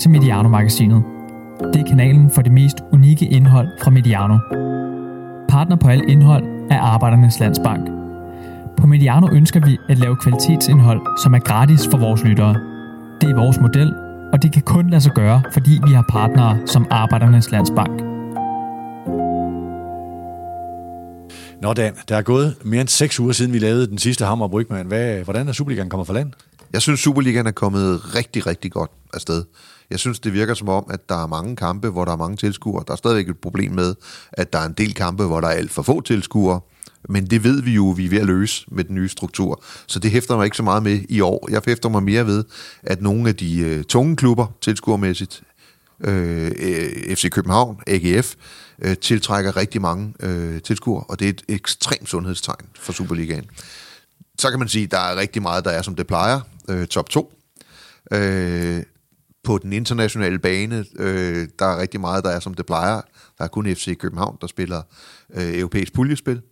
til Mediano-magasinet. Det er kanalen for det mest unikke indhold fra Mediano. Partner på alt indhold er Arbejdernes Landsbank. På Mediano ønsker vi at lave kvalitetsindhold, som er gratis for vores lyttere. Det er vores model, og det kan kun lade sig gøre, fordi vi har partnere som Arbejdernes Landsbank. Nå Dan, der er gået mere end seks uger siden vi lavede den sidste Hammer Brygman. Hvad, hvordan er Superligaen kommet for land? Jeg synes, Superligaen er kommet rigtig, rigtig godt afsted. Jeg synes, det virker som om, at der er mange kampe, hvor der er mange tilskuere. Der er stadigvæk et problem med, at der er en del kampe, hvor der er alt for få tilskuere. Men det ved vi jo, vi er ved at løse med den nye struktur. Så det hæfter mig ikke så meget med i år. Jeg hæfter mig mere ved, at nogle af de øh, tunge klubber, tilskuermæssigt, øh, FC København, AGF, øh, tiltrækker rigtig mange øh, tilskuere, og det er et ekstremt sundhedstegn for Superligaen. Så kan man sige, at der er rigtig meget, der er som det plejer. Øh, top 2. Øh, på den internationale bane, øh, der er rigtig meget, der er som det plejer. Der er kun FC København, der spiller øh, europæisk puljespil.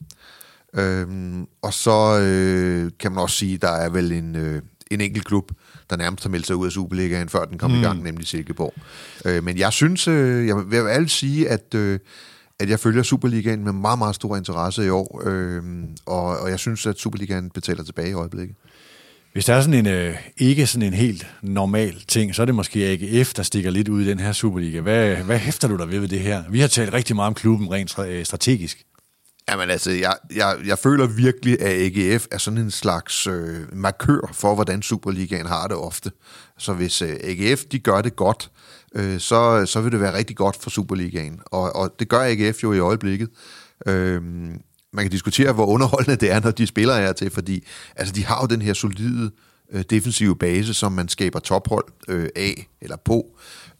Øhm, og så øh, kan man også sige, der er vel en, øh, en enkelt klub, der nærmest har meldt sig ud af Superligaen, før den kom mm. i gang, nemlig Silkeborg. Øh, men jeg synes, øh, jeg vil alle sige, at, øh, at jeg følger Superligaen med meget, meget stor interesse i år, øh, og, og jeg synes, at Superligaen betaler tilbage i øjeblikket. Hvis der er sådan en, øh, ikke sådan en helt normal ting, så er det måske AGF, der stikker lidt ud i den her Superliga. Hvad, hvad hæfter du dig ved ved det her? Vi har talt rigtig meget om klubben rent øh, strategisk. Jamen altså, jeg, jeg, jeg føler virkelig, at AGF er sådan en slags øh, markør for, hvordan Superligaen har det ofte. Så hvis øh, AGF de gør det godt, øh, så, så vil det være rigtig godt for Superligaen. Og, og det gør AGF jo i øjeblikket. Øh, man kan diskutere, hvor underholdende det er, når de spiller her til, fordi altså, de har jo den her solide øh, defensive base, som man skaber tophold øh, af eller på.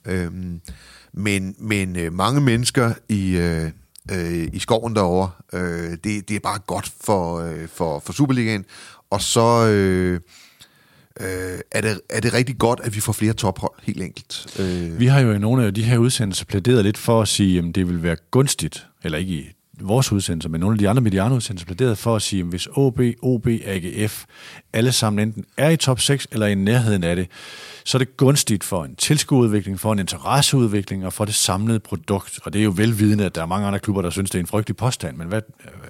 Øhm, men men øh, mange mennesker i... Øh, øh, i skoven derovre. Øh, det, det er bare godt for, øh, for, for Superligaen. Og så øh, øh, er, det, er det rigtig godt, at vi får flere tophold, helt enkelt. Øh. Vi har jo i nogle af de her udsendelser plæderet lidt for at sige, at det vil være gunstigt, eller ikke i vores udsendelser, men nogle af de andre mediano-udsendelser plæderet for at sige, at hvis OB, OB, AGF, alle sammen enten er i top 6 eller i nærheden af det, så er det gunstigt for en tilskuerudvikling, for en interesseudvikling og for det samlede produkt. Og det er jo velvidende, at der er mange andre klubber, der synes, det er en frygtelig påstand. Men hvad,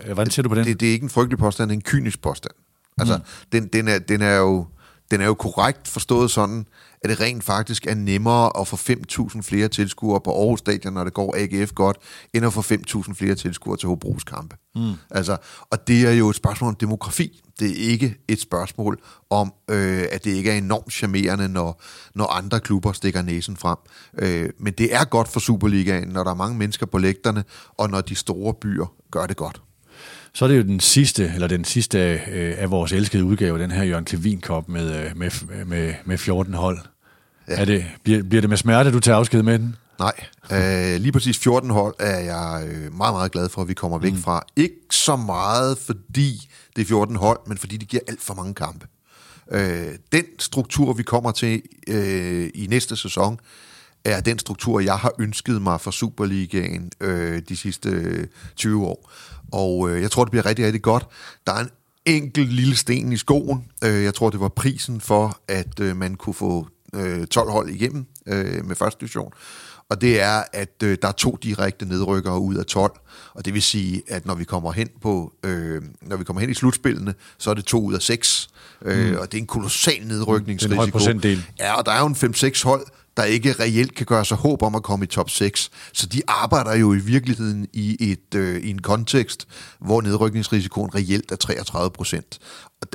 hvordan ser du på den? Det, det er ikke en frygtelig påstand, det er en kynisk påstand. Altså, mm. den, den, er, den, er jo, den er jo korrekt forstået sådan, at det rent faktisk er nemmere at få 5.000 flere tilskuere på Aarhus Stadion, når det går AGF godt, end at få 5.000 flere tilskuere til Hobros kampe. Mm. Altså, og det er jo et spørgsmål om demografi. Det er ikke et spørgsmål om, øh, at det ikke er enormt charmerende, når, når andre klubber stikker næsen frem. Øh, men det er godt for Superligaen, når der er mange mennesker på lægterne, og når de store byer gør det godt. Så er det jo den sidste, eller den sidste øh, af vores elskede udgave, den her Jørgen Klevin Cup med, øh, med, med, med 14 hold. Ja. Er det, bliver, bliver det med smerte, du tager afsked med den? Nej, øh, lige præcis 14 hold er jeg øh, meget, meget glad for, at vi kommer væk mm. fra. Ikke så meget, fordi det er 14 hold, men fordi det giver alt for mange kampe. Øh, den struktur, vi kommer til øh, i næste sæson, er den struktur, jeg har ønsket mig for Superligaen øh, de sidste 20 år. Og øh, jeg tror, det bliver rigtig, rigtig godt. Der er en enkelt lille sten i skoen. Øh, jeg tror, det var prisen for, at øh, man kunne få øh, 12 hold igennem øh, med første division. Og det er, at øh, der er to direkte nedrykkere ud af 12. Og det vil sige, at når vi kommer hen på, øh, når vi kommer hen i slutspillene, så er det to ud af seks. Øh, mm. Og det er en kolossal nedrykningsrisiko. Det er en høj procentdel. Ja, og der er jo en 5-6 hold, der ikke reelt kan gøre sig håb om at komme i top 6. Så de arbejder jo i virkeligheden i, et, øh, i en kontekst, hvor nedrykningsrisikoen reelt er 33 procent.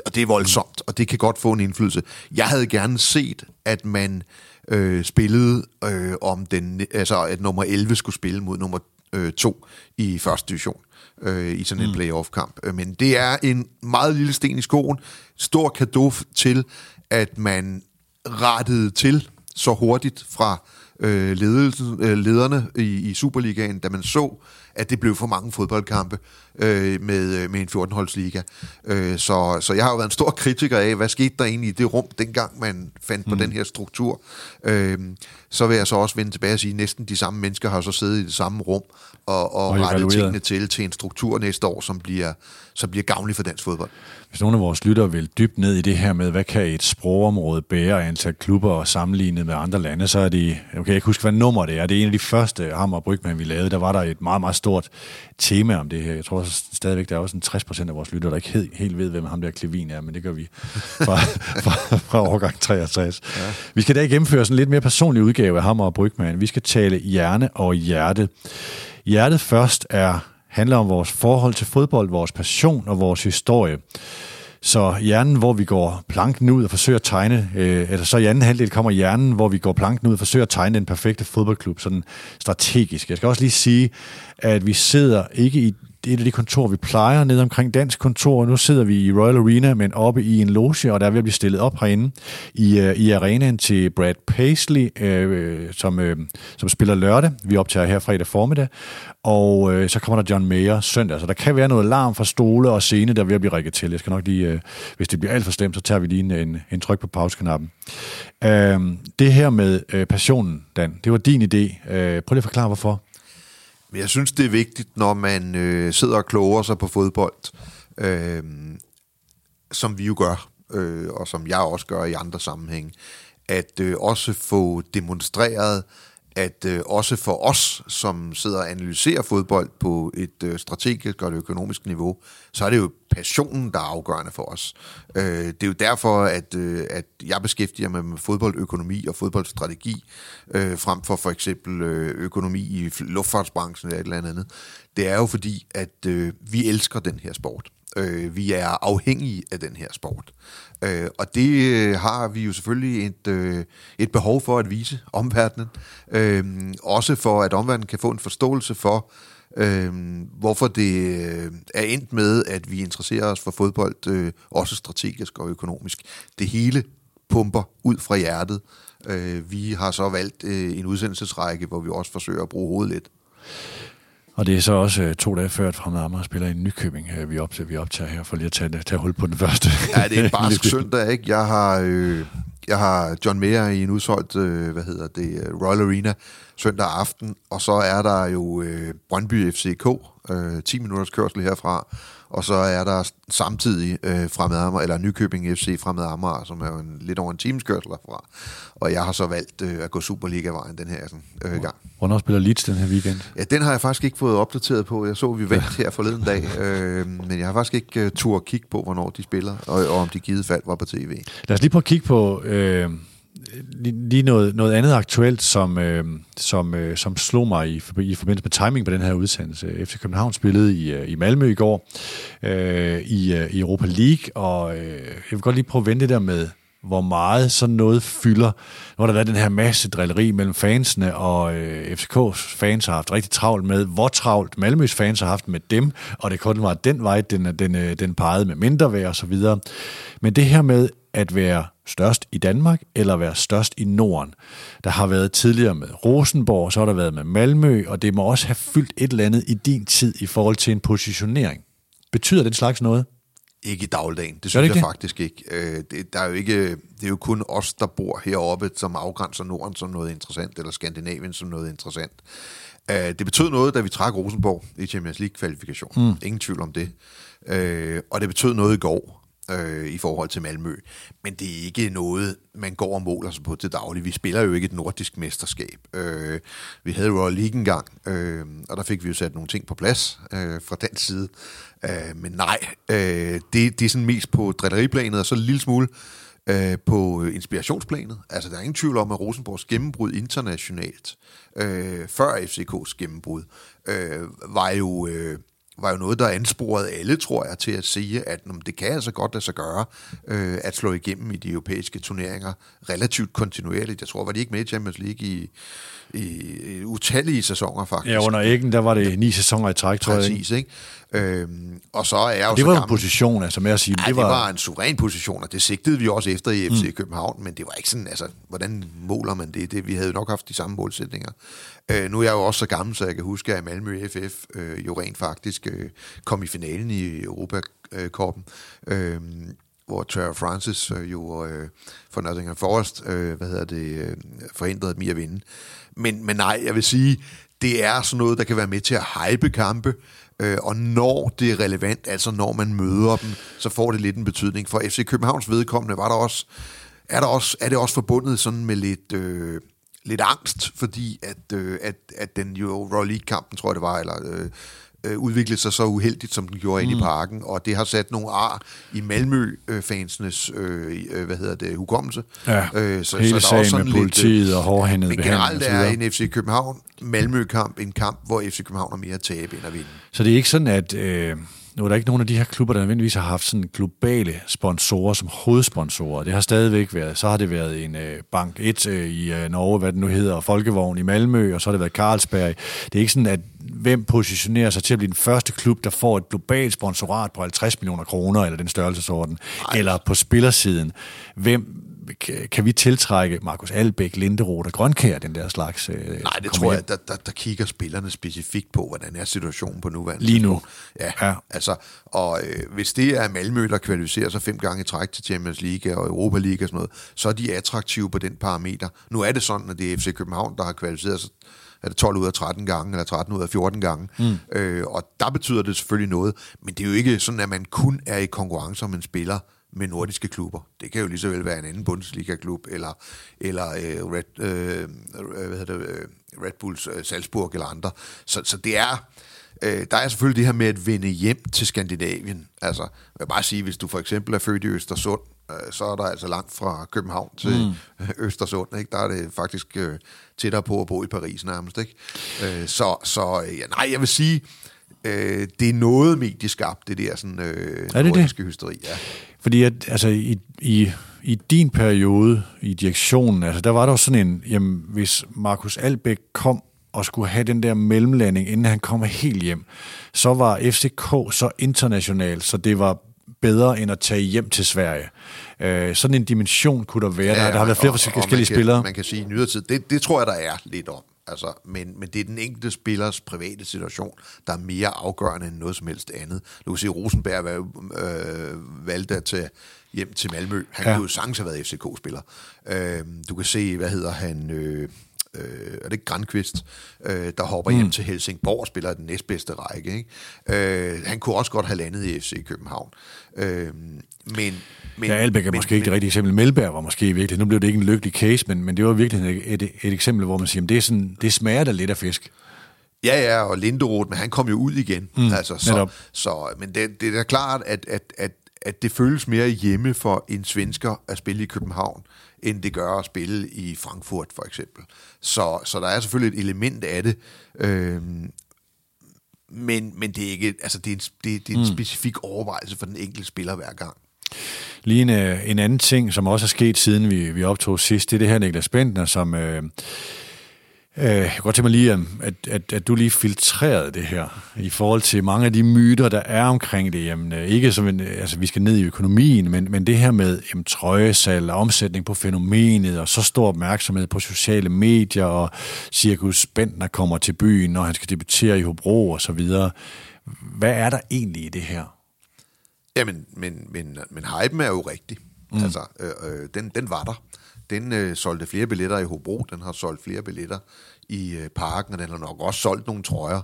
Og det er voldsomt, og det kan godt få en indflydelse. Jeg havde gerne set, at man øh, spillede øh, om den, altså at nummer 11 skulle spille mod nummer øh, 2 i første division øh, i sådan en mm. playoff-kamp. Øh, men det er en meget lille sten i skoen. Stor kado til, at man rettede til så hurtigt fra øh, ledelsen, øh, lederne i, i Superligaen, da man så, at det blev for mange fodboldkampe øh, med, øh, med en 14-holdsliga. Øh, så, så jeg har jo været en stor kritiker af, hvad skete der egentlig i det rum, dengang man fandt mm. på den her struktur. Øh, så vil jeg så også vende tilbage og sige, at næsten de samme mennesker har så siddet i det samme rum og, og, og rettet tingene til til en struktur næste år, som bliver, som bliver gavnlig for dansk fodbold. Hvis nogle af vores lyttere vil dybt ned i det her med, hvad kan et sprogområde bære antal klubber og sammenlignet med andre lande, så er det, okay, jeg kan huske, hvad nummer det er. Det er en af de første Hammer Brygman, vi lavede. Der var der et meget, meget stort tema om det her. Jeg tror stadigvæk, der er også en 60 procent af vores lyttere, der ikke helt, helt ved, hvem ham der Klevin er, men det gør vi fra, fra, fra årgang 63. Ja. Vi skal da gennemføre sådan en lidt mere personlig udgave af Hammer og Brygman. Vi skal tale hjerne og hjerte. Hjertet først er handler om vores forhold til fodbold, vores passion og vores historie. Så hjernen, hvor vi går planken ud og forsøger at tegne, øh, eller så i anden halvdel kommer hjernen, hvor vi går planken ud og forsøger at tegne den perfekte fodboldklub, sådan strategisk. Jeg skal også lige sige, at vi sidder ikke i et af de kontorer, vi plejer nede omkring Dansk Kontor. Nu sidder vi i Royal Arena, men oppe i en loge, og der er ved at blive stillet op herinde i, øh, i arenaen til Brad Paisley, øh, som, øh, som spiller lørdag. Vi optager her fredag formiddag. Og øh, så kommer der John Mayer søndag. Så der kan være noget larm fra stole og scene, der er ved at blive rækket til. Jeg skal nok lige, øh, hvis det bliver alt for stemt, så tager vi lige en, en, en tryk på pauseknappen. Øh, det her med øh, passionen, Dan, det var din idé. Øh, prøv lige at forklare, hvorfor. Men jeg synes, det er vigtigt, når man øh, sidder og kloger sig på fodbold, øh, som vi jo gør, øh, og som jeg også gør i andre sammenhæng, at øh, også få demonstreret, at øh, også for os, som sidder og analyserer fodbold på et øh, strategisk og et økonomisk niveau, så er det jo passionen, der er afgørende for os. Øh, det er jo derfor, at, øh, at jeg beskæftiger mig med fodboldøkonomi og fodboldstrategi, øh, frem for for eksempel øh, økonomi i luftfartsbranchen eller et eller andet. Det er jo fordi, at øh, vi elsker den her sport. Øh, vi er afhængige af den her sport. Øh, og det øh, har vi jo selvfølgelig et, øh, et behov for at vise omverdenen. Øh, også for, at omverdenen kan få en forståelse for, øh, hvorfor det øh, er endt med, at vi interesserer os for fodbold, øh, også strategisk og økonomisk. Det hele pumper ud fra hjertet. Øh, vi har så valgt øh, en udsendelsesrække, hvor vi også forsøger at bruge hovedet lidt. Og det er så også øh, to dage før, at Fremad Amager spiller i Nykøbing, øh, vi, optager, vi optager her, for lige at tage, tage hul på den første. Ja, det er en barsk søndag, ikke? Jeg har, øh, jeg har John Mayer i en udsolgt, øh, hvad hedder det, øh, Royal Arena søndag aften, og så er der jo øh, Brøndby FCK, øh, 10 minutters kørsel herfra, og så er der samtidig øh, Fremad Amager, eller Nykøbing FC Fremad Amager, som er jo en, lidt over en times kørsel derfra. Og jeg har så valgt øh, at gå Superliga-vejen den her sådan, øh, gang. Hvornår spiller Leeds den her weekend? Ja, den har jeg faktisk ikke fået opdateret på. Jeg så, vi vandt her forleden dag, øh, men jeg har faktisk ikke uh, tur at kigge på, hvornår de spiller, og, og om de givet fald var på tv. Lad os lige prøve at kigge på... Øh lige noget, noget andet aktuelt, som, øh, som, øh, som slog mig i, i forbindelse med timing på den her udsendelse. FC København spillede i, øh, i Malmø i går øh, i, øh, i Europa League, og øh, jeg vil godt lige prøve at vente der med, hvor meget sådan noget fylder. Nu har der været den her masse drilleri mellem fansene, og øh, FCK's fans har haft rigtig travlt med, hvor travlt Malmøs fans har haft med dem, og det kun var den vej, den, den, øh, den pegede med mindre værd og så videre. Men det her med at være størst i Danmark eller være størst i Norden. Der har været tidligere med Rosenborg, så har der været med Malmø, og det må også have fyldt et eller andet i din tid i forhold til en positionering. Betyder den slags noget? Ikke i dagligdagen. Det synes det jeg det? faktisk ikke. Øh, det, der er jo ikke. Det er jo kun os, der bor heroppe, som afgrænser Norden som noget interessant, eller Skandinavien som noget interessant. Øh, det betød noget, da vi trak Rosenborg i Champions League-kvalifikation. Mm. Ingen tvivl om det. Øh, og det betød noget i går, øh, i forhold til Malmø. Men det er ikke noget, man går og måler sig på til daglig. Vi spiller jo ikke et nordisk mesterskab. Øh, vi havde Royal League engang, øh, og der fik vi jo sat nogle ting på plads øh, fra den side. Øh, men nej, øh, det, det er sådan mest på drilleriplanet, og så en lille smule øh, på inspirationsplanet. Altså, der er ingen tvivl om, at Rosenborgs gennembrud internationalt, øh, før FCK's gennembrud, øh, var jo... Øh, var jo noget, der ansporede alle, tror jeg, til at sige, at nå, det kan altså godt lade sig gøre øh, at slå igennem i de europæiske turneringer relativt kontinuerligt. Jeg tror, var de ikke med i Champions League i, i, i utallige sæsoner, faktisk. Ja, under Æggen, der var det ni sæsoner i træk, tror jeg. Præcis, ikke? Øhm, og så er jeg jo Og det så var en gammel. position, altså med at sige, Ja, det var, det var en suveræn position, og det sigtede vi også efter i FC mm. København, men det var ikke sådan, altså, hvordan måler man det? det vi havde jo nok haft de samme målsætninger. Øh, nu er jeg jo også så gammel, så jeg kan huske, at Malmø FF øh, jo rent faktisk øh, kom i finalen i Europa-koppen, øh, hvor Trevor Francis øh, jo øh, for Nottingham Forest, øh, hvad hedder det, øh, forhindrede dem i at vinde. Men, men nej, jeg vil sige, det er sådan noget, der kan være med til at hype kampe, øh, og når det er relevant, altså når man møder dem, så får det lidt en betydning. For FC Københavns vedkommende var der også, er, der også, er det også forbundet sådan med lidt... Øh, lidt angst, fordi at, øh, at, at den jo Royal League-kampen, tror jeg det var, eller øh, øh, udviklede sig så uheldigt, som den gjorde mm. inde i parken, og det har sat nogle ar i Malmø-fansenes øh, øh, hvad hedder det, hukommelse. Ja, øh, så, hele så der er sagen også sådan med politiet og hårdhændet Men generelt er en FC København Malmø-kamp en kamp, hvor FC København har mere at tabe end at vinde. Så det er ikke sådan, at øh, nu er der ikke nogen af de her klubber, der nødvendigvis har haft sådan globale sponsorer som hovedsponsorer. Det har stadigvæk været, så har det været en øh, Bank 1 øh, i øh, Norge, hvad det nu hedder, og Folkevogn i Malmø, og så har det været Carlsberg. Det er ikke sådan, at hvem positionerer sig til at blive den første klub, der får et globalt sponsorat på 50 millioner kroner, eller den størrelsesorden, Ej. eller på spillersiden. Hvem kan- vi tiltrække Markus Albæk, Linderoth og Grønkær, den der slags? Øh, Nej, det tror hjem? jeg, der, der, der kigger spillerne specifikt på, hvordan er situationen på nuværende Lige nu. Ja. ja. altså, og øh, hvis det er Malmø, der kvalificerer sig fem gange i træk til Champions League og Europa League og sådan noget, så er de attraktive på den parameter. Nu er det sådan, at det er FC København, der har kvalificeret sig er det 12 ud af 13 gange, eller 13 ud af 14 gange. Mm. Øh, og der betyder det selvfølgelig noget, men det er jo ikke sådan, at man kun er i konkurrence om en spiller med nordiske klubber. Det kan jo lige så vel være en anden Bundesliga-klub, eller, eller øh, Red, øh, øh, hvad hedder det, øh, Red Bulls øh, Salzburg eller andre. Så, så det er... Øh, der er selvfølgelig det her med at vende hjem til Skandinavien. Altså, jeg vil bare sige, hvis du for eksempel er født i Østersund, øh, så er der altså langt fra København til mm. Østersund. Ikke? Der er det faktisk øh, tættere på at bo i Paris nærmest. Ikke? Øh, så, så øh, nej, jeg vil sige, øh, det er noget medieskabt, det der sådan, øh, det det? nordiske hysteri. Ja. Fordi at, altså, i, i, i din periode i direktionen, altså, der var der sådan en, jamen, hvis Markus Albæk kom og skulle have den der mellemlanding, inden han kom helt hjem, så var FCK så international, så det var bedre end at tage hjem til Sverige. Øh, sådan en dimension kunne der være. Ja, der, der har været flere og- forskellige og man kan, spillere. Man kan sige, i nyere tid, det, det tror jeg, der er lidt om. Altså, men, men det er den enkelte spillers private situation, der er mere afgørende end noget som helst andet. Du kan se, Rosenberg var, øh, valgte at tage hjem til Malmø. Han ja. kunne jo sagtens have været FCK-spiller. Øh, du kan se, hvad hedder han... Øh, øh, er det ikke Grandqvist, øh, der hopper mm. hjem til Helsingborg og spiller den næstbedste række. Ikke? Øh, han kunne også godt have landet i FC København. Øh, men, men, Ja, Albæk er men, måske ikke det rigtige eksempel. Melberg var måske virkelig. Nu blev det ikke en lykkelig case, men, men det var virkelig et, et, et eksempel, hvor man siger, at det, er sådan, det smager da lidt af fisk. Ja, ja, og Linderoth, men han kom jo ud igen. Mm, altså, så, netop. så, men det, det er da klart, at, at, at, at det føles mere hjemme for en svensker at spille i København, end det gør at spille i Frankfurt, for eksempel. Så, så der er selvfølgelig et element af det. Øhm, men, men det er ikke, altså det er en, det, det er en mm. specifik overvejelse for den enkelte spiller hver gang. Lige en, øh, en anden ting, som også er sket siden vi, vi optog sidst, det er det her Niklas Bentner, som... Øh, øh, jeg kan godt tænke mig lige, at, at, at, at du lige filtrerede det her i forhold til mange af de myter, der er omkring det. Jamen, øh, ikke som en, altså, vi skal ned i økonomien, men, men det her med jamen, trøjesal og omsætning på fænomenet, og så stor opmærksomhed på sociale medier, og Cirkus Bentner kommer til byen, når han skal debutere i Hobro og så videre. Hvad er der egentlig i det her? Jamen, men, men, men hypen er jo rigtig. Mm. Altså, øh, øh, den, den var der. Den øh, solgte flere billetter i Hobro, den har solgt flere billetter i øh, parken, og den har nok også solgt nogle trøjer.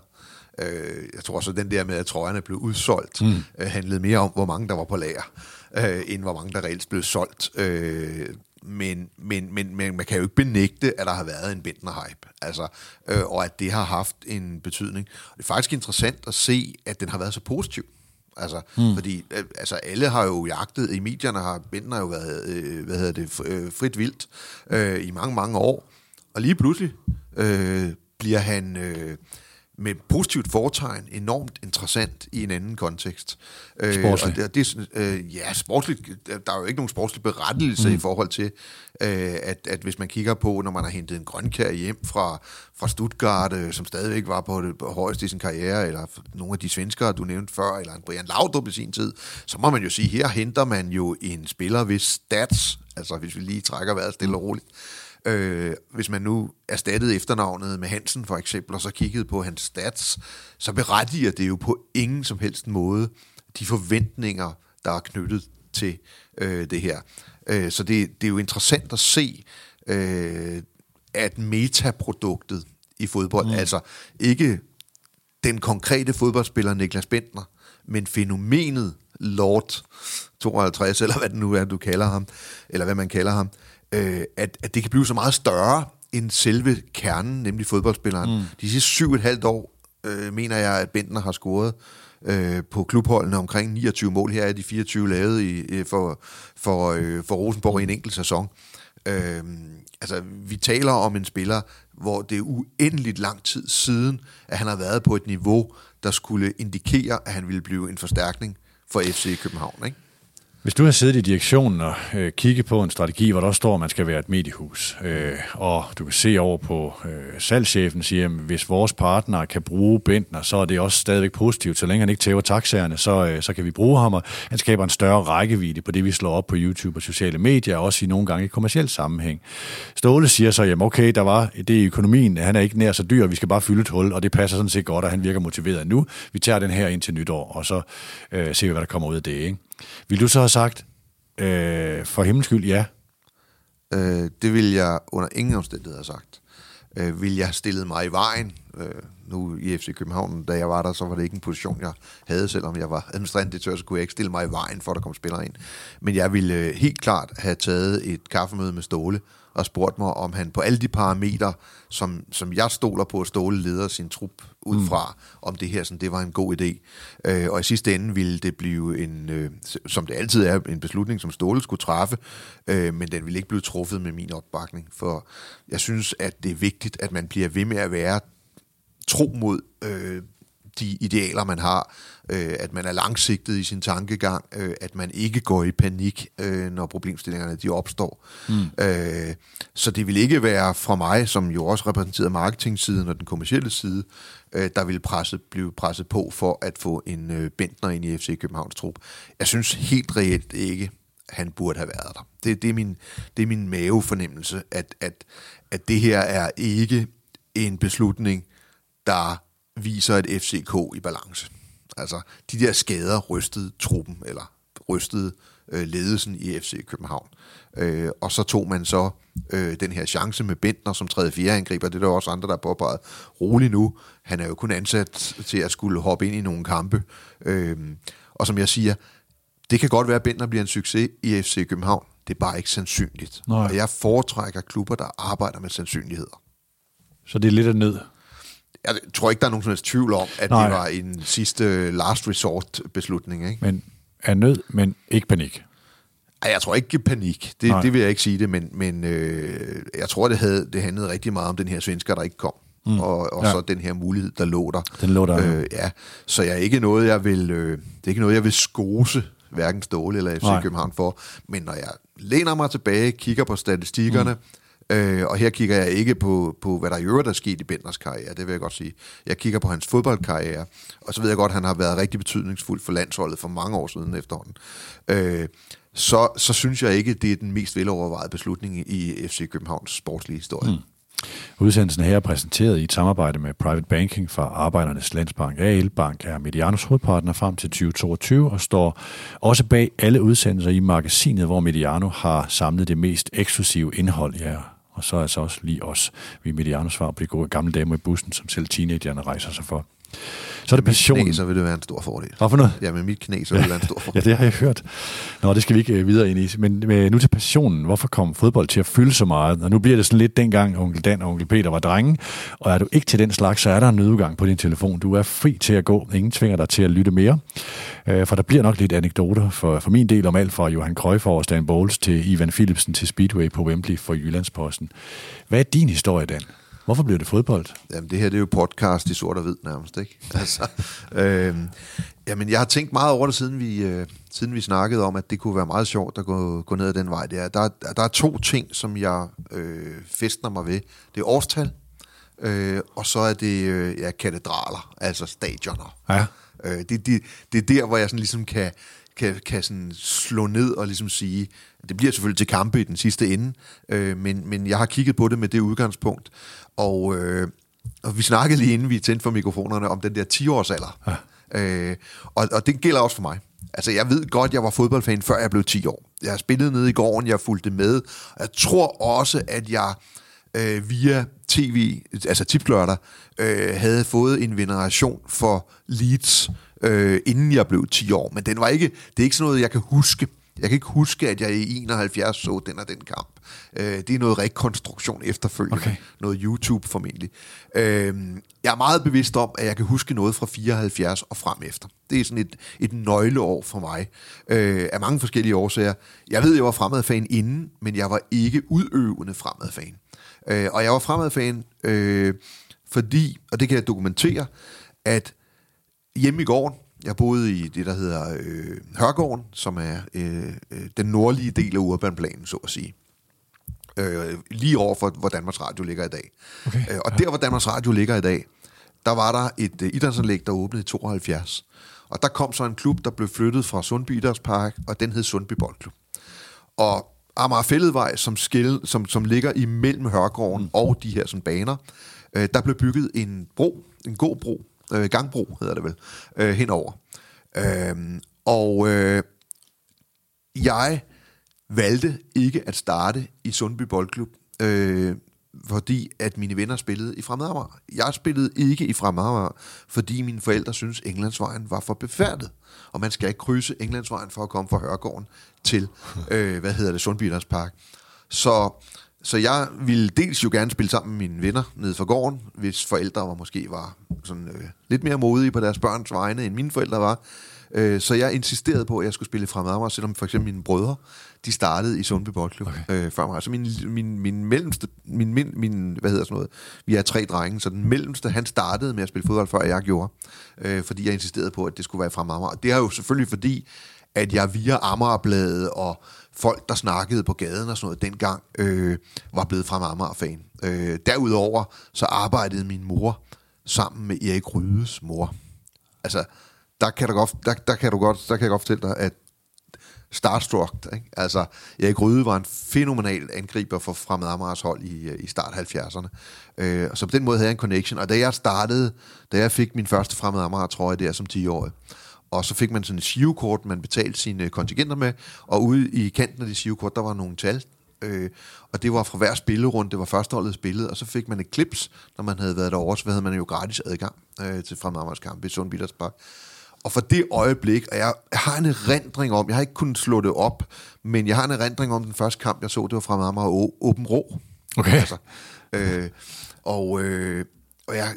Øh, jeg tror også, at den der med, at trøjerne blev udsolgt, mm. øh, handlede mere om, hvor mange der var på lager, øh, end hvor mange der reelt blev solgt. Øh, men, men, men, men man kan jo ikke benægte, at der har været en Bentner-hype, altså, øh, og at det har haft en betydning. Det er faktisk interessant at se, at den har været så positiv. Altså, mm. fordi øh, altså, alle har jo jagtet, i medierne har Bentner jo været, øh, hvad hedder det, øh, frit vildt øh, i mange, mange år. Og lige pludselig øh, bliver han øh, med positivt foretegn enormt interessant i en anden kontekst. Sportsligt? Øh, og det, det, øh, ja, sportsligt. Der er jo ikke nogen sportslig berettelse mm. i forhold til, øh, at, at hvis man kigger på, når man har hentet en grønkær hjem fra, fra Stuttgart, øh, som stadigvæk var på det højeste i sin karriere, eller nogle af de svenskere, du nævnte før, eller en Brian Laudrup i sin tid, så må man jo sige, her henter man jo en spiller, hvis stats, altså hvis vi lige trækker vejret stille og roligt, Øh, hvis man nu erstattede efternavnet med Hansen for eksempel, og så kiggede på hans stats, så berettiger det jo på ingen som helst måde de forventninger, der er knyttet til øh, det her. Øh, så det, det er jo interessant at se, øh, at metaproduktet i fodbold, mm. altså ikke den konkrete fodboldspiller Niklas Bentner, men fænomenet Lord 52, eller hvad det nu er, du kalder ham, eller hvad man kalder ham, øh, at, at det kan blive så meget større end selve kernen, nemlig fodboldspilleren. Mm. De sidste syv et halvt år, øh, mener jeg, at Bentner har scoret øh, på klubholdene omkring 29 mål. Her er de 24 lavet i, for, for, øh, for Rosenborg i en enkelt sæson. Øh, altså, vi taler om en spiller, hvor det er uendeligt lang tid siden, at han har været på et niveau, der skulle indikere, at han ville blive en forstærkning for FC København. Ikke? Hvis du har siddet i direktionen og øh, kigget på en strategi, hvor der står, at man skal være et mediehus, øh, og du kan se over på øh, salgschefen siger, at hvis vores partner kan bruge Bentner, så er det også stadigvæk positivt. Så længe han ikke tæver taxaerne, så, øh, så kan vi bruge ham, og han skaber en større rækkevidde på det, vi slår op på YouTube og sociale medier, og også i nogle gange i kommersiel sammenhæng. Ståle siger så, jamen okay, der var det i økonomien, han er ikke nær så dyr, vi skal bare fylde et hul, og det passer sådan set godt, og han virker motiveret nu. Vi tager den her ind til nytår, og så øh, ser vi, hvad der kommer ud af det. Ikke? Vil du så have sagt, øh, for himmels skyld, ja? Øh, det vil jeg under ingen omstændighed have sagt. Øh, vil jeg have stillet mig i vejen, øh, nu i FC København, da jeg var der, så var det ikke en position, jeg havde, selvom jeg var administrerende direktør, så kunne jeg ikke stille mig i vejen for, at der kom spillere ind. Men jeg ville øh, helt klart have taget et kaffemøde med Ståle, og spurgt mig, om han på alle de parametre, som, som jeg stoler på, at Ståle leder sin trup ud mm. fra, mm. om det her sådan, det var en god idé. Øh, og i sidste ende ville det blive en, øh, som det altid er, en beslutning, som Ståle skulle træffe, øh, men den ville ikke blive truffet med min opbakning, for jeg synes, at det er vigtigt, at man bliver ved med at være tro mod øh, de idealer, man har, øh, at man er langsigtet i sin tankegang, øh, at man ikke går i panik, øh, når problemstillingerne de opstår. Mm. Øh, så det vil ikke være fra mig, som jo også repræsenterer marketingsiden og den kommercielle side, øh, der vil presse, blive presset på for at få en øh, Bentner ind i FC Københavns trup. Jeg synes helt reelt ikke, han burde have været der. Det, det, er, min, det er min mavefornemmelse, at, at, at det her er ikke en beslutning, der viser et FCK i balance. Altså, de der skader rystede truppen, eller rystede øh, ledelsen i FC København. Øh, og så tog man så øh, den her chance med Bentner som tredje fjerde angriber. Det er der også andre, der har påpeget. Rolig nu. Han er jo kun ansat til at skulle hoppe ind i nogle kampe. Øh, og som jeg siger, det kan godt være, at Bentner bliver en succes i FC København. Det er bare ikke sandsynligt. Nej. Og jeg foretrækker klubber, der arbejder med sandsynligheder. Så det er lidt af nød? Jeg tror ikke, der er nogen som helst tvivl om, at Nej. det var en sidste last resort beslutning. Ikke? Men er nød, men ikke panik. Ej, jeg tror ikke panik. Det, det vil jeg ikke sige det, men, men øh, jeg tror, det, havde, det handlede rigtig meget om den her svensker, der ikke kom. Mm. Og, og ja. så den her mulighed, der lå der. Den lå der, øh, ja. Så jeg er ikke noget, jeg vil, øh, det er ikke noget, jeg vil skose hverken Ståle eller FC Nej. København for. Men når jeg læner mig tilbage, kigger på statistikkerne, mm Øh, og her kigger jeg ikke på, på, hvad der i øvrigt er sket i Benders karriere, det vil jeg godt sige. Jeg kigger på hans fodboldkarriere, og så ved jeg godt, at han har været rigtig betydningsfuld for landsholdet for mange år siden efterhånden. Øh, så, så synes jeg ikke, det er den mest velovervejede beslutning i FC Københavns sportslige historie. Mm. Udsendelsen her er præsenteret i et samarbejde med Private Banking fra Arbejdernes Landsbank. AL Bank er Medianos hovedpartner frem til 2022 og står også bag alle udsendelser i magasinet, hvor Mediano har samlet det mest eksklusive indhold. Ja, og så altså også lige os. Vi er Medianos på de gode gamle damer i bussen, som selv teenagerne rejser sig for. Så er det passion. Knæ, så vil det være en stor fordel. Hvad for noget? Ja, med mit knæ, så vil det være en stor fordel. ja, det har jeg hørt. Nå, det skal vi ikke øh, videre ind i. Men med, nu til passionen. Hvorfor kom fodbold til at fylde så meget? Og nu bliver det sådan lidt dengang, onkel Dan og onkel Peter var drenge. Og er du ikke til den slags, så er der en nødudgang på din telefon. Du er fri til at gå. Ingen tvinger dig til at lytte mere. Øh, for der bliver nok lidt anekdoter for, for min del om alt fra Johan Cruyff over Stan Bowles til Ivan Philipsen til Speedway på Wembley for Jyllandsposten. Hvad er din historie, Dan? Hvorfor bliver det fodbold? Jamen, det her det er jo podcast i sort og hvid nærmest, ikke? Altså, øh, jamen, jeg har tænkt meget over det, siden vi, øh, siden vi snakkede om, at det kunne være meget sjovt at gå, gå ned ad den vej. Der, der, der er to ting, som jeg øh, festner mig ved. Det er årstal, øh, og så er det øh, ja, katedraler, altså stadioner. Ja. Øh, det, det, det er der, hvor jeg sådan ligesom kan, kan, kan sådan slå ned og ligesom sige, det bliver selvfølgelig til kampe i den sidste ende, øh, men, men jeg har kigget på det med det udgangspunkt, og, øh, og vi snakkede lige inden vi tændte for mikrofonerne om den der 10-års alder. Ja. Øh, og, og det gælder også for mig. Altså, jeg ved godt, jeg var fodboldfan, før jeg blev 10 år. Jeg spillede nede i gården, jeg fulgte med. Jeg tror også, at jeg øh, via tv, altså tipslørdag, øh, havde fået en veneration for Leeds, øh, inden jeg blev 10 år. Men den var ikke, det er ikke sådan noget, jeg kan huske. Jeg kan ikke huske, at jeg i 71 så den og den kamp. Øh, det er noget rekonstruktion efterfølgende. Okay. Noget YouTube formentlig. Øh, jeg er meget bevidst om, at jeg kan huske noget fra 74 og frem efter. Det er sådan et, et nøgleår for mig. Øh, af mange forskellige årsager. Jeg ved, jeg var fremadfan inden, men jeg var ikke udøvende fremadfan. Øh, og jeg var fremadfan, øh, fordi, og det kan jeg dokumentere, at hjemme i gården, jeg boede i det, der hedder øh, Hørgården, som er øh, øh, den nordlige del af urbanplanen, så at sige. Øh, lige over for, hvor Danmarks Radio ligger i dag. Okay, øh, og der, hvor Danmarks Radio ligger i dag, der var der et øh, idrætsanlæg, der åbnede i 72. Og der kom så en klub, der blev flyttet fra Sundby Idrætspark, og den hed Sundby Boldklub. Og Amager Fælledvej, som, skil, som, som ligger imellem Hørgården mm. og de her sådan, baner, øh, der blev bygget en bro, en god bro, øh, gangbro hedder det vel, øh, henover. Øh, og øh, jeg valgte ikke at starte i Sundby Boldklub, øh, fordi at mine venner spillede i Fremad Amager. Jeg spillede ikke i Fremad Amager, fordi mine forældre synes Englandsvejen var for befærdet. Og man skal ikke krydse Englandsvejen for at komme fra Hørgården til, øh, hvad hedder det, Sundby Park. Så, så jeg ville dels jo gerne spille sammen med mine venner nede fra gården, hvis forældre var måske var sådan, øh, lidt mere modige på deres børns vegne, end mine forældre var. Øh, så jeg insisterede på, at jeg skulle spille fremad Amager, selvom for eksempel mine brødre, de startede i Sundby Boldklub okay. øh, før mig. Altså min, min, min mellemste, min, min, min, hvad hedder sådan noget, vi er tre drenge, så den mellemste, han startede med at spille fodbold, før jeg gjorde, øh, fordi jeg insisterede på, at det skulle være fremad Amager. Og det er jo selvfølgelig fordi, at jeg via Amagerbladet og folk, der snakkede på gaden og sådan noget dengang, øh, var blevet fra Amager-fan. Øh, derudover så arbejdede min mor sammen med Erik Rydes mor. Altså, der kan, du godt, der, der, kan du godt, der kan jeg godt fortælle dig, at starstruck, ikke? Altså, Erik Ryde var en fænomenal angriber for Fremad Amagers hold i, øh, i start 70'erne. Øh, så på den måde havde jeg en connection. Og da jeg startede, da jeg fik min første Fremad Amager trøje der som 10-årig, og så fik man sådan et sivekort, man betalte sine kontingenter med, og ude i kanten af det sivekort, der var nogle tal, øh, og det var fra hver spillerunde, det var førsteholdets billede, og så fik man et klips, når man havde været derovre, så havde man jo gratis adgang øh, til Fremad Amagers kamp i Park. Og for det øjeblik, og jeg, har en erindring om, jeg har ikke kunnet slå det op, men jeg har en erindring om den første kamp, jeg så, det var fra og Åben Rå. Okay. Altså, øh, og, øh, og, jeg,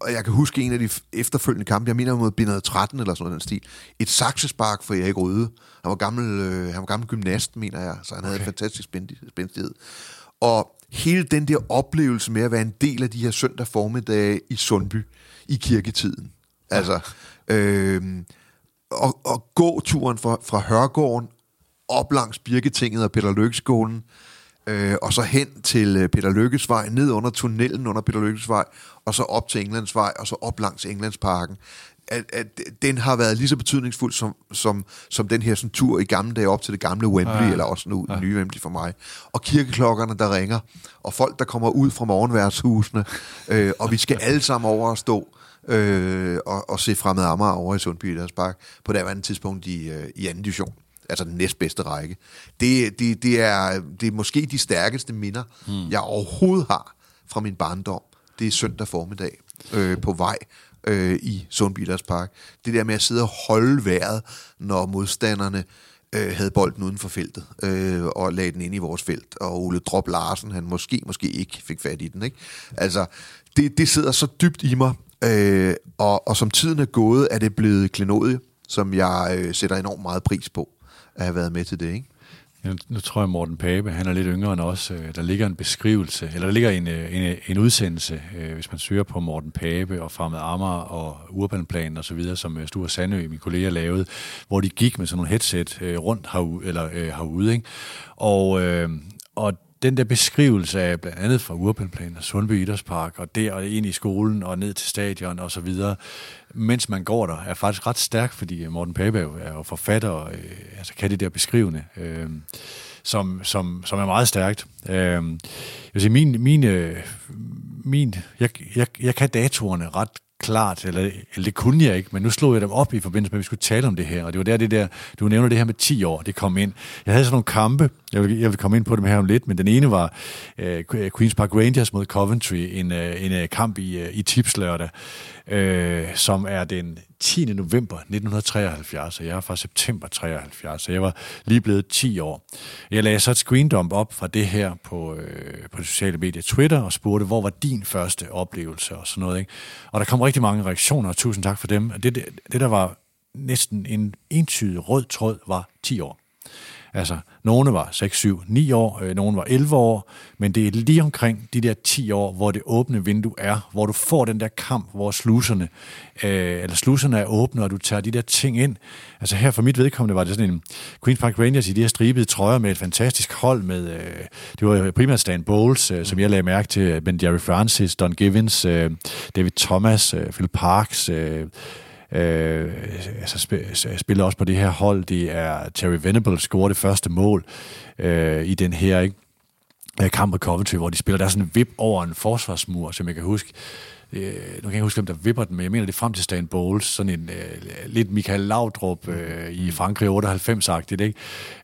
og jeg kan huske en af de efterfølgende kampe, jeg mener mod Bindet 13 eller sådan noget den stil, et saksespark for Erik Røde. Han var gammel, øh, han var gammel gymnast, mener jeg, så han okay. havde en fantastisk spændstighed. Og hele den der oplevelse med at være en del af de her søndag formiddage i Sundby i kirketiden. Altså, øh, og, og gå turen fra, fra Hørgården op langs Birketinget og Peter Lykkeskolen, øh, og så hen til øh, Peter Lykkesvej, ned under tunnelen under Peter Lykkesvej, og så op til Englandsvej, og så op langs Englandsparken. At, at den har været lige så betydningsfuld som, som, som den her sådan, tur i gamle dage op til det gamle Wembley, ja. eller også nu ja. nye Wembley for mig. Og kirkeklokkerne, der ringer, og folk, der kommer ud fra morgenværtshusene, øh, og vi skal alle sammen over og stå øh, og, og se fremad Amager over i Sundby Park på det andet tidspunkt i, øh, i anden division. Altså den næstbedste række. Det, det, det, er, det er måske de stærkeste minder, hmm. jeg overhovedet har fra min barndom. Det er søndag formiddag øh, på vej øh, i Sundby Park. Det der med at sidde og holde vejret, når modstanderne øh, havde bolden uden for feltet, øh, og lagde den ind i vores felt, og Ole Drop Larsen, han måske, måske ikke fik fat i den. Ikke? Altså, det, det sidder så dybt i mig, Øh, og, og som tiden er gået, er det blevet klenodie, som jeg øh, sætter enormt meget pris på at have været med til det. Ikke? Ja, nu tror jeg, Morten Pape, han er lidt yngre end os. Øh, der ligger en beskrivelse, eller der ligger en, øh, en, øh, en udsendelse, hvis man søger på Morten Pape og Fremad Amager og Urbanplanen og så videre, som Sture Sandø, min kollega, lavede, hvor de gik med sådan nogle headset rundt herude, eller, herude ikke? Og, og den der beskrivelse af blandt andet fra Urbanplan og Sundby Idrætspark, og der og ind i skolen og ned til stadion og så videre, mens man går der, er faktisk ret stærk, fordi Morten Pape er jo, forfatter, og øh, altså kan det der beskrivende, øh, som, som, som er meget stærkt. Øh, jeg vil sige, min, min, øh, min jeg, jeg, jeg kan datorerne ret klart, eller, eller det kunne jeg ikke, men nu slog jeg dem op i forbindelse med, at vi skulle tale om det her, og det var der, det der, du nævner det her med 10 år, det kom ind. Jeg havde sådan nogle kampe, jeg vil, jeg vil komme ind på dem her om lidt, men den ene var øh, Queen's Park Rangers mod Coventry, en, øh, en øh, kamp i, øh, i tipslørdag, øh, som er den 10. november 1973, og jeg er fra september 73, så jeg var lige blevet 10 år. Jeg lagde så et screendump op fra det her på, øh, på sociale medier Twitter og spurgte, hvor var din første oplevelse og sådan noget. Ikke? Og der kom rigtig mange reaktioner, og tusind tak for dem. Det, det, det der var næsten en entydig rød tråd, var 10 år. Altså, nogle var 6, 7, 9 år, øh, nogle var 11 år, men det er lige omkring de der 10 år, hvor det åbne vindue er, hvor du får den der kamp, hvor sluserne, øh, eller sluserne er åbne, og du tager de der ting ind. Altså her for mit vedkommende var det sådan en Queen's Park Rangers i de her stribede trøjer med et fantastisk hold med, øh, det var primært Stan Bowles, øh, som jeg lagde mærke til, Ben Jerry Francis, Don Givens, øh, David Thomas, øh, Phil Parks, øh, øh, altså sp- spiller også på det her hold. Det er Terry Venable, scorer det første mål øh, i den her ikke? Øh, kamp på Coventry, hvor de spiller. Der er sådan en vip over en forsvarsmur, som jeg kan huske. Øh, nu kan jeg ikke huske, hvem der vipper den, men jeg mener det er frem til Stan Bowles, sådan en øh, lidt Michael Laudrup øh, i Frankrig 98-agtigt, ikke?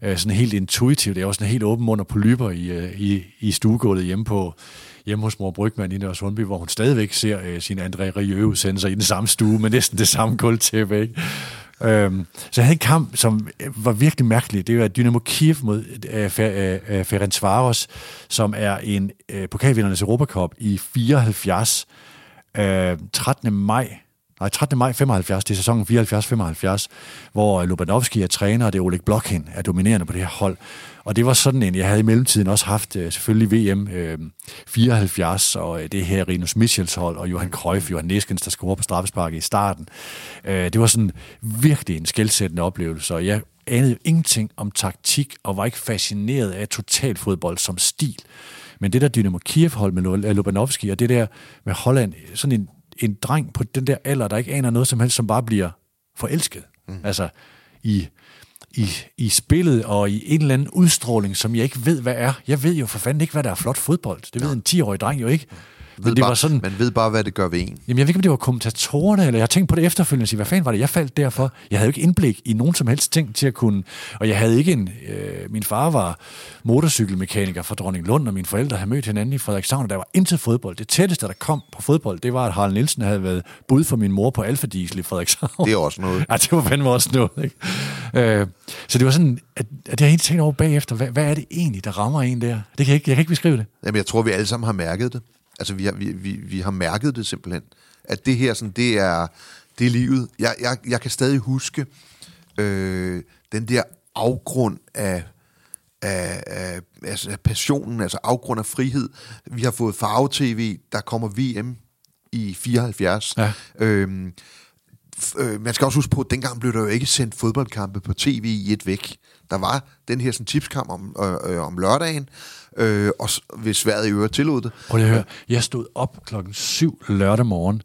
Øh, sådan helt intuitivt. Det er også sådan helt åben under polyper i, øh, i, i stuegulvet hjemme på, hjemme hos mor Brygman i Nørres Sundby, hvor hun stadigvæk ser øh, sin André Rieu-udsendelser i den samme stue, med næsten det samme gulvtæppe, ikke? Øhm, så han havde en kamp, som øh, var virkelig mærkelig. Det var Dynamo Kiev mod øh, Fer, øh, øh, Ferencvaros, som er en øh, pokalvindernes Europacup i 74. Øh, 13. maj nej, 13. maj 75, det er sæsonen 74-75, hvor Lubanovski er træner, og det er Oleg Blokhin, er dominerende på det her hold. Og det var sådan en, jeg havde i mellemtiden også haft øh, selvfølgelig VM øh, 74, og øh, det her Rinus Michels hold, og Johan Cruyff, Johan Neskens, der scorede på straffesparket i starten. Øh, det var sådan virkelig en skældsættende oplevelse, og jeg anede ingenting om taktik, og var ikke fascineret af totalfodbold som stil. Men det der Dynamo Kiev-hold med Lubanovski, og det der med Holland, sådan en en dreng på den der alder, der ikke aner noget som helst, som bare bliver forelsket. Mm. Altså i, i, i spillet og i en eller anden udstråling, som jeg ikke ved, hvad er. Jeg ved jo for fanden ikke, hvad der er flot fodbold. Det ved en 10-årig dreng jo ikke. Men ved det bare, var sådan, man ved bare, hvad det gør ved en. Jamen, jeg ved ikke, om det var kommentatorerne, eller jeg har tænkt på det efterfølgende, og sige, hvad fanden var det, jeg faldt derfor? Jeg havde jo ikke indblik i nogen som helst ting til at kunne, og jeg havde ikke en, øh, min far var motorcykelmekaniker fra Dronning Lund, og mine forældre havde mødt hinanden i Frederikshavn, og der var intet fodbold. Det tætteste, der kom på fodbold, det var, at Harald Nielsen havde været bud for min mor på Alfa Diesel i Frederikshavn. Det er også noget. Ja, det var fandme også noget. Ikke? Øh, så det var sådan, at, at jeg har tænkt over bagefter, hvad, hvad er det egentlig, der rammer en der? Det kan jeg, ikke, jeg kan ikke beskrive det. Jamen, jeg tror, vi alle sammen har mærket det. Altså, vi har, vi, vi, vi har mærket det simpelthen. At det her, sådan, det er, det er livet. Jeg, jeg, jeg kan stadig huske øh, den der afgrund af, af, af, altså af passionen, altså afgrund af frihed. Vi har fået farve-tv, der kommer VM i 74. Ja. Øhm, øh, man skal også huske på, at dengang blev der jo ikke sendt fodboldkampe på tv i et væk. Der var den her sådan, tipskamp om, øh, øh, om lørdagen, øh, og hvis vejret i øvrigt tillod det. Prøv lige at høre. Jeg stod op klokken 7 lørdag morgen,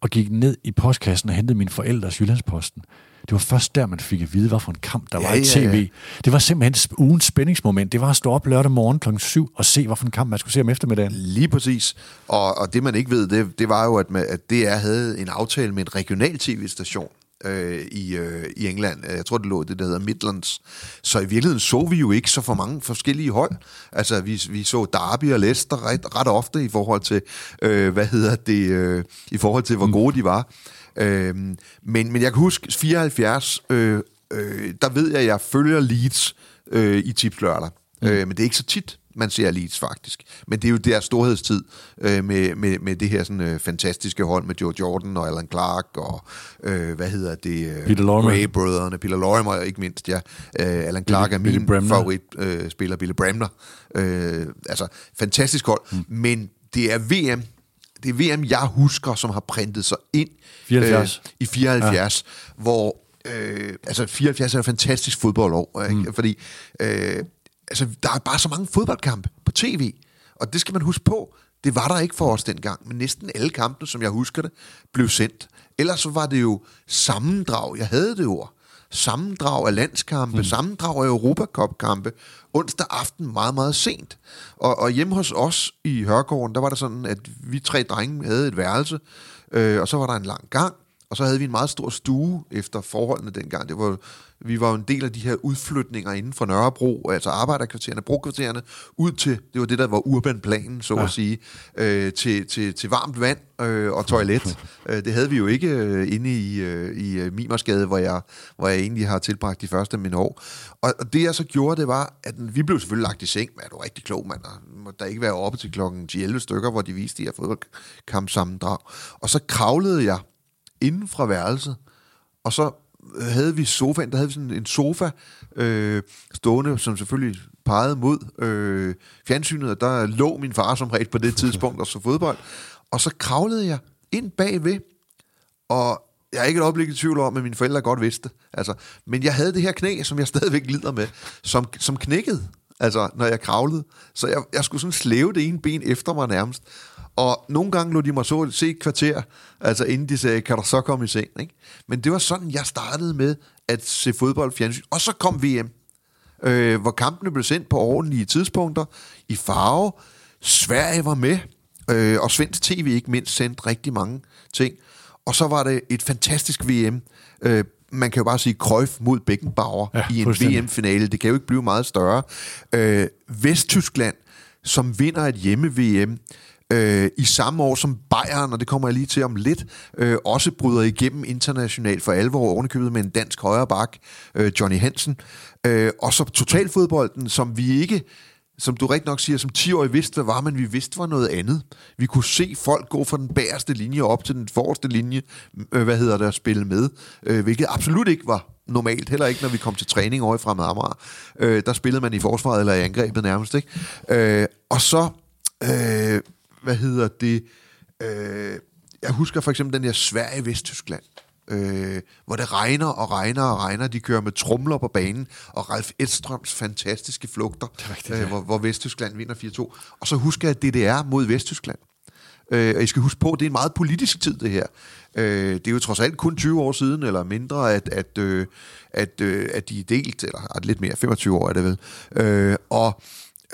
og gik ned i postkassen og hentede min forældres Jyllandsposten. Det var først der, man fik at vide, hvad for en kamp der ja, var i tv. Ja, ja. Det var simpelthen ugens spændingsmoment. Det var at stå op lørdag morgen klokken 7 og se, hvad for en kamp man skulle se om eftermiddagen. Lige præcis. Og, og det, man ikke ved, det, det var jo, at, man, at DR havde en aftale med en regional tv-station, øh, i, øh, i England. Jeg tror, det lå det, der hedder Midlands. Så i virkeligheden så vi jo ikke så for mange forskellige hold. Altså, vi, vi så Derby og Leicester ret, ret ofte i forhold til, øh, hvad hedder det, øh, i forhold til, hvor mm. gode de var. Øh, men, men jeg kan huske, 74, øh, øh, der ved jeg, at jeg følger Leeds øh, i tips lørdag. Mm. Øh, men det er ikke så tit man ser Leeds faktisk. Men det er jo deres storhedstid øh, med, med, med det her sådan, øh, fantastiske hold med Joe Jordan og Alan Clark og øh, hvad hedder det? Øh, Peter Lorimer. Ray-brødrene, Peter Lorimer ikke mindst, ja. Øh, Alan Clark Billy- er Billy min Bremner. favorit øh, spiller, Billy Bremner. Øh, altså, fantastisk hold. Mm. Men det er VM, det er VM, jeg husker, som har printet sig ind 74. Øh, i 74, ja. hvor øh, altså 74 er et fantastisk fodboldår, ikke? Mm. fordi øh, altså, der er bare så mange fodboldkampe på tv, og det skal man huske på. Det var der ikke for os dengang, men næsten alle kampene, som jeg husker det, blev sendt. Ellers så var det jo sammendrag, jeg havde det ord. Sammendrag af landskampe, mm. sammendrag af Europacup-kampe, onsdag aften meget, meget sent. Og, og hjemme hos os i Hørgården, der var det sådan, at vi tre drenge havde et værelse, øh, og så var der en lang gang, og så havde vi en meget stor stue efter forholdene dengang. Det var, vi var jo en del af de her udflytninger inden for Nørrebro, altså arbejderkvartererne, brokvartererne, ud til, det var det, der var urbanplanen, så ja. at sige, øh, til, til, til varmt vand øh, og toilet. øh, det havde vi jo ikke øh, inde i, øh, i øh, Mimersgade, hvor jeg, hvor jeg egentlig har tilbragt de første af mine år. Og, og det jeg så gjorde, det var, at vi blev selvfølgelig lagt i seng, men er du rigtig klog, mand, må der ikke være oppe til klokken 11 stykker, hvor de viste de her fodboldkampsammendrag. Og så kravlede jeg inden fra værelset, og så havde vi sofaen, der havde vi sådan en sofa øh, stående, som selvfølgelig pegede mod øh, fjernsynet, og der lå min far som regel på det tidspunkt og så fodbold. Og så kravlede jeg ind bagved, og jeg er ikke et øjeblik i tvivl om, at mine forældre godt vidste. Altså, men jeg havde det her knæ, som jeg stadigvæk lider med, som, som knækkede, altså, når jeg kravlede. Så jeg, jeg skulle sådan slæve det ene ben efter mig nærmest. Og nogle gange lå de mig så se et kvarter, altså inden de sagde, kan du så komme i seng? Ikke? Men det var sådan, jeg startede med at se fodbold fjernsyn. Og så kom VM, øh, hvor kampene blev sendt på ordentlige tidspunkter, i farve. Sverige var med, øh, og svensk tv ikke mindst sendte rigtig mange ting. Og så var det et fantastisk VM. Øh, man kan jo bare sige Cruyff mod Beckenbauer Ja, i en. VM-finale. Det kan jo ikke blive meget større. Øh, Vesttyskland, som vinder et hjemme-VM, øh, i samme år som Bayern, og det kommer jeg lige til om lidt, øh, også bryder igennem internationalt for alvor, ovenikøbet med en dansk højre bak, øh, Johnny Hansen. Øh, og så totalfodbolden, som vi ikke som du rigtig nok siger, som 10 år vidste, hvad var, men vi vidste var noget andet. Vi kunne se folk gå fra den bagerste linje op til den forreste linje, øh, hvad hedder det, at spille med, øh, hvilket absolut ikke var normalt, heller ikke når vi kom til træning over i Fremad Amager. Øh, der spillede man i forsvaret eller i angrebet nærmest, ikke? Øh, og så, øh, hvad hedder det, øh, jeg husker for eksempel den der Sverige-Vesttyskland, øh, hvor det regner og regner og regner. De kører med trumler på banen, og Ralf Edstrøms fantastiske flugter, rigtigt, ja. øh, hvor, hvor Vesttyskland vinder 4-2. Og så husker jeg DDR mod Vesttyskland. Øh, og I skal huske på, det er en meget politisk tid, det her. Øh, det er jo trods alt kun 20 år siden, eller mindre, at, at, øh, at, øh, at de er delt, eller at lidt mere, 25 år er det vel. Øh, og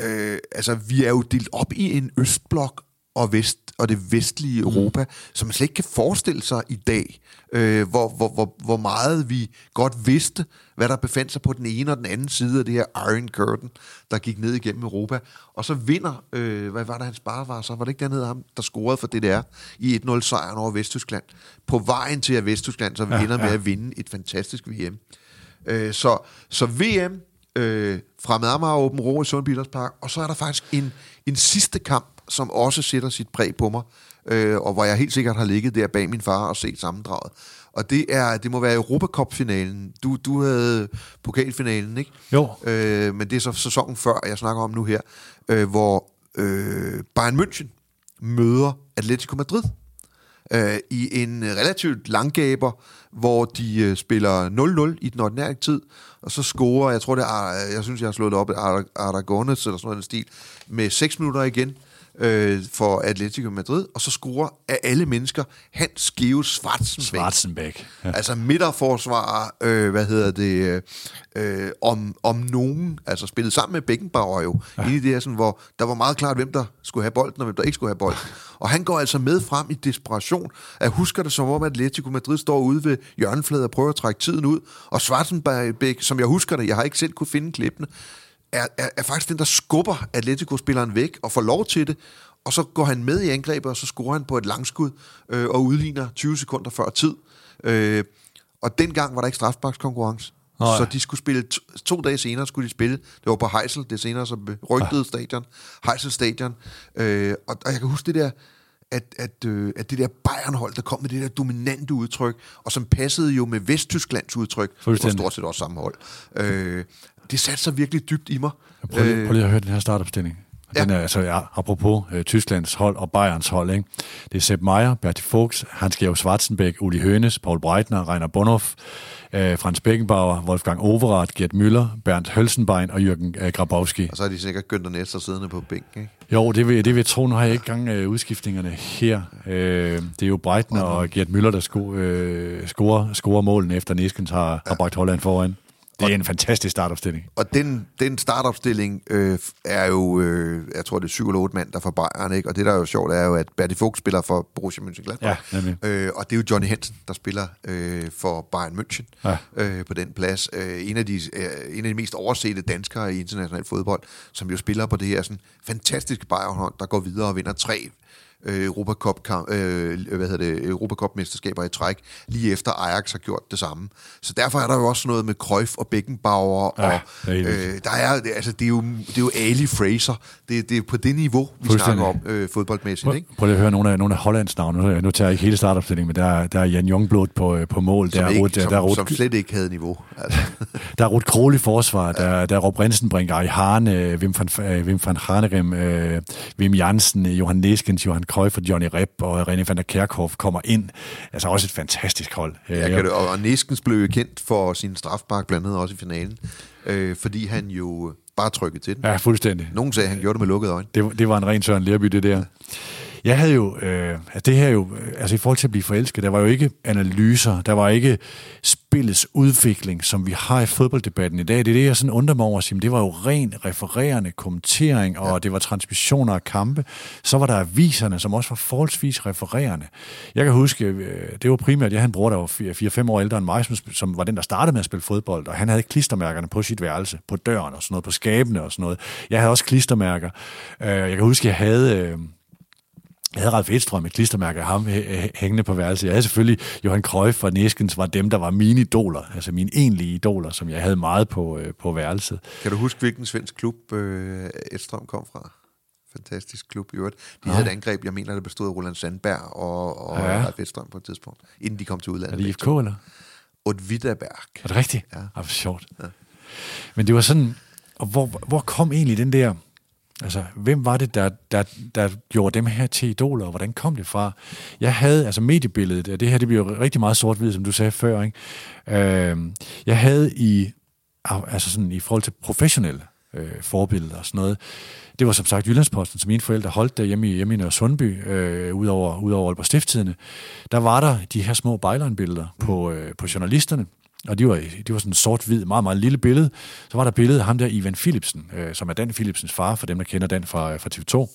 øh, altså, vi er jo delt op i en østblok og vest og det vestlige Europa, mm. som man slet ikke kan forestille sig i dag, øh, hvor, hvor, hvor, hvor meget vi godt vidste, hvad der befandt sig på den ene og den anden side af det her Iron Curtain, der gik ned igennem Europa. Og så vinder, øh, hvad var det, hans bare var så? Var det ikke dernede ham, der scorede for DDR i 1-0 sejren over Vesttyskland? På vejen til at Vesttyskland så vinder ja, ja. med at vinde et fantastisk VM. Øh, så, så VM, øh, Fremad Amager Åben Rå i Sundby Park, og så er der faktisk en, en sidste kamp, som også sætter sit præg på mig, øh, og hvor jeg helt sikkert har ligget der bag min far og set sammendraget. Og det er det må være Europacup-finalen. Du, du havde pokalfinalen, ikke? Jo. Øh, men det er så sæsonen før, jeg snakker om nu her, øh, hvor øh, Bayern München møder Atletico Madrid øh, i en relativt langgaber, hvor de øh, spiller 0-0 i den ordinære tid, og så scorer, jeg tror det er, jeg synes jeg har slået det op, Ar- Aragones eller sådan noget den stil, med 6 minutter igen øh, for Atletico Madrid, og så scorer af alle mennesker Hans Geo Schwarzenbeck. Schwarzenbeck. Ja. Altså midterforsvar, øh, hvad hedder det, øh, om, om nogen, altså spillet sammen med Beckenbauer jo, ja. i det her, sådan, hvor der var meget klart, hvem der skulle have bolden, og hvem der ikke skulle have bolden. Og han går altså med frem i desperation. Jeg husker det som om, at Atletico Madrid står ude ved hjørnefladet og prøver at trække tiden ud, og Schwarzenbeck, som jeg husker det, jeg har ikke selv kunne finde klippene, er, er, er faktisk den, der skubber Atletico-spilleren væk og får lov til det, og så går han med i angrebet, og så scorer han på et langskud øh, og udligner 20 sekunder før tid. Øh, og dengang var der ikke strafbakskonkurrence. Så de skulle spille, to, to dage senere skulle de spille. Det var på Heisel, det senere så rygtede stadion. Heisel stadion. Øh, og, og jeg kan huske det der, at, at, øh, at det der Bayern-hold, der kom med det der dominante udtryk, og som passede jo med Vesttysklands udtryk, var stort set også samme hold. Øh, det satte sig virkelig dybt i mig. Prøv lige, prøv lige at høre den her startopstilling. Ja. Den er, altså, ja, apropos øh, Tysklands hold og Bayerns hold, ikke? det er Sepp Meier, Bertie Fuchs, Hans Georg Schwarzenbeck, Uli Hønes, Paul Breitner, Rainer Bonhoff, øh, Frans Beckenbauer, Wolfgang Overath, Gert Müller, Bernd Hølsenbein og Jürgen øh, Grabowski. Og så er de sikkert Günther Næster siddende på bænken, ikke? Jo, det vil, det vil jeg tro. Nu har jeg ikke gang øh, udskiftningerne her. Øh, det er jo Breitner og Gert Müller, der sko, øh, scorer, scorer målene efter Neskens har, ja. har bragt Holland foran. Det er en fantastisk startopstilling. Og den, den startopstilling øh, er jo, øh, jeg tror det er syv eller otte mand, der får Bayern, ikke? Og det der er jo sjovt, er jo, at Bertie Fuchs spiller for Borussia Mönchengladbach. Ja, øh, og det er jo Johnny Hansen, der spiller øh, for Bayern München ja. øh, på den plads. Øh, en, af de, øh, en af de mest oversete danskere i international fodbold, som jo spiller på det her sådan fantastiske Bayern-hold, der går videre og vinder tre øh, Europacup, øh, hvad hedder det, Europacup-mesterskaber i træk, lige efter Ajax har gjort det samme. Så derfor er der jo også noget med Cruyff og Beckenbauer, ja, og øh, der er, altså, det er jo, det er jo Ali Fraser. Det, det er på det niveau, vi snakker om øh, fodboldmæssigt. Prøv, ikke? prøv lige at høre nogle af, nogle af Hollands navne. Nu tager jeg ikke hele startopstillingen, men der, er, der er Jan Jongblod på, øh, på mål. Som, der ikke, er, som, der er Rut, som slet ikke havde niveau. Altså. der er Ruth Krohl i forsvar, der, ja. der er Rob Rinsenbrink, Ari Harne, Wim van, øh, Wim van Hanegem, øh, Wim Jansen, Johan Neskens, Johan Cruyff og Johnny Rep og René van der Kerkhoff kommer ind. Altså også et fantastisk hold. Ja, kan det, og Neskens blev kendt for sin strafbark, blandt andet også i finalen, øh, fordi han jo bare trykkede til den. Ja, fuldstændig. Nogen sagde, at han gjorde det med lukkede øjne. Det, det var en ren Søren Lerby, det der. Ja. Jeg havde jo, øh, altså det her jo, altså i forhold til at blive forelsket, der var jo ikke analyser, der var ikke spillets udvikling, som vi har i fodbolddebatten i dag. Det er det, jeg sådan undrer mig over at sige, det var jo ren refererende kommentering, og ja. det var transmissioner af kampe. Så var der aviserne, som også var forholdsvis refererende. Jeg kan huske, øh, det var primært, jeg havde en bror, der var 4-5 år ældre end mig, som, som var den, der startede med at spille fodbold, og han havde klistermærkerne på sit værelse, på døren og sådan noget, på skabene og sådan noget. Jeg havde også klistermærker. Øh, jeg kan huske, jeg havde øh, jeg havde Ralf Edstrøm med klistermærke af ham hængende på værelset. Jeg havde selvfølgelig Johan Cruyff og Neskens var dem, der var mine idoler, altså mine egentlige idoler, som jeg havde meget på, øh, på værelset. Kan du huske, hvilken svensk klub øh, Edstrøm kom fra? Fantastisk klub i øvrigt. De ja. havde et angreb, jeg mener, det bestod af Roland Sandberg og, og ja. Ralf Edstrøm på et tidspunkt, inden de kom til udlandet. Er det IFK, eller? Og Widerberg. Er det rigtigt? Ja. Ah, sjovt. Ja. Men det var sådan, og hvor, hvor kom egentlig den der Altså, hvem var det, der, der, der gjorde dem her til idoler, og hvordan kom det fra? Jeg havde, altså mediebilledet, og det her det bliver jo rigtig meget sort som du sagde før, ikke? Øh, jeg havde i, altså sådan i forhold til professionelle øh, forbilleder og sådan noget, det var som sagt Jyllandsposten, som mine forældre holdt der hjemme i, hjemme i Nørre Sundby, øh, ud over, ud over Aalborg Stifttidene. Der var der de her små bejlernbilleder på, øh, på journalisterne, og de var, de var sådan sort-hvid, meget, meget lille billede. Så var der billedet af ham der, Ivan Philipsen, øh, som er Dan Philipsens far, for dem, der kender Dan fra, fra TV2.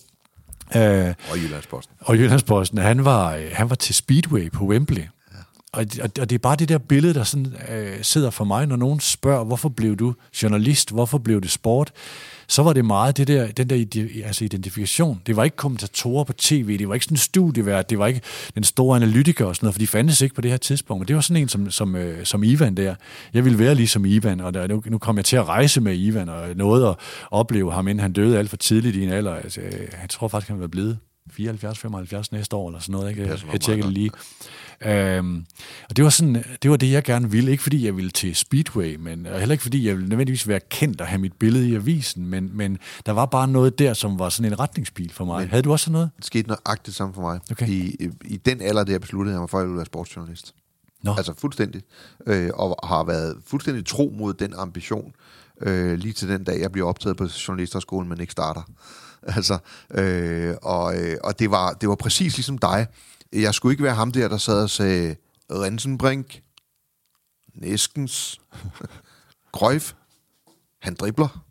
Øh, og Jyllandsposten. Og Jyllandsposten. Han var, øh, han var til Speedway på Wembley. Ja. Og, og, og det er bare det der billede, der sådan, øh, sidder for mig, når nogen spørger, hvorfor blev du journalist? Hvorfor blev det sport? Så var det meget det der, den der altså identifikation. Det var ikke kommentatorer på tv, det var ikke sådan en studievært, det var ikke den store analytiker og sådan noget, for de fandtes ikke på det her tidspunkt. Men det var sådan en som, som, øh, som Ivan der. Jeg ville være ligesom Ivan, og der, nu, nu kom jeg til at rejse med Ivan, og nåede at opleve ham, inden han døde alt for tidligt i en alder. Altså, jeg tror faktisk, han var blevet 74-75 næste år, eller sådan noget. Ikke? Jeg tjekker det lige. Øhm, og det var, sådan, det var det, jeg gerne ville. Ikke fordi jeg ville til Speedway, men og heller ikke fordi jeg ville nødvendigvis være kendt og have mit billede i avisen, men, men der var bare noget der, som var sådan en retningspil for mig. Men Havde du også sådan noget? Det skete nøjagtigt sammen for mig. Okay. I, i, I den alder, der jeg besluttede jeg mig for, at jeg ville være sportsjournalist. Nå. Altså fuldstændig. Øh, og har været fuldstændig tro mod den ambition, øh, lige til den dag, jeg bliver optaget på journalisterskolen, men ikke starter. Altså, øh, og, øh, og det var, det var præcis ligesom dig. Jeg skulle ikke være ham der, der sad og sagde, Rensenbrink, Næskens, Krøjf, han dribler.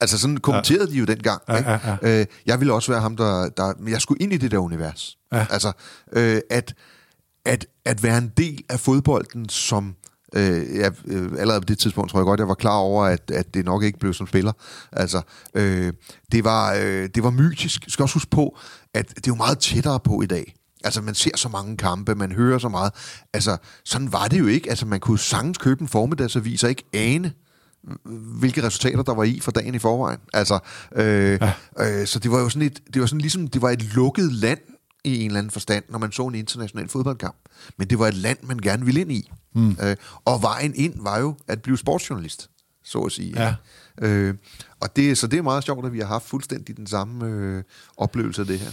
Altså sådan kommenterede ja. de jo dengang. Ja, ja, ja. Øh, jeg ville også være ham, der, der... Men jeg skulle ind i det der univers. Ja. Altså, øh, at, at, at være en del af fodbolden som Øh, jeg, øh, allerede på det tidspunkt tror jeg godt, jeg var klar over, at, at det nok ikke blev som spiller. Altså, øh, det, var, øh, det var mytisk. Jeg skal også huske på, at det er jo meget tættere på i dag. Altså, man ser så mange kampe, man hører så meget. Altså, sådan var det jo ikke. Altså, man kunne sagtens købe en formiddagsavis og ikke ane, hvilke resultater der var i for dagen i forvejen. Altså, øh, ja. øh, så det var jo sådan et, det var sådan ligesom, det var et lukket land i en eller anden forstand, når man så en international fodboldkamp. Men det var et land, man gerne ville ind i. Mm. Øh, og vejen ind var jo at blive sportsjournalist, så at sige. Ja. Øh, og det, så det er meget sjovt, at vi har haft fuldstændig den samme øh, oplevelse af det her.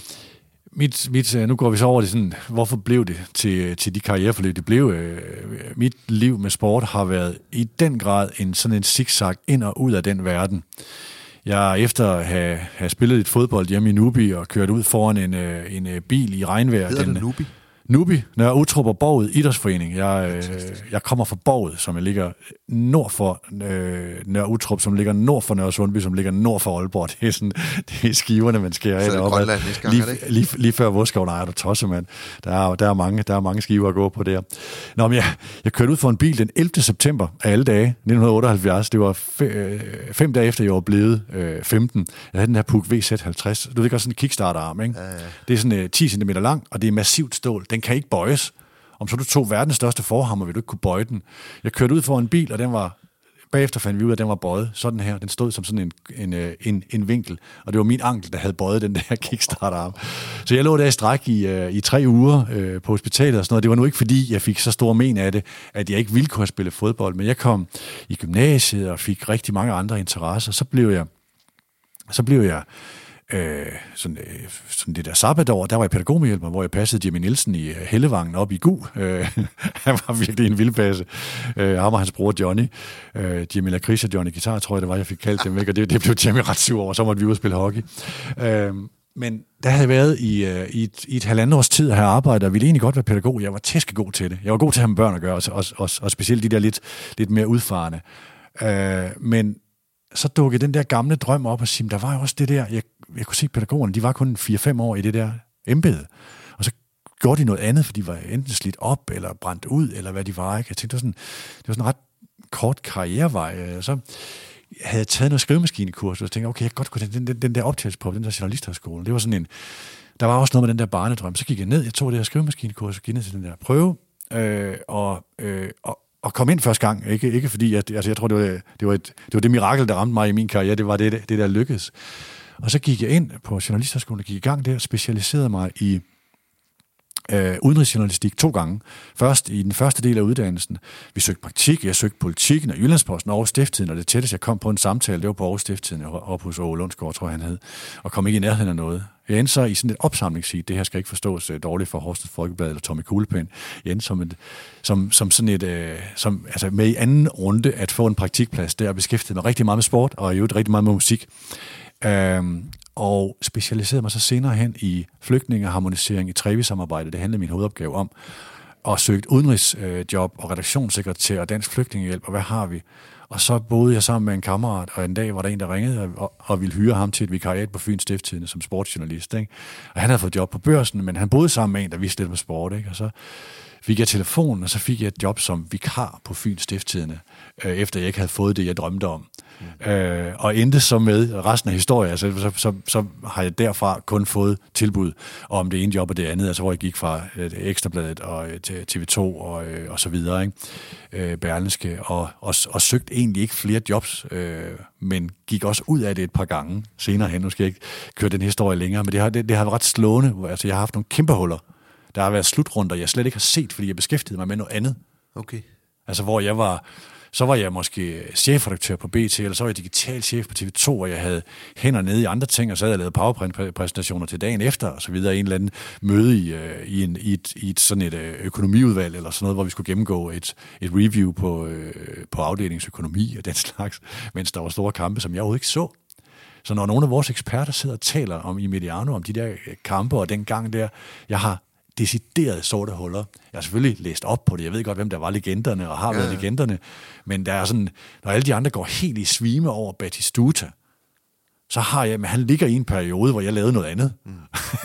Mit, mit, øh, nu går vi så over det sådan, hvorfor blev det til, til de karriereforløb, det blev. Øh, mit liv med sport har været i den grad en sådan en zigzag ind og ud af den verden. Jeg efter at have, have spillet lidt fodbold hjemme i Nubi og kørt ud foran en, øh, en øh, bil i regnvejr. Hedder den, det Nubi? Nubi, når jeg udtrupper Borget Idrætsforening. Jeg, øh, jeg kommer fra Borget, som ligger nord for øh, Nørre Utrup, som ligger nord for Nørre Sundby, som ligger nord for Aalborg. Det er, sådan, det er skiverne, man skærer er. Grønland næste gang, lige, ikke? lige, lige før Voskov, nej, er du tosser, mand. Der er, der, er mange, der er mange skiver at gå på der. Nå, men jeg, jeg kørte ud for en bil den 11. september af alle dage, 1978. Det var fe, øh, fem dage efter, jeg var blevet øh, 15. Jeg havde den her Puk VZ50. Du ved godt, sådan en kickstarter-arm, ikke? Ja, ja. Det er sådan øh, 10 cm lang, og det er massivt stål. Den kan ikke bøjes. Om så du tog verdens største forhammer, ville du ikke kunne bøje den. Jeg kørte ud for en bil, og den var Bagefter fandt vi ud af, at den var bøjet. Sådan her. Den stod som sådan en, en, øh, en, en vinkel. Og det var min ankel, der havde bøjet den der kickstarter-arm. Så jeg lå der i stræk i, øh, i tre uger øh, på hospitalet og sådan noget. Det var nu ikke fordi, jeg fik så stor men af det, at jeg ikke ville kunne spille fodbold. Men jeg kom i gymnasiet og fik rigtig mange andre interesser. Så blev jeg, så blev jeg øh, sådan, øh, sådan det der sabbatår, der var jeg pædagogmedhjælper, hvor jeg passede Jimmy Nielsen i øh, Hellevangen op i Gu. Øh, han var virkelig en vildpasse. Øh, ham og hans bror Johnny. Øh, Jimmy Lacris og Johnny Guitar, tror jeg det var, jeg fik kaldt dem, ikke? og det, det blev Jimmy ret sur over, så måtte vi ud og spille hockey. Øh, men der havde jeg været i, øh, i, et, i et halvandet års tid, her arbejdet, og ville egentlig godt være pædagog. Jeg var tæskegod til det. Jeg var god til at have med børn at gøre, og, og, og, og specielt de der lidt, lidt mere udfarende. Øh, men så dukkede den der gamle drøm op og sige, der var jo også det der, jeg, jeg kunne se pædagogerne, de var kun 4-5 år i det der embede. Og så gjorde de noget andet, for de var enten slidt op, eller brændt ud, eller hvad de var. Ikke? Jeg tænkte, det var sådan, det var sådan en ret kort karrierevej. Øh, og så havde jeg taget noget skrivemaskinekursus, og tænkte okay, jeg kan godt kunne den, den, den der optagelsesprøve, den der journalisterskole, Det var sådan en, der var også noget med den der barnedrøm. Så gik jeg ned, jeg tog det her skrivemaskinekursus, og gik ned til den der prøve, øh, og, øh, og, og kom ind første gang. Ikke, ikke fordi, at, altså jeg tror, det var det, var et, det var det mirakel, der ramte mig i min karriere. Det var det, det der lykkedes. Og så gik jeg ind på journalisterskolen og gik i gang der, specialiserede mig i øh, udenrigsjournalistik to gange. Først i den første del af uddannelsen. Vi søgte praktik, jeg søgte politikken og Jyllandsposten og Stifttiden, og det tætteste jeg kom på en samtale, det var på Aarhus Stifttiden, op hos Åge Lundsgaard, tror jeg han hed, og kom ikke i nærheden af noget. Jeg endte så i sådan et opsamlingssigt, det her skal ikke forstås øh, dårligt for Horsens Folkeblad eller Tommy Kuglepen. Jeg endte som, et, som, som sådan et, øh, som, altså med i anden runde at få en praktikplads der og beskæftigede mig rigtig meget med sport og i øvrigt rigtig meget med musik. Øhm, og specialiserede mig så senere hen i flygtningeharmonisering i Trevi-samarbejdet. Det handlede min hovedopgave om. Og søgt udenrigsjob øh, og redaktionssekretær og dansk flygtningehjælp, og hvad har vi? Og så boede jeg sammen med en kammerat, og en dag var der en, der ringede og, og ville hyre ham til et vikariat på Fyns Stifttidende som sportsjournalist. Ikke? Og han havde fået job på børsen, men han boede sammen med en, der vidste lidt på sport. Ikke? Og så fik jeg telefonen, og så fik jeg et job som vikar på Fyns Stifttidende, øh, efter jeg ikke havde fået det, jeg drømte om. Øh, og endte så med resten af historien, altså, så, så, så har jeg derfra kun fået tilbud om det ene job og det andet, altså hvor jeg gik fra øh, Ekstrabladet og øh, til TV2 og, øh, og så videre, ikke? Øh, Berlenske, og, og, og søgte egentlig ikke flere jobs, øh, men gik også ud af det et par gange senere hen. Nu skal jeg ikke køre den historie længere, men det har, det, det har været ret slående. Altså, jeg har haft nogle kæmpe huller. Der har været slutrunder, jeg slet ikke har set, fordi jeg beskæftigede mig med noget andet. Okay. Altså, hvor jeg var, så var jeg måske chefredaktør på BT, eller så var jeg digital chef på TV2, og jeg havde hænder nede i andre ting, og så havde jeg lavet PowerPoint-præsentationer til dagen efter, og så videre, en eller anden møde i, øh, i, en, i, et, i et sådan et øh, økonomiudvalg, eller sådan noget, hvor vi skulle gennemgå et, et review på, øh, på afdelingsøkonomi og den slags, mens der var store kampe, som jeg overhovedet ikke så. Så når nogle af vores eksperter sidder og taler om i Mediano, om de der øh, kampe og den gang der, jeg har decideret sorte huller. Jeg har selvfølgelig læst op på det. Jeg ved godt, hvem der var legenderne og har ja. været legenderne. Men der er sådan, når alle de andre går helt i svime over Batistuta, så har jeg, men han ligger i en periode, hvor jeg lavede noget andet. Mm.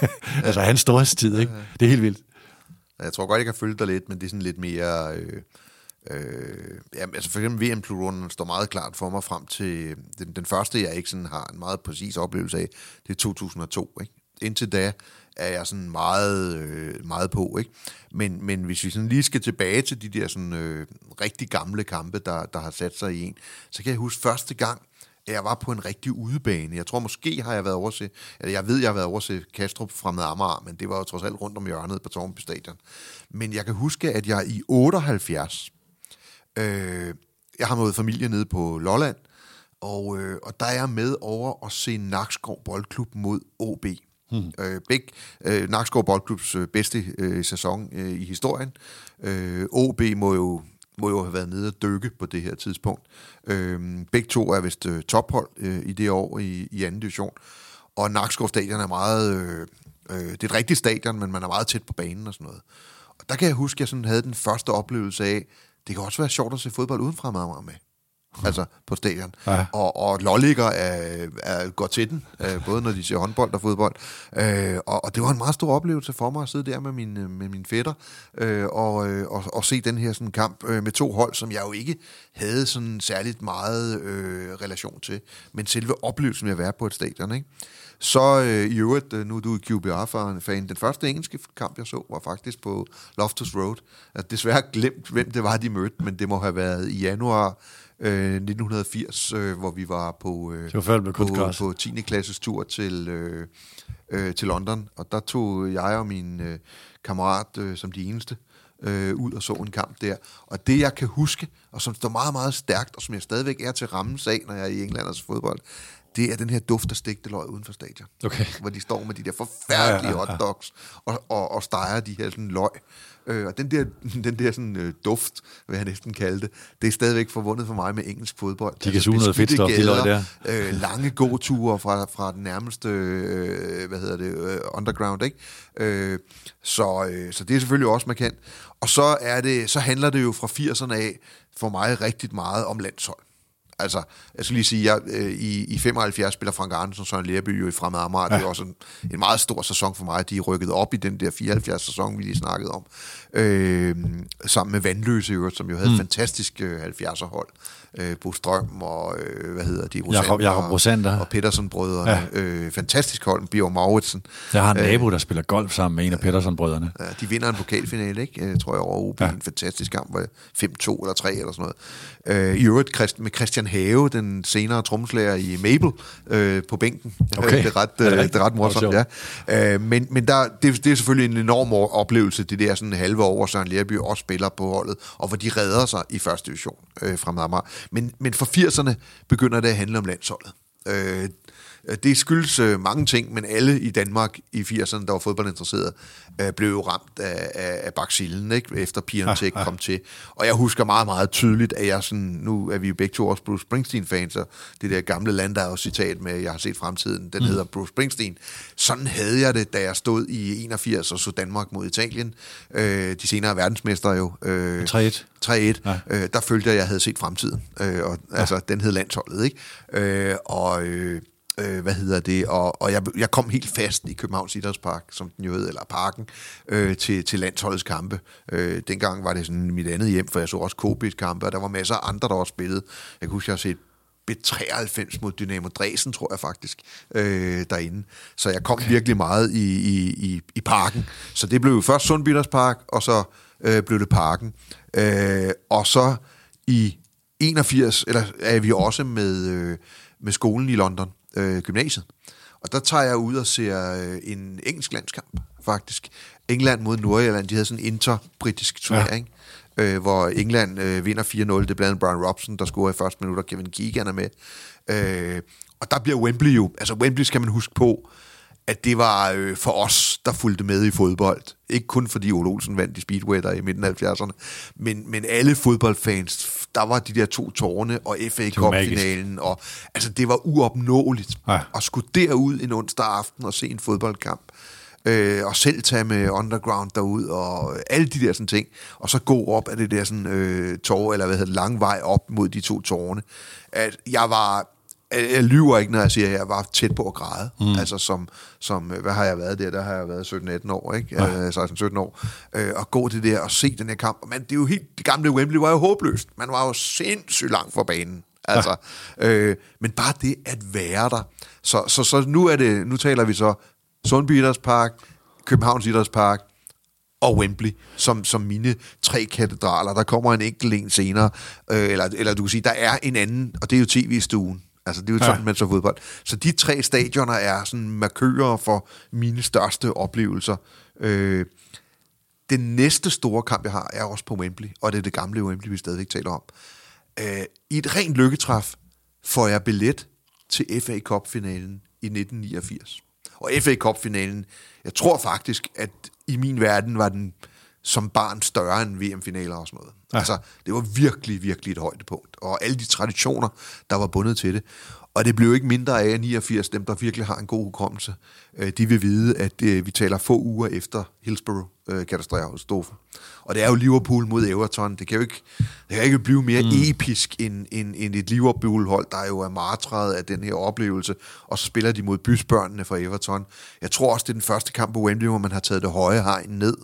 altså hans storhedstid, ikke? Det er helt vildt. Jeg tror godt, jeg kan følge dig lidt, men det er sådan lidt mere... Øh, øh, ja, altså for eksempel VM Plutonen står meget klart for mig frem til... Den, den første, jeg ikke sådan har en meget præcis oplevelse af, det er 2002, ikke? Indtil da er jeg sådan meget, øh, meget på. Ikke? Men, men hvis vi sådan lige skal tilbage til de der sådan, øh, rigtig gamle kampe, der, der har sat sig i en, så kan jeg huske første gang, at jeg var på en rigtig udebane. Jeg tror måske har jeg været over til, eller jeg ved, jeg har været over til Kastrup fra med Amager, men det var jo trods alt rundt om hjørnet på Tornby Stadion. Men jeg kan huske, at jeg i 78, øh, jeg har mødt familie nede på Lolland, og, øh, og der er jeg med over at se Nakskov Boldklub mod OB. Hmm. Øh, begge øh, Nakskov Boldklubs øh, bedste øh, sæson øh, i historien. Øh, OB må jo må jo have været nede og dykke på det her tidspunkt. Øh, begge to er vist øh, tophold øh, i det år i, i anden division. Og Nakskov Stadion er meget... Øh, øh, det er et rigtigt stadion, men man er meget tæt på banen og sådan noget. Og der kan jeg huske, at jeg sådan havde den første oplevelse af, det kan også være sjovt at se fodbold udenfra med med altså på stadion. Ja. Og, og lolliger er, er, går til den, øh, både når de ser håndbold og fodbold. Øh, og, og det var en meget stor oplevelse for mig at sidde der med min, øh, med min fætter øh, og, øh, og, og se den her sådan kamp øh, med to hold, som jeg jo ikke havde sådan særligt meget øh, relation til. Men selve oplevelsen med at være på et stadion, ikke? Så øh, i øvrigt, øh, nu er du QBR-fan, den første engelske kamp, jeg så, var faktisk på Loftus Road. Jeg desværre glemt, hvem det var, de mødte, men det må have været i januar øh, 1980, øh, hvor vi var på, øh, det var på, på 10. klasses tur til, øh, øh, til London, og der tog jeg og min øh, kammerat øh, som de eneste øh, ud og så en kamp der. Og det, jeg kan huske, og som står meget, meget stærkt, og som jeg stadigvæk er til ramme af, når jeg er i England og fodbold, det er den her duft af stegte løg uden for stadion. Okay. Hvor de står med de der forfærdelige ja, ja, ja. hotdogs og, og, og steger de her sådan løg. Øh, og den der, den der sådan, øh, duft, hvad jeg næsten kalde det, det er stadigvæk forbundet for mig med engelsk fodbold. De kan altså, suge noget fedt stof, de løg der. Øh, lange gåture fra, fra den nærmeste, øh, hvad hedder det, øh, underground, ikke? Øh, så, øh, så det er selvfølgelig også markant. Og så, er det, så handler det jo fra 80'erne af for mig rigtig meget om landshold. Altså, jeg skal lige sige, jeg, øh, i, i 75 spiller Frank Andersen og Søren Lerby jo i Fremad Amager. Ja. Det er også en, en meget stor sæson for mig. De er rykket op i den der 74 sæson, vi lige snakkede om. Øh, sammen med Vandløse, som jo havde mm. fantastisk øh, 70'er hold øh, Bo Strøm og, øh, hvad hedder de, Rosander, Jacob, Jacob Rosander. og Petersen-brødrene. Ja. Øh, fantastisk hold, Bjørn Mauritsen. Jeg har en øh, nabo, der spiller golf sammen med en af Petersen-brødrene. Ja, de vinder en pokalfinale, ikke? Jeg tror jeg, over OB. Ja. En fantastisk kamp, 5-2 eller 3 eller sådan noget. Øh, I øvrigt med Christian Have, den senere trommeslager i Mabel, øh, på bænken. Okay. det, er ret, øh, det er ret morsomt, ja. Øh, men men der, det, det er selvfølgelig en enorm oplevelse, det der sådan halve år, Søren Lerby også spiller på holdet, og hvor de redder sig i første division øh, fra Marmar. Men, men for 80'erne begynder det at handle om landsholdet. Øh, det skyldes øh, mange ting, men alle i Danmark i 80'erne, der var fodboldinteresseret, øh, blev jo ramt af, af, af baksillen, ikke? efter Piontek ja, ja. kom til. Og jeg husker meget, meget tydeligt, at jeg sådan, nu er vi jo begge to også Bruce Springsteen-fans, og det der gamle land, der er jo citat med, jeg har set fremtiden, den mm. hedder Bruce Springsteen. Sådan havde jeg det, da jeg stod i 81 og så Danmark mod Italien. Øh, de senere verdensmester jo. Øh, 3-1. 3-1. Ja. Øh, der følte jeg, at jeg havde set fremtiden. Øh, og, ja. Altså, den hed landsholdet, ikke? Øh, og... Øh, øh, hvad hedder det, og, og jeg, jeg kom helt fast i Københavns Idrætspark, som den jo hed, eller parken, øh, til, til landsholdets kampe. Øh, dengang var det sådan mit andet hjem, for jeg så også KB's kampe, og der var masser af andre, der også spillede. Jeg kan huske, jeg har set B93 mod Dynamo Dresden, tror jeg faktisk, øh, derinde. Så jeg kom okay. virkelig meget i, i, i, i parken. Så det blev jo først Sundbytters Park, og så øh, blev det parken. Øh, og så i 81, eller er vi også med, øh, med skolen i London, øh, gymnasiet. Og der tager jeg ud og ser øh, en engelsk landskamp, faktisk. England mod Nordirland, de havde sådan en inter-britisk turnering, ja. øh, hvor England øh, vinder 4-0. Det er blandt andet Brian Robson, der scorer i første minut, og Kevin Keegan er med. Øh, og der bliver Wembley jo, altså Wembley skal man huske på, at det var øh, for os, der fulgte med i fodbold. Ikke kun fordi Ole Olsen vandt i Speedway der i midten af 70'erne, men, men alle fodboldfans, der var de der to tårne og FA Cup-finalen, og altså det var uopnåeligt ja. at skulle derud en onsdag aften og se en fodboldkamp. Øh, og selv tage med underground derud og alle de der sådan ting, og så gå op af det der sådan øh, tår, eller hvad hedder lang vej op mod de to tårne. At jeg var jeg lyver ikke, når jeg siger, at jeg var tæt på at græde. Mm. Altså som, som, hvad har jeg været der? Der har jeg været 17-18 år, ikke? Ja. 16-17 år. Øh, og gå det der og se den her kamp. Men det er jo helt, det gamle Wembley var jo håbløst. Man var jo sindssygt langt fra banen. Altså, ja. øh, men bare det at være der. Så, så, så nu er det, nu taler vi så Sundby Park, Københavns Idrætspark og Wembley som, som mine tre katedraler. Der kommer en enkelt en senere, øh, eller, eller du kan sige, der er en anden, og det er jo tv-stuen. Altså, det er jo sådan, ja. man så fodbold. Så de tre stadioner er sådan markører for mine største oplevelser. Øh, den næste store kamp, jeg har, er også på Wembley, og det er det gamle Wembley, vi stadigvæk taler om. Øh, I et rent lykketræf får jeg billet til FA Cup-finalen i 1989. Og FA Cup-finalen, jeg tror faktisk, at i min verden var den som barn større end VM-finaler og sådan noget. Ja. Altså, det var virkelig, virkelig et højdepunkt. Og alle de traditioner, der var bundet til det. Og det blev ikke mindre af 89, dem der virkelig har en god hukommelse. Øh, de vil vide, at øh, vi taler få uger efter Hillsborough-katastrofen. Og det er jo Liverpool mod Everton. Det kan jo ikke, det kan ikke blive mere mm. episk end, end, end et Liverpool-hold, der jo er martret af den her oplevelse. Og så spiller de mod bysbørnene fra Everton. Jeg tror også, det er den første kamp på Wembley, hvor man har taget det høje hegn ned.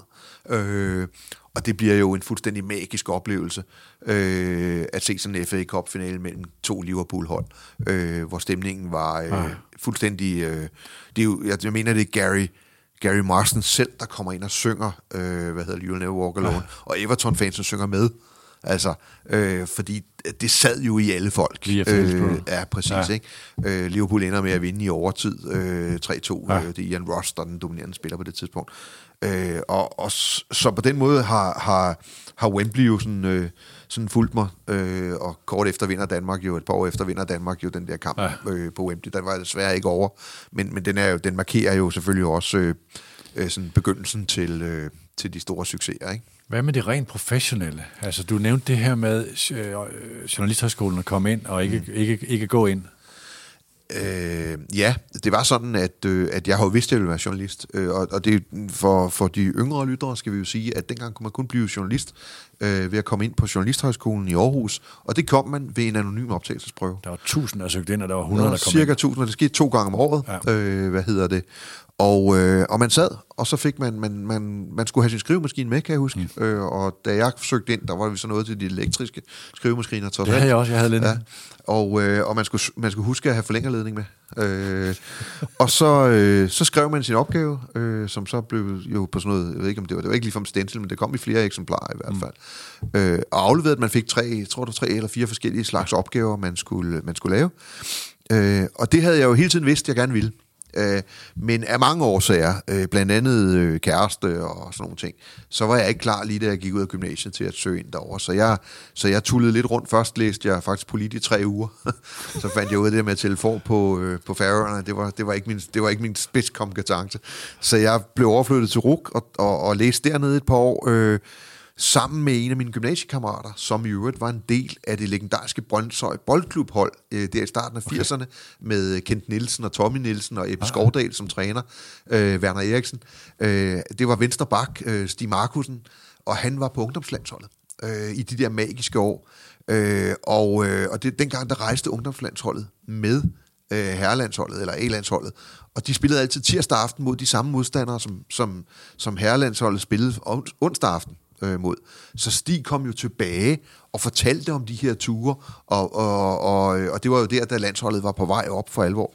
Øh, og det bliver jo en fuldstændig magisk oplevelse øh, at se sådan en FA Cup-finale mellem to Liverpool-hold, øh, hvor stemningen var øh, ah. fuldstændig... Øh, det er jo, jeg, jeg mener, det er Gary... Gary Marston selv, der kommer ind og synger, øh, hvad hedder det, You'll Never Walk Alone, ja. og Everton-fansen synger med. Altså, øh, fordi det sad jo i alle folk. øh, ja, præcis. Ja. Ikke? Øh, Liverpool ender med at vinde i overtid øh, 3-2. Ja. Øh, det er Ian Ross, der er den dominerende spiller på det tidspunkt. Øh, og, og så på den måde har, har, har Wembley jo sådan, øh, sådan fulgt mig, øh, og kort efter vinder Danmark jo, et par år efter vinder Danmark jo den der kamp ja. øh, på Wembley. Den var desværre ikke over, men, men den, er jo, den markerer jo selvfølgelig også øh, øh, sådan begyndelsen til, øh, til de store succeser, ikke? Hvad med det rent professionelle? Altså, du nævnte det her med øh, journalisthøjskolen at komme ind og ikke, mm. ikke, ikke gå ind. Øh, ja, det var sådan, at, øh, at jeg har jo vidst, at jeg ville være journalist. Øh, og, og det for, for de yngre lyttere skal vi jo sige, at dengang kunne man kun blive journalist øh, ved at komme ind på Journalisthøjskolen i Aarhus. Og det kom man ved en anonym optagelsesprøve. Der var tusind, der søgte ind, og der var 100, der, der kom cirka ind. Cirka 1000, og det skete to gange om året. Ja. Øh, hvad hedder det? Og, øh, og man sad, og så fik man, man, man, man skulle have sin skrivemaskine med, kan jeg huske. Mm. Øh, og da jeg søgte ind, der var vi så noget til de elektriske skrivemaskiner. Det havde jeg også, jeg havde lidt. Ja. Og, øh, og man, skulle, man skulle huske at have forlængerledning med. Øh, og så, øh, så skrev man sin opgave, øh, som så blev jo på sådan noget, jeg ved ikke om det var, det var ikke lige fra stencil, men det kom i flere eksemplarer i hvert mm. fald. Mm. Øh, og afleverede, at man fik tre, jeg tror du, tre eller fire forskellige slags opgaver, man skulle, man skulle lave. Øh, og det havde jeg jo hele tiden vidst, jeg gerne ville. Øh, men af mange årsager, øh, blandt andet øh, kæreste og sådan nogle ting, så var jeg ikke klar lige da jeg gik ud af gymnasiet til at søge ind derover. Så jeg, så jeg tullede lidt rundt. Først læste jeg faktisk polit i tre uger. så fandt jeg ud af det med telefon på, øh, på færøerne. Det var, det, var ikke min, det var ikke min spidskompetence. Så jeg blev overflyttet til RUK og, og, og læste dernede et par år. Øh, sammen med en af mine gymnasiekammerater, som i øvrigt var en del af det legendariske Brøndshøj Boldklubhold øh, der i starten af okay. 80'erne, med Kent Nielsen og Tommy Nielsen og Ebbe ah. Skovdal som træner, øh, Werner Eriksen. Øh, det var venstre bak, øh, Stig Markusen, og han var på ungdomslandsholdet øh, i de der magiske år. Øh, og øh, og det, dengang der rejste ungdomslandsholdet med øh, herrelandsholdet, eller A-landsholdet, og de spillede altid tirsdag aften mod de samme modstandere, som, som, som herrelandsholdet spillede onsdag aften øh, mod. Så Stig kom jo tilbage og fortalte om de her ture, og, og, og, øh, og det var jo der, da landsholdet var på vej op for alvor.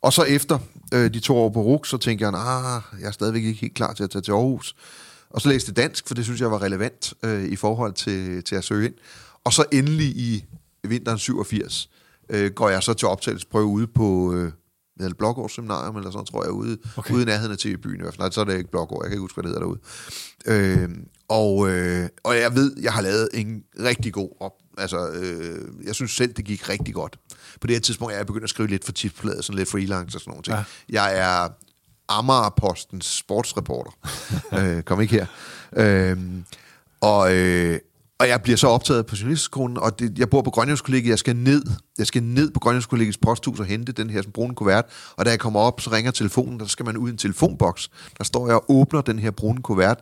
Og så efter øh, de to år på RUK, så tænkte jeg, ah, jeg er stadigvæk ikke helt klar til at tage til Aarhus. Og så læste dansk, for det synes jeg var relevant øh, i forhold til, til at søge ind. Og så endelig i vinteren 87 øh, går jeg så til optagelsesprøve ude på øh, eller Blågårds Seminarium, eller sådan, tror jeg, ude, okay. ude i nærheden af TV-byen i hvert fald. Nej, så er det ikke Blågård, jeg kan ikke huske, hvad det hedder derude. Øh, og, øh, og jeg ved, jeg har lavet en rigtig god op. Altså, øh, jeg synes selv, det gik rigtig godt. På det her tidspunkt er jeg begyndt at skrive lidt for tipsbladet, sådan lidt freelance og sådan nogle ting. Ja. Jeg er Amager-Postens sportsreporter. øh, kom ikke her. Øh, og, øh, og jeg bliver så optaget på journalistskolen, og det, jeg bor på Grønlandskollegiet, jeg skal ned, jeg skal ned på Grønlandskollegiets posthus og hente den her sådan, brune kuvert, og da jeg kommer op, så ringer telefonen, der skal man ud i en telefonboks. Der står jeg og åbner den her brune kuvert,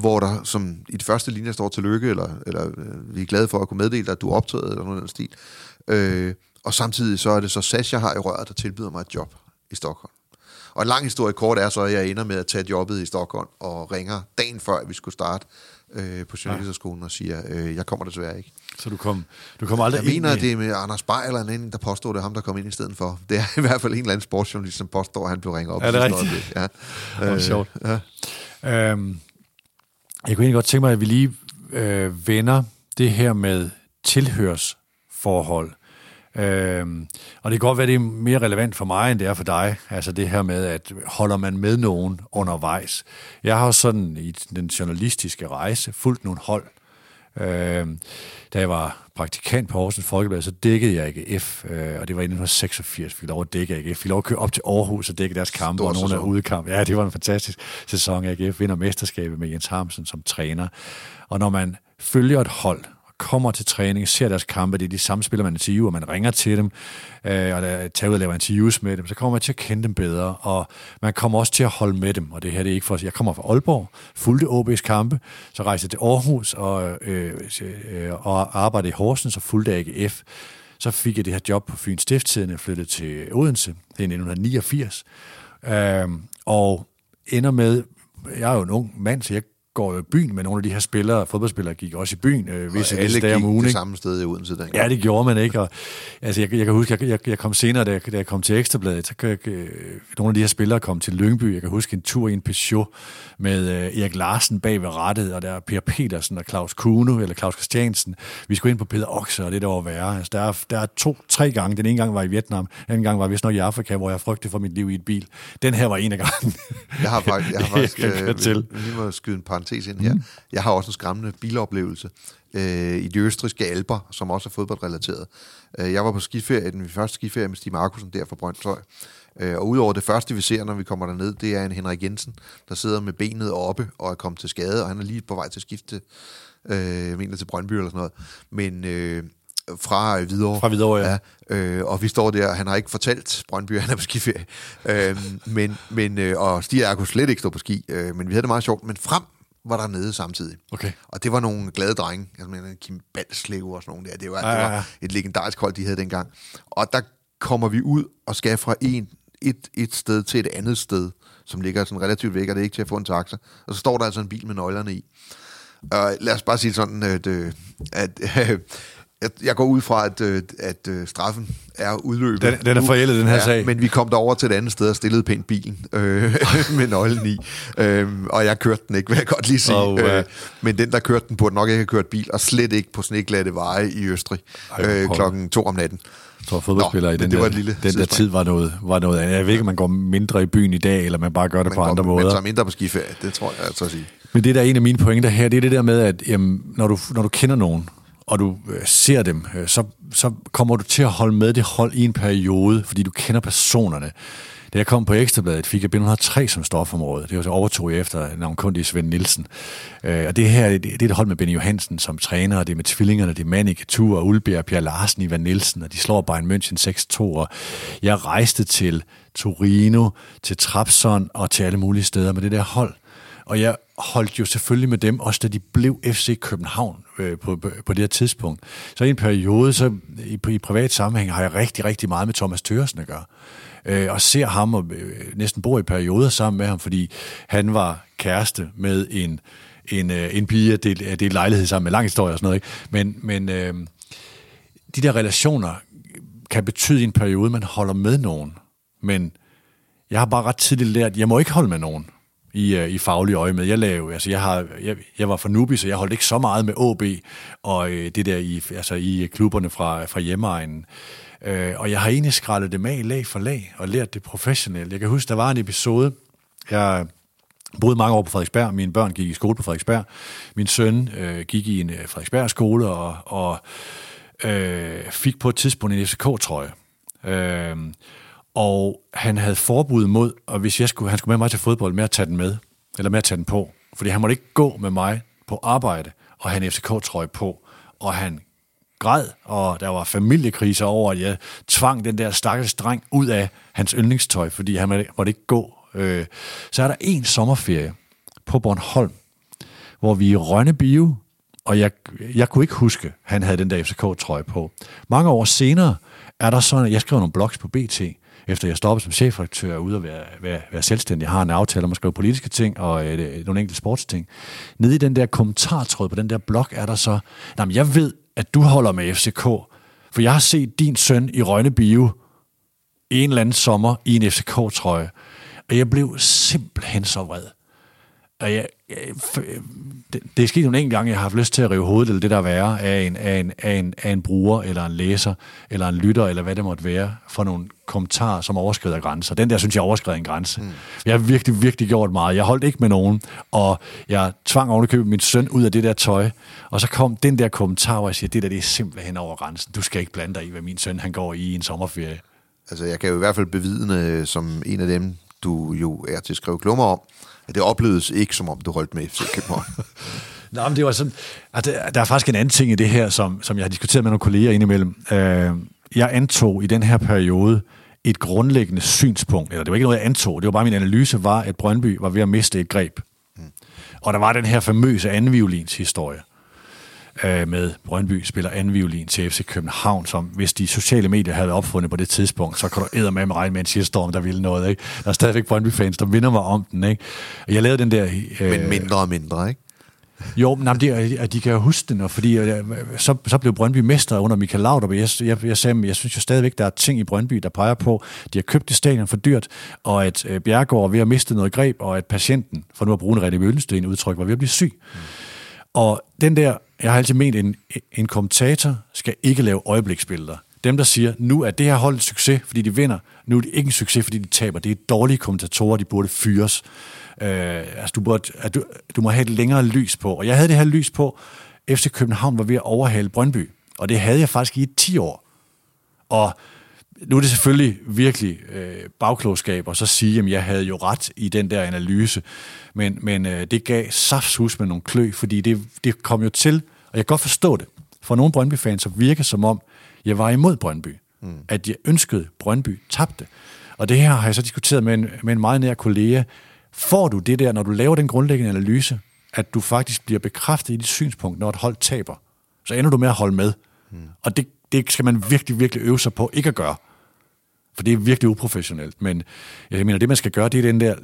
hvor der som i det første linje står tillykke, eller, eller øh, vi er glade for at kunne meddele dig, at du er optaget, eller noget af den stil. Øh, og samtidig så er det så SAS, jeg har i røret, der tilbyder mig et job i Stockholm. Og en lang historie kort er så, at jeg ender med at tage jobbet i Stockholm og ringer dagen før, at vi skulle starte øh, på journalisterskolen og siger, øh, jeg kommer desværre ikke. Så du kom, du kom aldrig Jeg mener, at det er med Anders Beyer eller en anden, der påstår, det er ham, der kom ind i stedet for. Det er i hvert fald en eller anden sportsjournalist, som påstår, at han blev ringet op. Ja, det er rigtigt. Ja. Det var øh, sjovt. Ja. Øhm, jeg kunne egentlig godt tænke mig, at vi lige øh, vender det her med tilhørsforhold. Øhm, og det kan godt være, det er mere relevant for mig, end det er for dig. Altså det her med, at holder man med nogen undervejs. Jeg har sådan i den journalistiske rejse fulgt nogle hold. Øhm, da jeg var praktikant på Horsens Folkeblad, så dækkede jeg AGF, øh, og det var i 1986, fik lov at dække AGF. Fik lov at køre op til Aarhus og dække deres kampe, Stor og nogle af udekamp. Ja, det var en fantastisk sæson. AGF vinder mesterskabet med Jens Harmsen som træner. Og når man følger et hold, kommer til træning, ser deres kampe, det er de samme spillere, man interviewer, man ringer til dem, øh, og der tager ud og laver interviews med dem, så kommer man til at kende dem bedre, og man kommer også til at holde med dem, og det her det er ikke for Jeg kommer fra Aalborg, fulgte OB's kampe, så rejste jeg til Aarhus og, øh, øh, og arbejdede i Horsens og fulgte AGF. Så fik jeg det her job på Fyns Stiftstiden, og flyttede til Odense, det er i 1989, øh, og ender med, jeg er jo en ung mand, så jeg går jo i byen med nogle af de her spillere, fodboldspillere gik også i byen, øh, visse Og alle dage om ugen. det ikke? samme sted i Odense dengang. Ja, det gjorde man ikke. Og, altså, jeg, jeg kan huske, jeg, jeg, jeg kom senere, da jeg, da jeg kom til Ekstrabladet, så jeg, øh, nogle af de her spillere kom til Lyngby. Jeg kan huske en tur i en Peugeot med øh, Erik Larsen bag ved rettet, og der er Per Petersen og Claus Kuno, eller Claus Christiansen. Vi skulle ind på Peter Okser, og det der var værre. Altså, der, er, der er to, tre gange. Den ene gang var i Vietnam, den anden gang var vist nok i Afrika, hvor jeg frygtede for mit liv i et bil. Den her var en af gangen. Jeg har faktisk, jeg har faktisk Jeg kan øh, til. vi må skyde en parentes ind her. Mm. Jeg har også en skræmmende biloplevelse øh, i de østriske alber, som også er fodboldrelateret. Øh, jeg var på skiferie, den første skiferie med Stig Markusen der fra Brøndshøj. Øh, og udover det første, vi ser, når vi kommer derned, det er en Henrik Jensen, der sidder med benet oppe og er kommet til skade, og han er lige på vej til at skifte, øh, jeg mener til Brøndby eller sådan noget. Men øh, fra Hvidovre. Fra Hvidovre, ja. ja. Øh, og vi står der, han har ikke fortalt Brøndby, han er på skiferie. Øh, men, men, øh, og Stig og jeg kunne slet ikke stå på ski, øh, men vi havde det meget sjovt. Men frem var der nede samtidig. Okay. Og det var nogle glade drenge. Jeg mener, Kim Balslev og sådan nogle der. Det var, Ja, ja, var ja. et legendarisk hold, de havde dengang. Og der kommer vi ud og skal fra en, et, et sted til et andet sted, som ligger sådan relativt væk, og det er ikke til at få en taxa. Og så står der altså en bil med nøglerne i. Og lad os bare sige sådan, at, øh, at øh, jeg, jeg går ud fra, at, øh, at øh, straffen er udløbet. Den- den er forældet, den her sag. Men vi kom derover til et andet sted og stillede pænt bilen øh, med nøglen i. Øh, og jeg kørte den ikke, vil jeg godt lige sige. Oh, ja. øh, men den, der kørte den, burde nok ikke have kørt bil, og slet ikke på sneglatte veje i Østrig Ej, øh, klokken to om natten. Jeg tror, fodboldspillere Nå, i den, det der, var lille den der tid var noget, var noget andet. Jeg ved ikke, om man går mindre i byen i dag, eller man bare gør det Man på andre kom- måder. Man tager mindre på skiferie, det tror jeg altså at sige. Men det der er en af mine pointer her, det er det der med, at jamen, når, du, når du kender nogen, og du øh, ser dem, øh, så, så kommer du til at holde med det hold i en periode, fordi du kender personerne. Da jeg kom på Ekstrabladet, fik jeg B103 som stofområde. Det var så overtog jeg efter navnkundig Svend Nielsen. Øh, og det her, det, det er et hold med Benny Johansen som træner, og det er med tvillingerne, det er Manik, Tur, Ulbjerg, Pierre Larsen, Ivan Nielsen, og de slår Bayern München 6-2. Og jeg rejste til Torino, til Trabzon og til alle mulige steder med det der hold. Og jeg holdt jo selvfølgelig med dem, også da de blev FC København øh, på, på, på det her tidspunkt. Så i en periode, så i, i privat sammenhæng, har jeg rigtig, rigtig meget med Thomas Tøresen at gøre. Øh, og ser ham og øh, næsten bor i perioder sammen med ham, fordi han var kæreste med en, en, øh, en pige, det, det er lejlighed sammen med lang historie og sådan noget. Ikke? Men, men øh, de der relationer kan betyde i en periode, man holder med nogen. Men jeg har bare ret tidligt lært, at jeg må ikke holde med nogen i, øh, i faglige øje med. Jeg, lavede, altså jeg, har, jeg, jeg var for nubi, så jeg holdt ikke så meget med AB og øh, det der i, altså i øh, klubberne fra, fra hjemmeegnen. Øh, og jeg har egentlig skrællet det med lag for lag og lært det professionelt. Jeg kan huske, der var en episode, jeg boede mange år på Frederiksberg. Mine børn gik i skole på Frederiksberg. Min søn øh, gik i en øh, Frederiksberg skole og, og øh, fik på et tidspunkt en FCK-trøje. Øh, og han havde forbud mod, og hvis jeg skulle, han skulle med mig til fodbold, med at tage den med, eller med at tage den på. Fordi han måtte ikke gå med mig på arbejde og have en FCK-trøje på. Og han græd, og der var familiekriser over, at jeg tvang den der stakkels dreng ud af hans yndlingstøj, fordi han måtte ikke gå. Øh, så er der en sommerferie på Bornholm, hvor vi er i Rønne Bio, og jeg, jeg kunne ikke huske, han havde den der FCK-trøje på. Mange år senere er der sådan, at jeg skrev nogle blogs på BT, efter jeg stoppede som chefredaktør ude at være, være, være selvstændig. Jeg har en aftale om at skrive politiske ting og øh, nogle enkelte sportsting. Nede i den der kommentartråd på den der blog er der så, nej, jeg ved, at du holder med FCK, for jeg har set din søn i Rønne Bio en eller anden sommer i en FCK-trøje, og jeg blev simpelthen så vred og jeg, jeg, det, det er sket nogle enkelt gange, jeg har haft lyst til at rive hovedet eller det der være af en, af, en, af, en, af en bruger, eller en læser, eller en lytter, eller hvad det måtte være, for nogle kommentarer, som overskrider grænser. Den der, synes jeg, overskrider en grænse. Mm. Jeg har virkelig, virkelig gjort meget. Jeg holdt ikke med nogen, og jeg tvang ovenikøbet min søn ud af det der tøj, og så kom den der kommentar, hvor jeg siger, det der, det er simpelthen over grænsen. Du skal ikke blande dig i, hvad min søn han går i i en sommerferie. Altså, jeg kan jo i hvert fald bevidne, som en af dem, du jo er til at skrive klummer om, det opleves ikke, som om du holdt med FC København. Nå, men det var sådan, at der, der er faktisk en anden ting i det her, som, som jeg har diskuteret med nogle kolleger indimellem. Øh, jeg antog i den her periode et grundlæggende synspunkt, eller det var ikke noget, jeg antog, det var bare min analyse, var, at Brøndby var ved at miste et greb. Mm. Og der var den her famøse andenviolins historie øh, med Brøndby spiller anden violin til FC København, som hvis de sociale medier havde opfundet på det tidspunkt, så kan du æde med regne med en shitstorm, der ville noget. Ikke? Der er stadigvæk Brøndby-fans, der minder mig om den. Ikke? Jeg lavede den der... Øh, Men mindre og mindre, ikke? Jo, men det, at de kan jo huske den, og fordi øh, så, så blev Brøndby mester under Michael Laudrup. Jeg, jeg, jeg, sagde, jeg synes jo stadigvæk, der er ting i Brøndby, der peger på, de har købt det stadion for dyrt, og at øh, Bjergård er ved at miste noget greb, og at patienten, for nu at bruge en René Møllensten udtryk, var ved at blive syg. Mm. Og den der, jeg har altid ment, en, en kommentator skal ikke lave øjebliksbilleder. Dem, der siger, nu er det her hold en succes, fordi de vinder, nu er det ikke en succes, fordi de taber. Det er dårlige kommentatorer, de burde fyres. Øh, altså, du, burde, at du, du må have et længere lys på. Og jeg havde det her lys på, FC København var ved at overhale Brøndby. Og det havde jeg faktisk i 10 år. Og nu er det selvfølgelig virkelig øh, bagklogskab at så sige, at jeg havde jo ret i den der analyse, men, men øh, det gav saftshus med nogle klø, fordi det, det kom jo til, og jeg kan godt forstå det, for nogle Brøndby-fans så virker som om, jeg var imod Brøndby, mm. at jeg ønskede Brøndby tabte. Og det her har jeg så diskuteret med en, med en meget nær kollega. Får du det der, når du laver den grundlæggende analyse, at du faktisk bliver bekræftet i dit synspunkt, når et hold taber, så ender du med at holde med. Mm. Og det, det skal man virkelig, virkelig øve sig på ikke at gøre. For det er virkelig uprofessionelt. Men jeg mener, det man skal gøre, det er den der,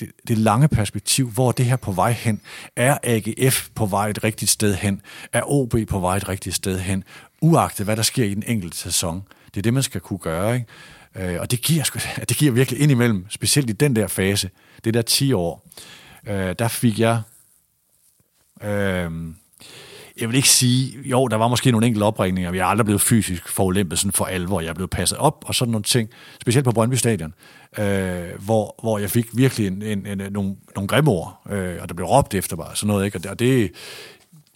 det, det lange perspektiv, hvor det her på vej hen. Er AGF på vej et rigtigt sted hen? Er OB på vej et rigtigt sted hen? Uagtet hvad der sker i den enkelte sæson. Det er det, man skal kunne gøre. Ikke? Øh, og det giver, det giver virkelig indimellem, specielt i den der fase, det der 10 år, øh, der fik jeg... Øh, jeg vil ikke sige, jo, der var måske nogle enkelte opringninger, vi er aldrig blevet fysisk forulæmpet sådan for alvor, jeg er blevet passet op, og sådan nogle ting, specielt på Brøndby Stadion, øh, hvor, hvor jeg fik virkelig en, en, en, nogle, nogle grimme ord, øh, og der blev råbt efter mig, sådan noget, ikke? og det,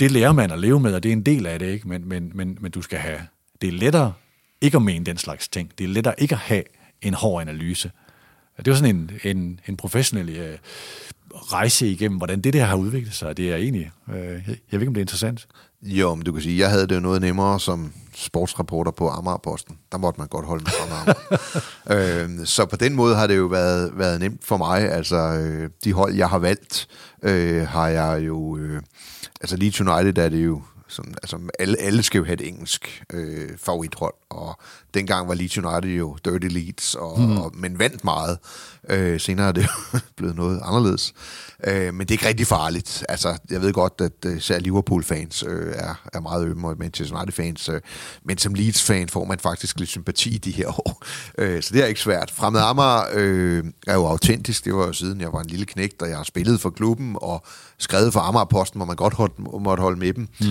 det lærer man at leve med, og det er en del af det, ikke? Men, men, men, men du skal have, det er lettere ikke at mene den slags ting, det er lettere ikke at have en hård analyse. Det var sådan en, en, en professionel øh, rejse igennem, hvordan det der har udviklet sig. Det er egentlig, øh, jeg ved ikke, om det er interessant. Jo, men du kan sige, jeg havde det jo noget nemmere som sportsreporter på Amagerposten. Der måtte man godt holde med fra øh, Så på den måde har det jo været, været nemt for mig. Altså, øh, de hold, jeg har valgt, øh, har jeg jo... Øh, altså, Leeds United er det jo sådan, altså alle, alle skal jo have et engelsk øh, favorithold, og dengang var Leeds United jo Dirty Leeds, og, mm. og, men vandt meget. Øh, senere er det blevet noget anderledes. Øh, men det er ikke rigtig farligt. Altså, jeg ved godt, at øh, især Liverpool-fans øh, er, er meget ømme, og Manchester United-fans. Øh, men som Leeds-fan får man faktisk lidt sympati i de her år. Øh, så det er ikke svært. Fremad Amager øh, er jo autentisk. Det var jo siden, jeg var en lille knægt, og jeg har spillet for klubben, og skrevet for Amager-posten, hvor man godt holdt, måtte holde med dem. Mm.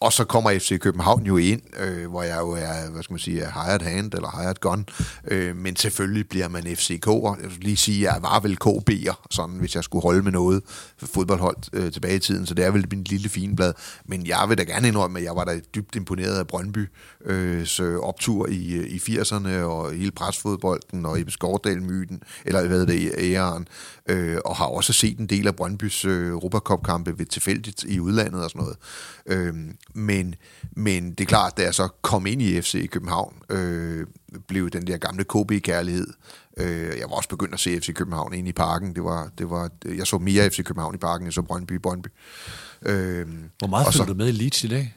Og så kommer FC København jo ind, øh, hvor jeg jo er, hvad skal man sige, hired hand eller hired gun. Øh, men selvfølgelig bliver man FCK'er. Jeg vil lige sige, at jeg var vel KB'er, sådan, hvis jeg skulle holde med noget fodboldhold øh, tilbage i tiden. Så det er vel min lille fine blad. Men jeg vil da gerne indrømme, at jeg var da dybt imponeret af Brøndby øh, optur i, øh, i 80'erne og hele presfodbolden og i Skordal-myten, eller hvad det, æren. Øh, og har også set en del af Brøndbys øh, Europacup-kampe ved tilfældigt i udlandet og sådan noget. Øh, men, men det er klart, da jeg så kom ind i FC i København, øh, blev den der gamle KB-kærlighed. Øh, jeg var også begyndt at se FC København ind i parken. Det var, det var, jeg så mere FC København i parken, end så Brøndby Brøndby. Øh, Hvor meget følger du med i Leeds i dag?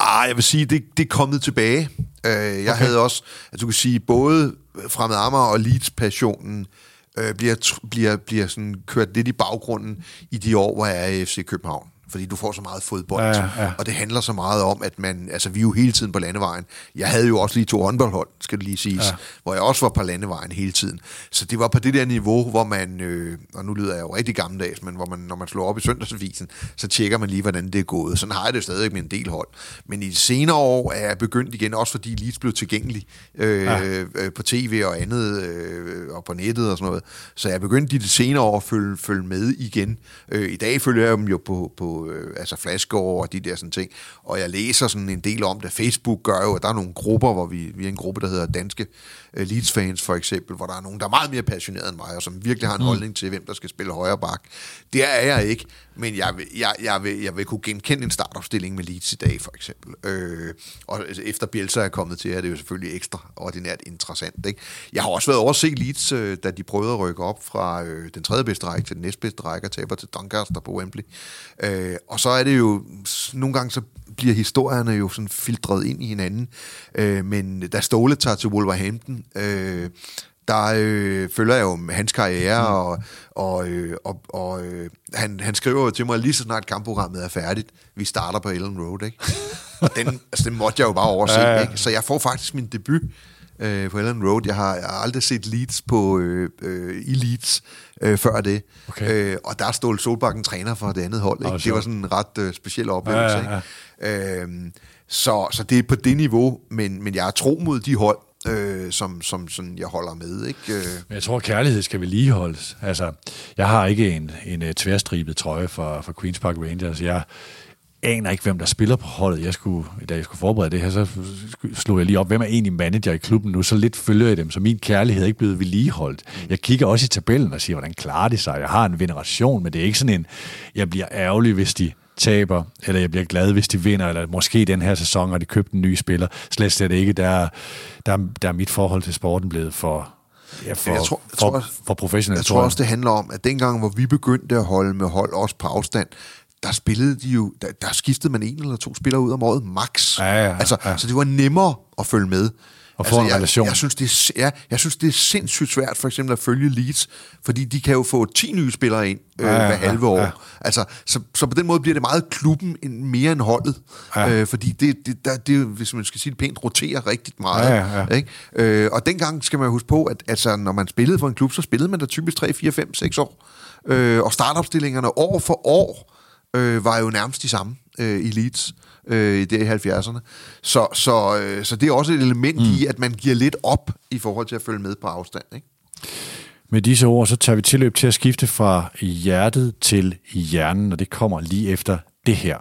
Ah, jeg vil sige, det, det er kommet tilbage. Øh, jeg okay. havde også, at du kan sige, både Fremad Amager og Leeds-passionen øh, bliver, bliver, bliver sådan kørt lidt i baggrunden i de år, hvor jeg er i FC København. Fordi du får så meget fodbold. Ja, ja. Og det handler så meget om, at man, altså vi er jo hele tiden på landevejen. Jeg havde jo også lige to håndboldhold, skal det lige siges, ja. hvor jeg også var på landevejen hele tiden. Så det var på det der niveau, hvor man, øh, og nu lyder jeg jo rigtig gammeldags, men hvor man, når man slår op i søndagsavisen, så tjekker man lige, hvordan det er gået. Sådan har jeg det stadig med en del hold. Men i de senere år er jeg begyndt igen, også fordi Leeds blev tilgængelig øh, ja. øh, på tv og andet, øh, og på nettet og sådan noget. Så jeg er begyndt i de senere år at følge, følge med igen. Øh, I dag følger jeg dem jo på, på øh, altså Flashgård og de der sådan ting, og jeg læser sådan en del om det. Facebook gør jo, at der er nogle grupper, hvor vi, vi er en gruppe, der hedder Danske Leeds-fans for eksempel, hvor der er nogen, der er meget mere passionerede end mig, og som virkelig har en mm. holdning til, hvem der skal spille højre bak. Det er jeg ikke, men jeg vil, jeg, jeg, vil, jeg vil kunne genkende en startopstilling med Leeds i dag, for eksempel. Øh, og efter Bielsa er kommet til, er det jo selvfølgelig ekstra ordinært interessant. Ikke? Jeg har også været over at se Leeds, øh, da de prøvede at rykke op fra øh, den tredje bedste række til den næstbedste række, og taber til Doncaster på Wembley. Øh, og så er det jo, nogle gange så bliver historierne jo sådan filtreret ind i hinanden. Øh, men da Ståle tager til Wolverhampton, øh, der øh, følger jeg jo hans karriere, mm. og, og, øh, og, og øh, han, han skriver jo til mig, lige så snart kampprogrammet er færdigt, vi starter på Ellen Road, ikke? og den, altså, den måtte jeg jo bare overse, ja, ja. ikke? Så jeg får faktisk min debut øh, på Ellen Road. Jeg har, jeg har aldrig set Leeds på, øh, øh, i Leeds øh, før det. Okay. Øh, og der stod Solbakken træner for det andet hold. Ikke? Oh, det var sådan en ret øh, speciel oplevelse. Ja, ja, ja. Ikke? Øh, så, så det er på det niveau, men, men jeg er tro mod de hold, øh, som, som sådan, jeg holder med. Ikke? Øh. Men jeg tror, kærlighed skal vedligeholdes. Altså, jeg har ikke en, en, en tværstribet trøje for, for Queen's Park Rangers. Jeg, aner ikke, hvem der spiller på holdet. Jeg skulle, da jeg skulle forberede det her, så slog jeg lige op, hvem er egentlig manager i klubben nu? Så lidt følger jeg dem, så min kærlighed er ikke blevet vedligeholdt. Mm. Jeg kigger også i tabellen og siger, hvordan klarer de sig? Jeg har en veneration, men det er ikke sådan en, jeg bliver ærgerlig, hvis de taber, eller jeg bliver glad, hvis de vinder, eller måske den her sæson har de købt en ny spiller. Slet slet ikke. Der, der, der er mit forhold til sporten blevet for, Ja, for, jeg tror, jeg for, tror, for professionelt. Jeg tror også, det handler om, at dengang, hvor vi begyndte at holde med hold også på afstand, der spillede de jo, der, der skiftede man en eller to spillere ud om året, max. Ja, ja, altså, ja. Så det var nemmere at følge med. Og få altså, en jeg, relation. Jeg synes, det er, ja, jeg synes, det er sindssygt svært for eksempel at følge Leeds, fordi de kan jo få 10 nye spillere ind øh, ja, ja, hver halve år. Ja. Altså, så, så på den måde bliver det meget klubben mere end holdet, ja. øh, fordi det, det, der, det, hvis man skal sige det pænt, roterer rigtig meget. Ja, ja, ja. Ikke? Øh, og dengang skal man huske på, at altså, når man spillede for en klub, så spillede man der typisk 3, 4, 5, 6 år. Øh, og startopstillingerne år for år øh, var jo nærmest de samme øh, i Leeds øh, i det i 70'erne. Så, så, øh, så det er også et element mm. i, at man giver lidt op i forhold til at følge med på afstand. Ikke? Med disse ord, så tager vi tilløb til at skifte fra hjertet til hjernen, og det kommer lige efter det her.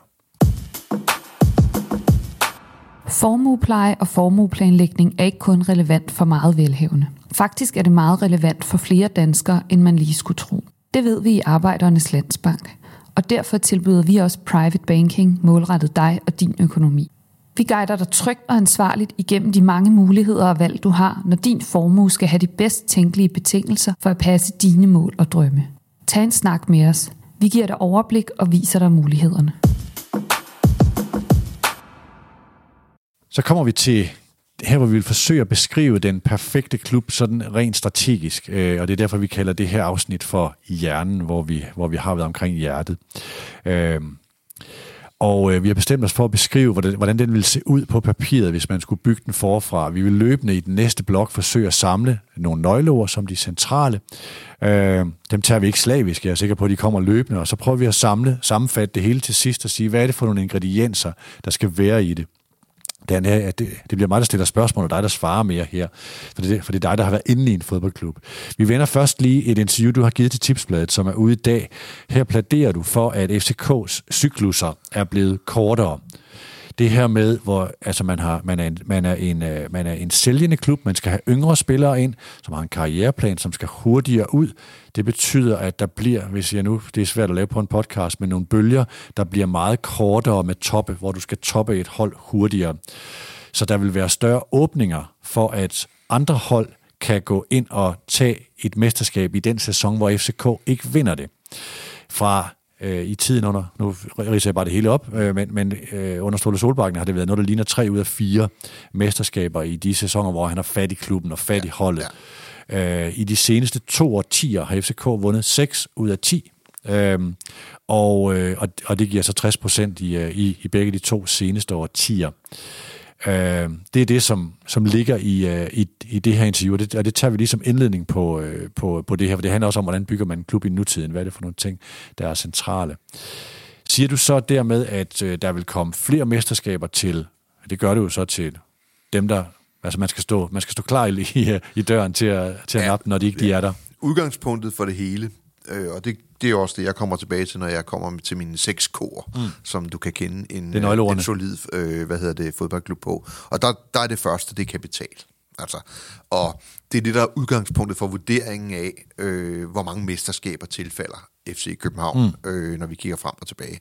Formuepleje og formueplanlægning er ikke kun relevant for meget velhævende. Faktisk er det meget relevant for flere danskere, end man lige skulle tro. Det ved vi i Arbejdernes Landsbank og derfor tilbyder vi også private banking målrettet dig og din økonomi. Vi guider dig trygt og ansvarligt igennem de mange muligheder og valg, du har, når din formue skal have de bedst tænkelige betingelser for at passe dine mål og drømme. Tag en snak med os. Vi giver dig overblik og viser dig mulighederne. Så kommer vi til her, hvor vi vil forsøge at beskrive den perfekte klub sådan rent strategisk, øh, og det er derfor, vi kalder det her afsnit for hjernen, hvor vi, hvor vi har været omkring hjertet. Øh, og øh, vi har bestemt os for at beskrive, hvordan, hvordan den vil se ud på papiret, hvis man skulle bygge den forfra. Vi vil løbende i den næste blok forsøge at samle nogle nøgleord som de centrale. Øh, dem tager vi ikke slavisk, jeg er sikker på, at de kommer løbende, og så prøver vi at samle, sammenfatte det hele til sidst og sige, hvad er det for nogle ingredienser, der skal være i det den er, at det, det bliver mig, der stiller spørgsmål, og dig, der svarer mere her. For det, for det er dig, der har været inde i en fodboldklub. Vi vender først lige et interview, du har givet til Tipsbladet, som er ude i dag. Her pladerer du for, at FCK's cykluser er blevet kortere det her med, hvor altså man, har, man, er en, man, er en, øh, man er en sælgende klub, man skal have yngre spillere ind, som har en karriereplan, som skal hurtigere ud. Det betyder, at der bliver, hvis jeg nu, det er svært at lave på en podcast, med nogle bølger, der bliver meget kortere med toppe, hvor du skal toppe et hold hurtigere. Så der vil være større åbninger for, at andre hold kan gå ind og tage et mesterskab i den sæson, hvor FCK ikke vinder det. Fra øh, i tiden under, nu riser jeg bare det hele op, øh, men, men øh, under Ståle Solbakken har det været noget, der ligner tre ud af fire mesterskaber i de sæsoner, hvor han har fat i klubben og fat i holdet. Ja. Øh, I de seneste to årtier har FCK vundet 6 ud af 10 Øhm, og, øh, og, og det giver så 60 procent i, øh, i, i begge de to seneste årtier. Øh, det er det, som, som ligger i, øh, i, i det her interview, og det, og det tager vi ligesom indledning på, øh, på, på det her, for det handler også om, hvordan bygger man en klub i nutiden, hvad er det for nogle ting, der er centrale. Siger du så dermed, at øh, der vil komme flere mesterskaber til, det gør det jo så til dem, der, altså man skal stå, man skal stå klar i, i, i døren til at, til at ja, nappe, når de ikke de er der. Udgangspunktet for det hele, øh, og det, det er også det, jeg kommer tilbage til, når jeg kommer til mine seks kår, mm. som du kan kende en, en solid øh, hvad hedder det, fodboldklub på. Og der, der er det første, det er kapital. Altså, og det er det, der er udgangspunktet for vurderingen af, øh, hvor mange mesterskaber tilfalder FC København, mm. øh, når vi kigger frem og tilbage.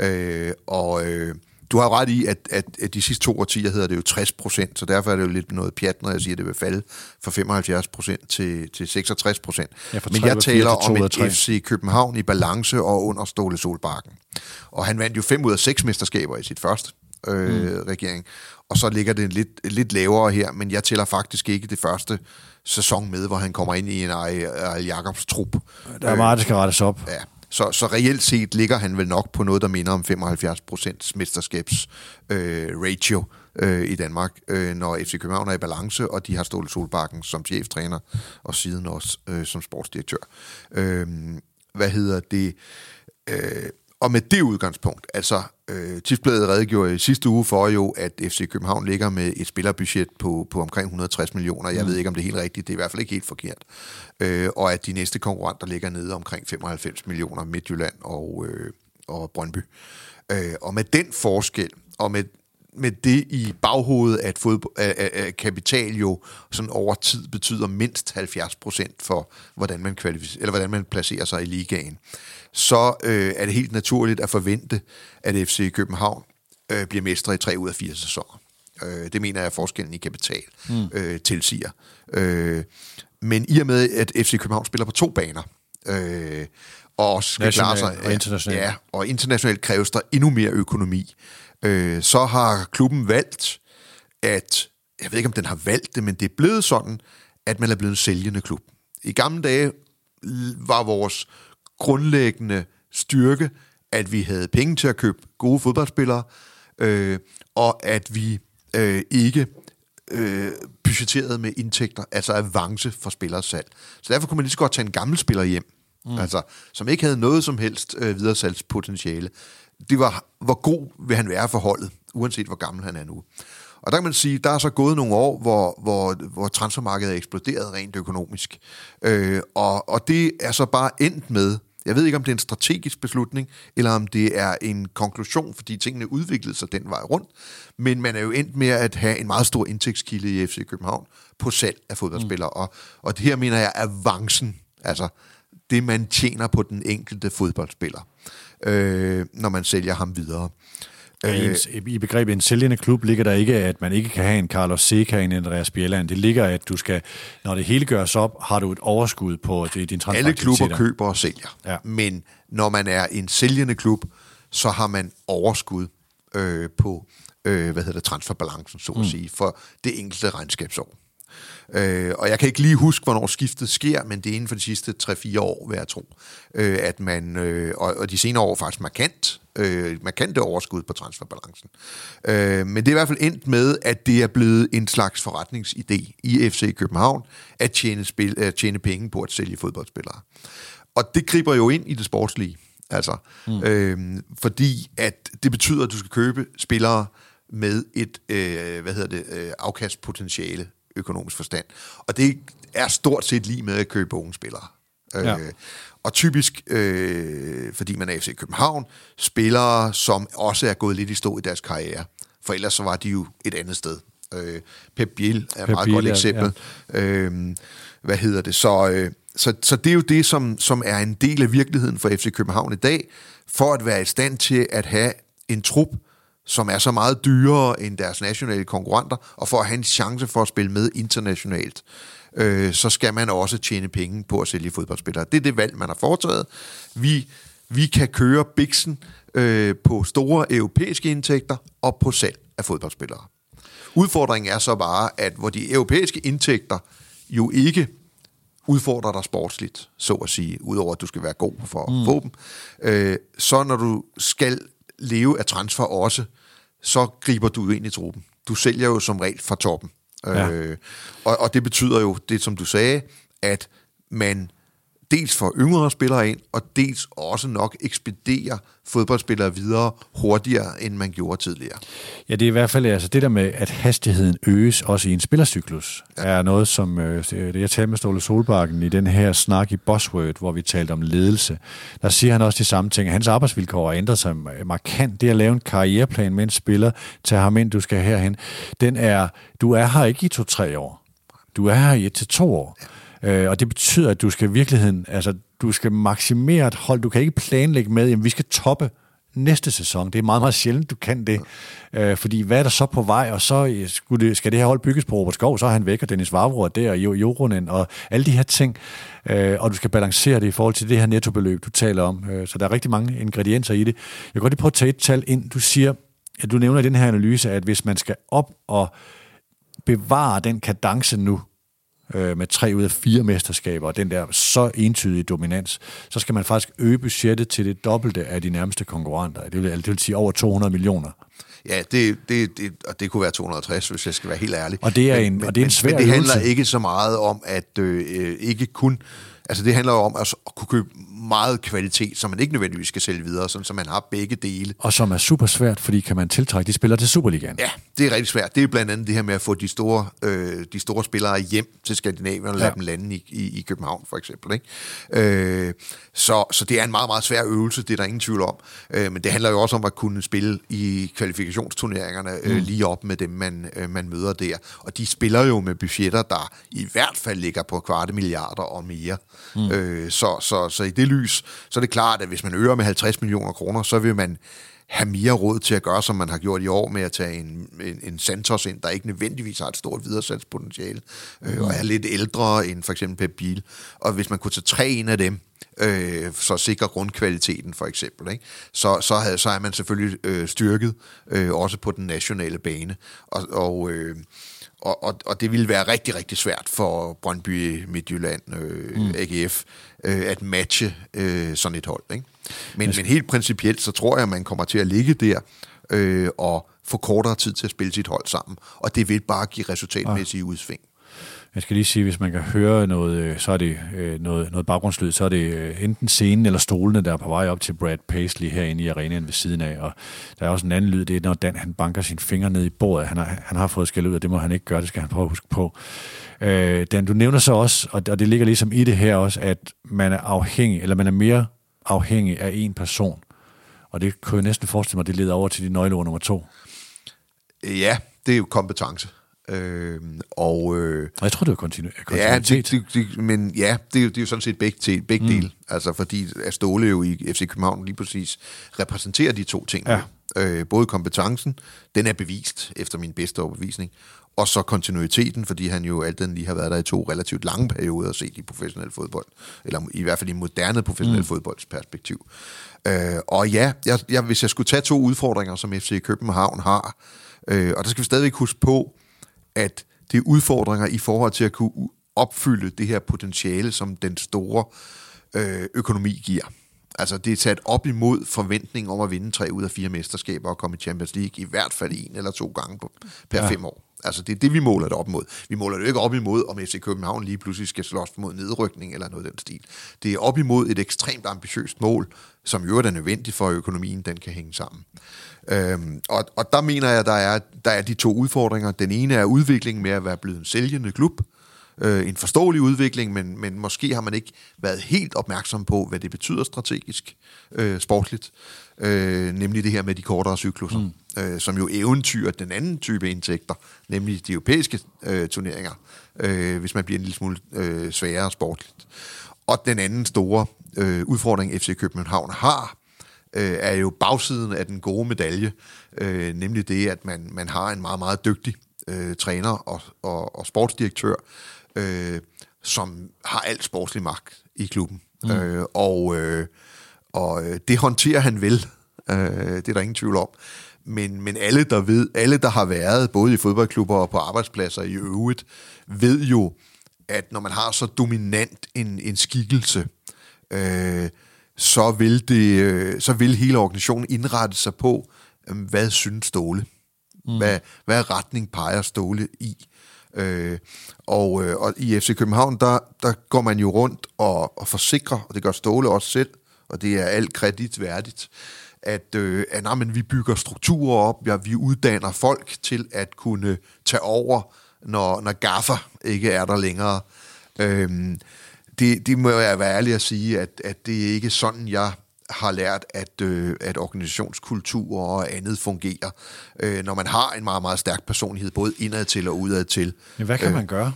Øh, og øh, du har ret i, at, at, at de sidste to årtier hedder det jo 60 procent, så derfor er det jo lidt noget pjat, når jeg siger, at det vil falde fra 75 procent til, til 66 procent. Ja, Men jeg taler om et FC København i balance og under Ståle Solbakken. Og han vandt jo fem ud af seks mesterskaber i sit første øh, mm. regering, og så ligger det lidt, lidt lavere her, men jeg tæller faktisk ikke det første sæson med, hvor han kommer ind i en Ejl Jacobs trup. Der er meget, der skal rettes op. Ja. Så, så reelt set ligger han vel nok på noget, der minder om 75% mesterskabs øh, ratio øh, i Danmark, øh, når FC København er i balance, og de har Ståle Solbakken som cheftræner, og siden også øh, som sportsdirektør. Øh, hvad hedder det? Øh, og med det udgangspunkt, altså øh, Tipsbladet redegjorde i sidste uge for jo, at FC København ligger med et spillerbudget på, på omkring 160 millioner. Jeg mm. ved ikke, om det er helt rigtigt. Det er i hvert fald ikke helt forkert. Øh, og at de næste konkurrenter ligger nede omkring 95 millioner Midtjylland og, øh, og Brøndby. Øh, og med den forskel, og med med det i baghovedet, at, fodbold, at, at kapital jo sådan over tid betyder mindst 70 procent for, hvordan man, kvalificerer, eller hvordan man placerer sig i ligaen, så øh, er det helt naturligt at forvente, at FC København øh, bliver mestre i tre ud af fire sæsoner. Øh, det mener jeg, at forskellen i kapital mm. øh, tilsiger. Øh, men i og med, at FC København spiller på to baner, øh, og også skal klare sig... Og internationalt. Ja, og internationalt kræves der endnu mere økonomi øh, så har klubben valgt, at, jeg ved ikke om den har valgt det, men det er blevet sådan, at man er blevet en sælgende klub. I gamle dage var vores grundlæggende styrke, at vi havde penge til at købe gode fodboldspillere, øh, og at vi øh, ikke øh, budgetterede med indtægter, altså avance for spillersalg. Så derfor kunne man lige så godt tage en gammel spiller hjem, mm. altså, som ikke havde noget som helst øh, videresalgspotentiale det var, hvor god vil han være for holdet, uanset hvor gammel han er nu. Og der kan man sige, der er så gået nogle år, hvor, hvor, hvor transfermarkedet er eksploderet rent økonomisk. Øh, og, og det er så bare endt med, jeg ved ikke, om det er en strategisk beslutning, eller om det er en konklusion, fordi tingene udviklede sig den vej rundt, men man er jo endt med at have en meget stor indtægtskilde i FC København på salg af fodboldspillere. Mm. Og, og det her mener jeg er avancen, altså det man tjener på den enkelte fodboldspiller øh, når man sælger ham videre. Ja, I begrebet en sælgende klub ligger der ikke, at man ikke kan have en Carlos Seca, en Andreas Bjelland. Det ligger, at du skal, når det hele gøres op, har du et overskud på din transfer. Alle klubber køber og sælger. Ja. Men når man er en sælgende klub, så har man overskud øh, på øh, hvad hedder det, transferbalancen, så at mm. sige, for det enkelte regnskabsår. Øh, og jeg kan ikke lige huske, hvornår skiftet sker, men det er inden for de sidste 3-4 år, vil jeg tro, øh, at man, øh, og, og de senere år faktisk markant, øh, markante overskud på transferbalancen. Øh, men det er i hvert fald endt med, at det er blevet en slags forretningsidé i FC København, at tjene, spil, at tjene penge på at sælge fodboldspillere. Og det griber jo ind i det sportslige. Altså, mm. øh, fordi at det betyder, at du skal købe spillere med et øh, hvad hedder det, øh, afkastpotentiale økonomisk forstand. Og det er stort set lige med at købe unge spillere. Ja. Øh, og typisk, øh, fordi man er FC København, spillere, som også er gået lidt i stå i deres karriere. For ellers så var de jo et andet sted. Øh, Pep Biel er et meget Biel, godt eksempel. Ja. Øh, hvad hedder det? Så, øh, så, så det er jo det, som, som er en del af virkeligheden for FC København i dag, for at være i stand til at have en trup, som er så meget dyrere end deres nationale konkurrenter, og for at have en chance for at spille med internationalt, øh, så skal man også tjene penge på at sælge fodboldspillere. Det er det valg, man har foretaget. Vi, vi kan køre biksen øh, på store europæiske indtægter og på salg af fodboldspillere. Udfordringen er så bare, at hvor de europæiske indtægter jo ikke udfordrer dig sportsligt, så at sige, udover at du skal være god for at mm. få dem, øh, så når du skal leve af transfer også, så griber du ind i truppen. Du sælger jo som regel fra toppen. Ja. Øh, og, og det betyder jo, det som du sagde, at man dels får yngre spillere ind, og dels også nok ekspedere fodboldspillere videre hurtigere, end man gjorde tidligere. Ja, det er i hvert fald altså det der med, at hastigheden øges også i en spillercyklus, ja. er noget, som øh, det jeg talte med Ståle Solbakken i den her snak i Bosworth, hvor vi talte om ledelse. Der siger han også de samme ting. Hans arbejdsvilkår har ændret sig markant. Det at lave en karriereplan med en spiller, tage ham ind, du skal herhen, den er, du er her ikke i to-tre år. Du er her i et til to år. Ja. Øh, og det betyder, at du skal i virkeligheden, altså du skal maksimere et hold. Du kan ikke planlægge med, at vi skal toppe næste sæson. Det er meget, meget sjældent, du kan det. Øh, fordi hvad er der så på vej, og så øh, skulle det, skal det her hold bygges på Robert Skov, så er han væk, og Dennis Vavro er der, og Joronen, og alle de her ting. Øh, og du skal balancere det i forhold til det her nettobeløb, du taler om. Øh, så der er rigtig mange ingredienser i det. Jeg kan godt lige prøve at tage et tal ind. Du siger, at du nævner i den her analyse, at hvis man skal op og bevare den kadence nu, øh, med tre ud af fire mesterskaber, og den der så entydige dominans, så skal man faktisk øge budgettet til det dobbelte af de nærmeste konkurrenter. Det vil, det vil sige over 200 millioner. Ja, det, det, det, og det kunne være 260, hvis jeg skal være helt ærlig. Og det er en, men, og det er en svær Men det handler ikke så meget om, at øh, ikke kun... Altså det handler jo om at, at kunne købe meget kvalitet, som man ikke nødvendigvis skal sælge videre, sådan, så man har begge dele. Og som er super svært, fordi kan man tiltrække de spillere til Superligaen? Ja, det er rigtig svært. Det er blandt andet det her med at få de store, øh, de store spillere hjem til Skandinavien og lade ja. dem lande i, i, i København, for eksempel. Ikke? Øh, så, så det er en meget, meget svær øvelse, det er der ingen tvivl om. Øh, men det handler jo også om at kunne spille i kvalifikationsturneringerne øh, mm. lige op med dem, man, øh, man møder der. Og de spiller jo med budgetter, der i hvert fald ligger på kvarte milliarder og mere. Mm. Øh, så, så, så i det lys, så er det klart, at hvis man øger med 50 millioner kroner, så vil man have mere råd til at gøre, som man har gjort i år, med at tage en, en, en Santos ind, der ikke nødvendigvis har et stort videresalgspotentiale, øh, og er lidt ældre end for eksempel Pep Biel. Og hvis man kunne tage tre en af dem, øh, så sikre grundkvaliteten for eksempel, ikke? Så, så, havde, så er man selvfølgelig øh, styrket, øh, også på den nationale bane. Og, og øh, og, og, og det ville være rigtig, rigtig svært for Brøndby Midtjylland, øh, mm. AGF, øh, at matche øh, sådan et hold. Ikke? Men, men helt principielt, så tror jeg, at man kommer til at ligge der øh, og få kortere tid til at spille sit hold sammen. Og det vil bare give resultatmæssige ja. udsving. Jeg skal lige sige, hvis man kan høre noget, øh, så er det øh, noget, noget baggrundslyd, så er det øh, enten scenen eller stolene, der er på vej op til Brad Paisley herinde i arenaen ved siden af. Og der er også en anden lyd, det er, når Dan han banker sine fingre ned i bordet. Han har, han har fået skæld ud, og det må han ikke gøre, det skal han prøve at huske på. Øh, Dan, du nævner så også, og det ligger ligesom i det her også, at man er afhængig, eller man er mere afhængig af en person. Og det kunne jeg næsten forestille mig, det leder over til de nøgleord nummer to. Ja, det er jo kompetence. Øh, og, øh, jeg tror, det var kontinuitet. Ja, det, det, det, men ja, det, det er jo sådan set begge, til, begge mm. dele. Altså fordi at Ståle jo i FC København lige præcis repræsenterer de to ting. Ja. Øh, både kompetencen, den er bevist efter min bedste overbevisning, og så kontinuiteten, fordi han jo alt den lige har været der i to relativt lange perioder og set i professionel fodbold, eller i hvert fald i moderne professionel mm. fodbolds perspektiv. Øh, og ja, jeg, jeg, hvis jeg skulle tage to udfordringer, som FC København har, øh, og der skal vi stadigvæk huske på, at det er udfordringer i forhold til at kunne opfylde det her potentiale, som den store øh, økonomi giver. Altså det er sat op imod forventning om at vinde tre ud af fire mesterskaber og komme i Champions League i hvert fald en eller to gange på, per ja. fem år. Altså det er det, vi måler det op imod. Vi måler det ikke op imod, om FC København lige pludselig skal slås mod nedrykning eller noget af den stil. Det er op imod et ekstremt ambitiøst mål, som jo er nødvendigt for, at økonomien den kan hænge sammen. Øhm, og, og der mener jeg, der er, der er de to udfordringer. Den ene er udviklingen med at være blevet en sælgende klub, øh, en forståelig udvikling, men, men måske har man ikke været helt opmærksom på, hvad det betyder strategisk, øh, sportligt, øh, nemlig det her med de kortere cykluser, mm. øh, som jo eventyrer den anden type indtægter, nemlig de europæiske øh, turneringer, øh, hvis man bliver en lille smule øh, sværere sportligt. Og den anden store øh, udfordring, FC København har, øh, er jo bagsiden af den gode medalje, øh, nemlig det, at man, man har en meget, meget dygtig øh, træner og, og, og sportsdirektør, øh, som har alt sportslig magt i klubben. Mm. Øh, og øh, og øh, det håndterer han vel, øh, det er der ingen tvivl om. Men, men alle, der ved, alle, der har været både i fodboldklubber og på arbejdspladser i øvrigt, ved jo, at når man har så dominant en, en skikkelse, øh, så, vil det, øh, så vil hele organisationen indrette sig på, øh, hvad synes Ståle? Mm. Hvad, hvad retning peger Ståle i? Øh, og, øh, og i FC København, der, der går man jo rundt og, og forsikrer, og det gør Ståle også selv, og det er alt kreditværdigt, at, øh, at nej, men vi bygger strukturer op, ja, vi uddanner folk til at kunne tage over, når, når gaffer ikke er der længere. Øhm, det, det må jeg være ærlig at sige, at, at det er ikke sådan, jeg har lært, at, øh, at organisationskultur og andet fungerer, øh, når man har en meget, meget stærk personlighed, både indad til og udad til. Men hvad kan øh, man gøre?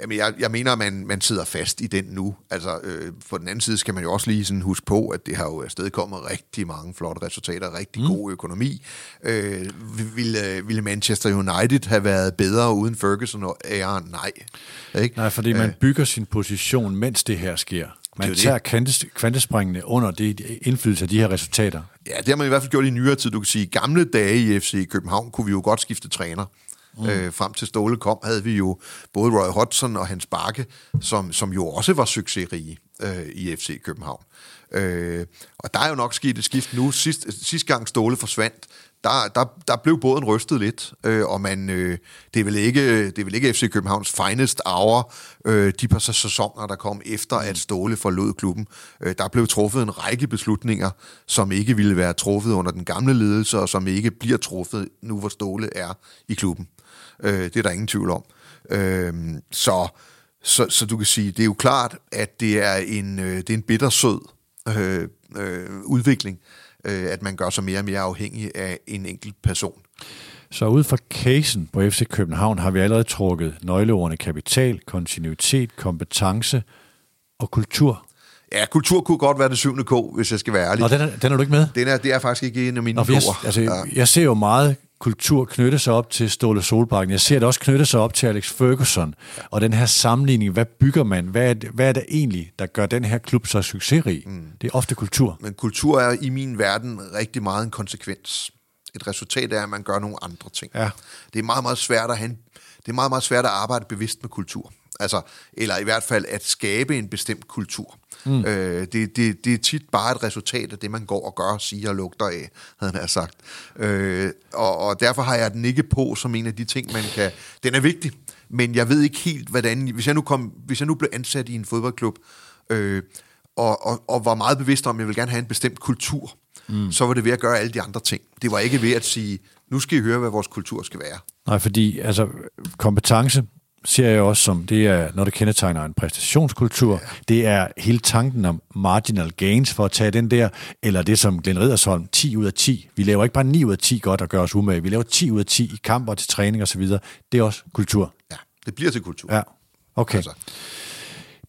Jamen, jeg, jeg mener, at man, man sidder fast i den nu. Altså, øh, på den anden side skal man jo også lige sådan huske på, at det har jo afstedkommet rigtig mange flotte resultater, rigtig mm. god økonomi. Øh, ville, ville Manchester United have været bedre uden Ferguson og æren? Nej. Ikke? Nej, fordi man øh. bygger sin position, mens det her sker. Man det tager det. kvantespringene under det indflydelse af de her resultater. Ja, det har man i hvert fald gjort i nyere tid. Du kan sige, i gamle dage i FC København kunne vi jo godt skifte træner. Mm. Øh, frem til Ståle kom, havde vi jo både Roy Hodgson og Hans Bakke, som, som jo også var succesrige øh, i FC København. Øh, og der er jo nok sket et skift nu. Sidst, sidste gang Ståle forsvandt, der, der, der blev båden rystet lidt, øh, og man, øh, det, er vel ikke, det er vel ikke FC Københavns finest hour, øh, de par sæsoner, der kom efter, at Ståle forlod klubben. Øh, der blev truffet en række beslutninger, som ikke ville være truffet under den gamle ledelse, og som ikke bliver truffet nu, hvor Ståle er i klubben. Øh, det er der ingen tvivl om. Øh, så, så, så du kan sige, det er jo klart, at det er en, øh, det er en bittersød øh, øh, udvikling, øh, at man gør sig mere og mere afhængig af en enkelt person. Så ud fra casen på FC København har vi allerede trukket nøgleordene kapital, kontinuitet, kompetence og kultur. Ja, kultur kunne godt være det syvende K, hvis jeg skal være ærlig. Nå, den er, den er du ikke med? Den er, det er faktisk ikke en af mine Nå, jeg, altså, ja. jeg ser jo meget kultur knytte sig op til Ståle Solbakken. Jeg ser det også knytte sig op til Alex Ferguson. Og den her sammenligning, hvad bygger man? Hvad er, det, hvad er det egentlig, der gør den her klub så succesrig? Mm. Det er ofte kultur. Men kultur er i min verden rigtig meget en konsekvens. Et resultat er, at man gør nogle andre ting. Ja. Det er meget, meget svært at have en, det er meget, meget svært at arbejde bevidst med kultur. Altså, eller i hvert fald at skabe en bestemt kultur. Mm. Øh, det, det, det er tit bare et resultat af det, man går og gør, siger og lugter af, havde han sagt. Øh, og, og derfor har jeg den ikke på som en af de ting, man kan... Den er vigtig, men jeg ved ikke helt, hvordan... Hvis jeg nu, kom, hvis jeg nu blev ansat i en fodboldklub, øh, og, og, og var meget bevidst om, at jeg vil gerne have en bestemt kultur, mm. så var det ved at gøre alle de andre ting. Det var ikke ved at sige, nu skal I høre, hvad vores kultur skal være. Nej, fordi altså, kompetence, ser jeg også som, det er, når det kendetegner en præstationskultur, ja. det er hele tanken om marginal gains, for at tage den der, eller det som Glenn Riddersholm, 10 ud af 10. Vi laver ikke bare 9 ud af 10 godt at gøre os umage, vi laver 10 ud af 10 i kamper til træning og så videre. Det er også kultur. Ja, det bliver til kultur. Ja, okay. Altså.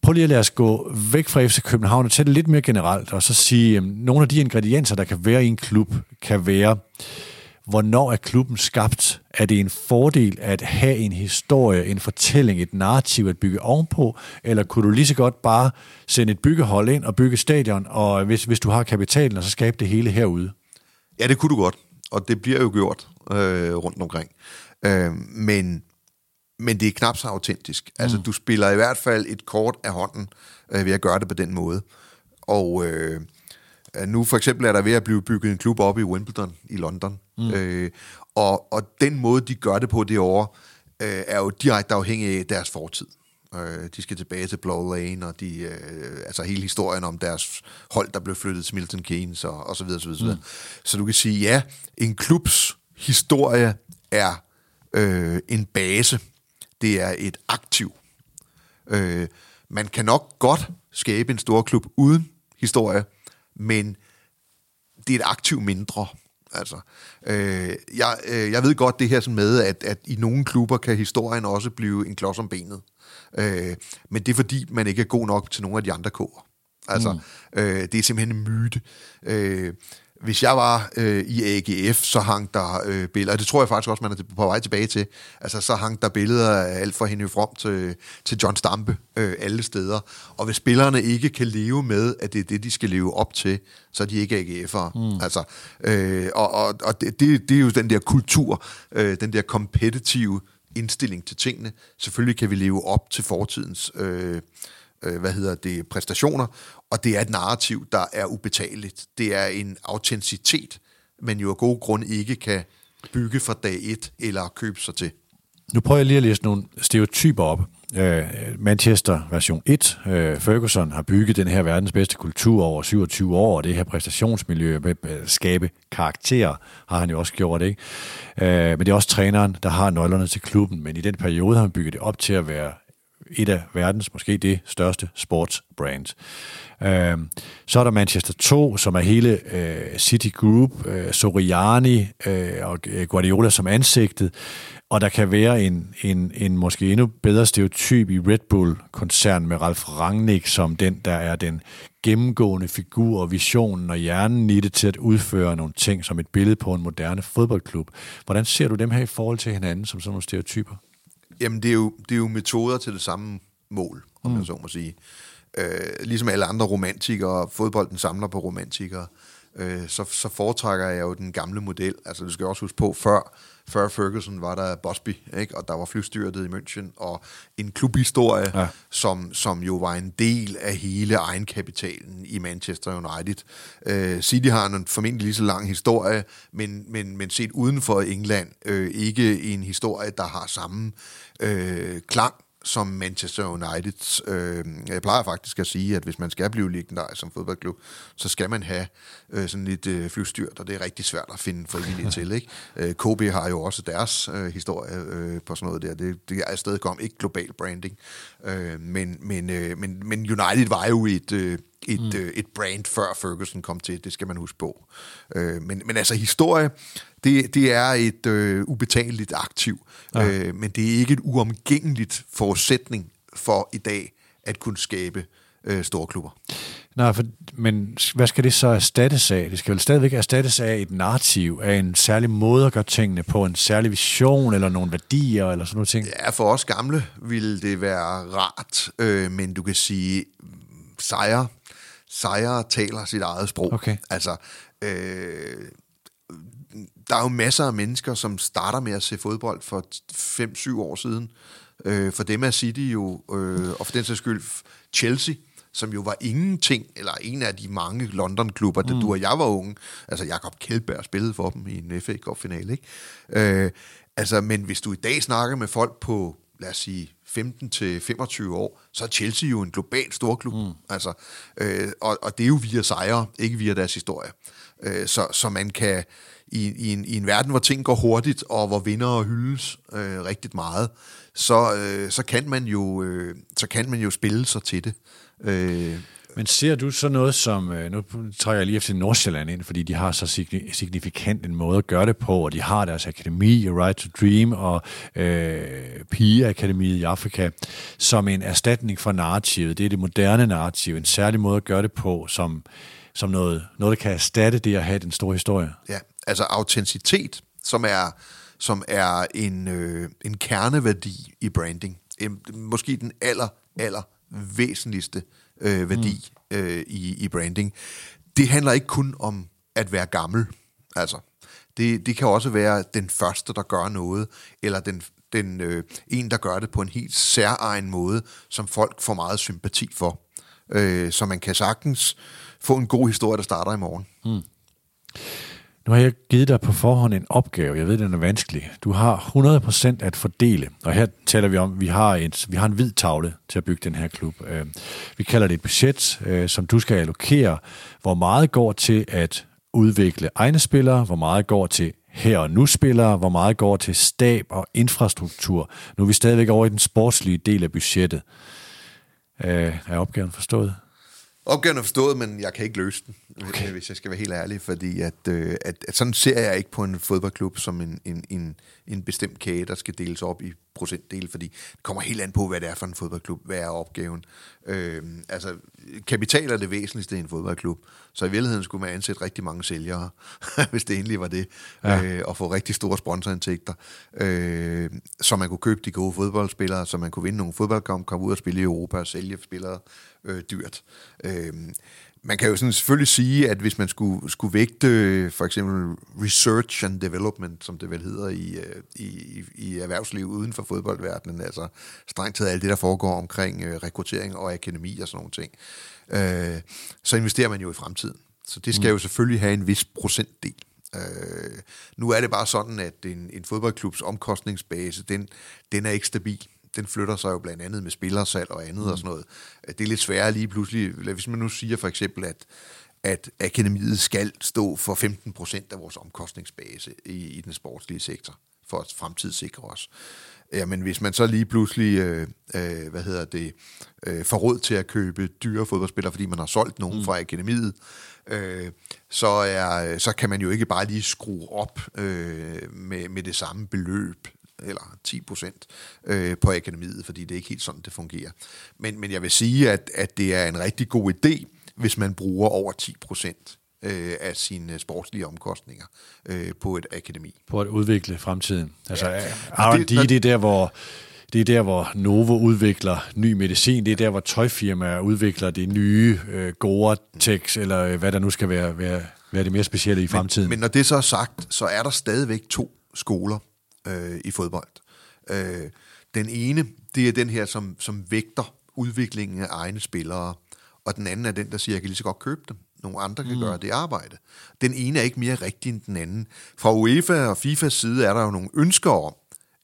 Prøv lige at lade os gå væk fra FC København og tage det lidt mere generelt, og så sige, at nogle af de ingredienser, der kan være i en klub, kan være Hvornår er klubben skabt? Er det en fordel at have en historie, en fortælling, et narrativ at bygge ovenpå? Eller kunne du lige så godt bare sende et byggehold ind og bygge stadion, og hvis, hvis du har kapitalen, og så skabe det hele herude? Ja, det kunne du godt, og det bliver jo gjort øh, rundt omkring. Øh, men, men det er knap så autentisk. Altså, mm. Du spiller i hvert fald et kort af hånden øh, ved at gøre det på den måde. Og... Øh, nu for eksempel er der ved at blive bygget en klub op i Wimbledon i London. Mm. Øh, og, og den måde, de gør det på det år, øh, er jo direkte afhængig af deres fortid. Øh, de skal tilbage til Blow Lane, og de, øh, altså hele historien om deres hold, der blev flyttet til Milton Keynes, og, og så videre, så videre. Mm. Så du kan sige, ja, en klubs historie er øh, en base. Det er et aktiv. Øh, man kan nok godt skabe en stor klub uden historie, men det er et aktiv mindre. Altså, øh, jeg, øh, jeg ved godt det her sådan med, at, at i nogle klubber kan historien også blive en klods om benet. Øh, men det er fordi, man ikke er god nok til nogle af de andre kår. Altså, mm. øh, det er simpelthen en myte. Øh, hvis jeg var øh, i AGF, så hang der øh, billeder, og det tror jeg faktisk også, man er på vej tilbage til, altså så hang der billeder af alt fra Henry From til, til John Stampe øh, alle steder. Og hvis spillerne ikke kan leve med, at det er det, de skal leve op til, så er de ikke AGF'ere. Mm. Altså, øh, og og, og det, det, det er jo den der kultur, øh, den der kompetitive indstilling til tingene. Selvfølgelig kan vi leve op til fortidens øh, øh, hvad hedder det, præstationer, og det er et narrativ, der er ubetaleligt. Det er en autenticitet, man jo af gode grunde ikke kan bygge fra dag et eller købe sig til. Nu prøver jeg lige at læse nogle stereotyper op. Uh, Manchester version 1. Øh, Ferguson har bygget den her verdens bedste kultur over 27 år, og det her præstationsmiljø med at skabe karakterer har han jo også gjort, ikke? Uh, men det er også træneren, der har nøglerne til klubben, men i den periode har han bygget det op til at være et af verdens, måske det største sportsbrand. Øh, så er der Manchester 2, som er hele øh, City Group, øh, Soriani øh, og øh, Guardiola som ansigtet, og der kan være en, en, en måske endnu bedre stereotyp i Red Bull-koncern med Ralf Rangnick som den, der er den gennemgående figur og visionen og hjernen i det til at udføre nogle ting som et billede på en moderne fodboldklub. Hvordan ser du dem her i forhold til hinanden som sådan nogle stereotyper? Jamen, det er jo, det er jo metoder til det samme mål, om mm. jeg så må sige. Øh, ligesom alle andre romantikere, fodbolden samler på romantikere, øh, så, så foretrækker jeg jo den gamle model. Altså, du skal også huske på, før før Ferguson var der Bosby, ikke? og der var flystyrtet i München, og en klubhistorie, ja. som, som jo var en del af hele egenkapitalen i Manchester United. Uh, City har en formentlig lige så lang historie, men, men, men set uden for England, uh, ikke en historie, der har samme uh, klang som Manchester United. Øh, jeg plejer faktisk at sige, at hvis man skal blive legendarisk som fodboldklub, så skal man have øh, sådan lidt øh, flystyrt, og det er rigtig svært at finde frivillige til. Ikke? Øh, KB har jo også deres øh, historie øh, på sådan noget der. Det, det er stadig kom ikke global branding. Øh, men, men, øh, men, men United var jo et... Øh, et, mm. øh, et brand før Ferguson kom til, det skal man huske på. Øh, men, men altså historie, det, det er et øh, ubetaleligt aktiv, ja. øh, men det er ikke et uomgængeligt forudsætning for i dag at kunne skabe øh, store klubber. Nej, for, men hvad skal det så erstattes af? Det skal vel stadigvæk erstattes af et narrativ, af en særlig måde at gøre tingene på, en særlig vision eller nogle værdier eller sådan noget ting? Ja, for os gamle ville det være rart, øh, men du kan sige, sejre, sejre taler sit eget sprog. Okay. Altså, øh, der er jo masser af mennesker, som starter med at se fodbold for 5-7 år siden. Øh, for dem er City jo, øh, og for den sags skyld Chelsea, som jo var ingenting, eller en af de mange London-klubber, da mm. du og jeg var unge. Altså, Jakob Kjeldberg spillede for dem i en FA Cup-finale, ikke? Øh, altså, men hvis du i dag snakker med folk på, lad os sige, 15 til 25 år, så er Chelsea jo en global storklub. Mm. Altså, øh, og, og det er jo via sejre, ikke via deres historie. Øh, så, så man kan i, i, en, i en verden, hvor ting går hurtigt, og hvor vinder hyldes øh, rigtig meget, så, øh, så, kan man jo, øh, så kan man jo spille sig til det. Øh, men ser du så noget som, øh, nu trækker jeg lige efter Nordsjælland ind, fordi de har så signifikant en måde at gøre det på, og de har deres akademi, Right to Dream, og øh, Pigeakademiet i Afrika, som en erstatning for narrativet. Det er det moderne narrativ, en særlig måde at gøre det på, som, som noget, noget, der kan erstatte det at have den store historie. Ja, altså autenticitet, som er, som er en, øh, en kerneværdi i branding. Måske den aller, aller væsentligste øh, værdi mm. øh, i, i branding. Det handler ikke kun om at være gammel. Altså, det, det kan også være den første, der gør noget, eller den, den øh, en, der gør det på en helt særegen måde, som folk får meget sympati for. Øh, så man kan sagtens få en god historie, der starter i morgen. Mm. Nu har jeg givet dig på forhånd en opgave. Jeg ved, den er vanskelig. Du har 100% at fordele. Og her taler vi om, at vi har, et, vi har en hvid tavle til at bygge den her klub. Øh, vi kalder det et budget, øh, som du skal allokere. Hvor meget går til at udvikle egne spillere? Hvor meget går til her og nu spillere? Hvor meget går til stab og infrastruktur? Nu er vi stadigvæk over i den sportslige del af budgettet. Øh, er opgaven forstået? Opgaven er forstået, men jeg kan ikke løse den, okay. hvis jeg skal være helt ærlig, fordi at, øh, at, at sådan ser jeg ikke på en fodboldklub som en, en, en, en bestemt kage, der skal deles op i procentdel, fordi det kommer helt an på, hvad det er for en fodboldklub, hvad er opgaven. Øh, altså, kapital er det væsentligste i en fodboldklub, så i virkeligheden skulle man ansætte rigtig mange sælgere, hvis det egentlig var det, ja. øh, og få rigtig store sponsorindtægter, øh, så man kunne købe de gode fodboldspillere, så man kunne vinde nogle fodboldkampe, komme ud og spille i Europa og sælge spillere øh, dyrt. Øh, man kan jo sådan selvfølgelig sige, at hvis man skulle, skulle vægte for eksempel research and development, som det vel hedder i, øh, i, i erhvervslivet uden for fodboldverdenen, altså strengt taget alt det, der foregår omkring øh, rekruttering og akademi og sådan nogle ting, øh, så investerer man jo i fremtiden. Så det skal mm. jo selvfølgelig have en vis procentdel. Øh, nu er det bare sådan, at en, en fodboldklubs omkostningsbase, den, den er ikke stabil den flytter sig jo blandt andet med spillersalg og andet mm. og sådan noget. Det er lidt sværere lige pludselig, hvis man nu siger for eksempel, at at akademiet skal stå for 15 procent af vores omkostningsbase i, i den sportslige sektor, for at fremtidssikre os. Jamen, hvis man så lige pludselig, øh, øh, hvad hedder det, øh, får råd til at købe dyre fodboldspillere, fordi man har solgt nogen mm. fra akademiet, øh, så, er, så kan man jo ikke bare lige skrue op øh, med, med det samme beløb eller 10 procent øh, på akademiet, fordi det er ikke helt sådan, det fungerer. Men, men jeg vil sige, at, at det er en rigtig god idé, hvis man bruger over 10 procent øh, af sine sportslige omkostninger øh, på et akademi. På at udvikle fremtiden. Altså ja. R&D, det, det er der, hvor det er der, hvor Novo udvikler ny medicin. Det er der, hvor tøjfirmaer udvikler det nye øh, Gore-Tex, eller øh, hvad der nu skal være, være, være det mere specielle i fremtiden. Men, men når det så er sagt, så er der stadigvæk to skoler øh, i fodbold. Øh, den ene, det er den her, som, som vægter udviklingen af egne spillere, og den anden er den, der siger, jeg kan lige så godt købe dem. Nogle andre kan mm. gøre det arbejde. Den ene er ikke mere rigtig end den anden. Fra UEFA og FIFAs side er der jo nogle ønsker om,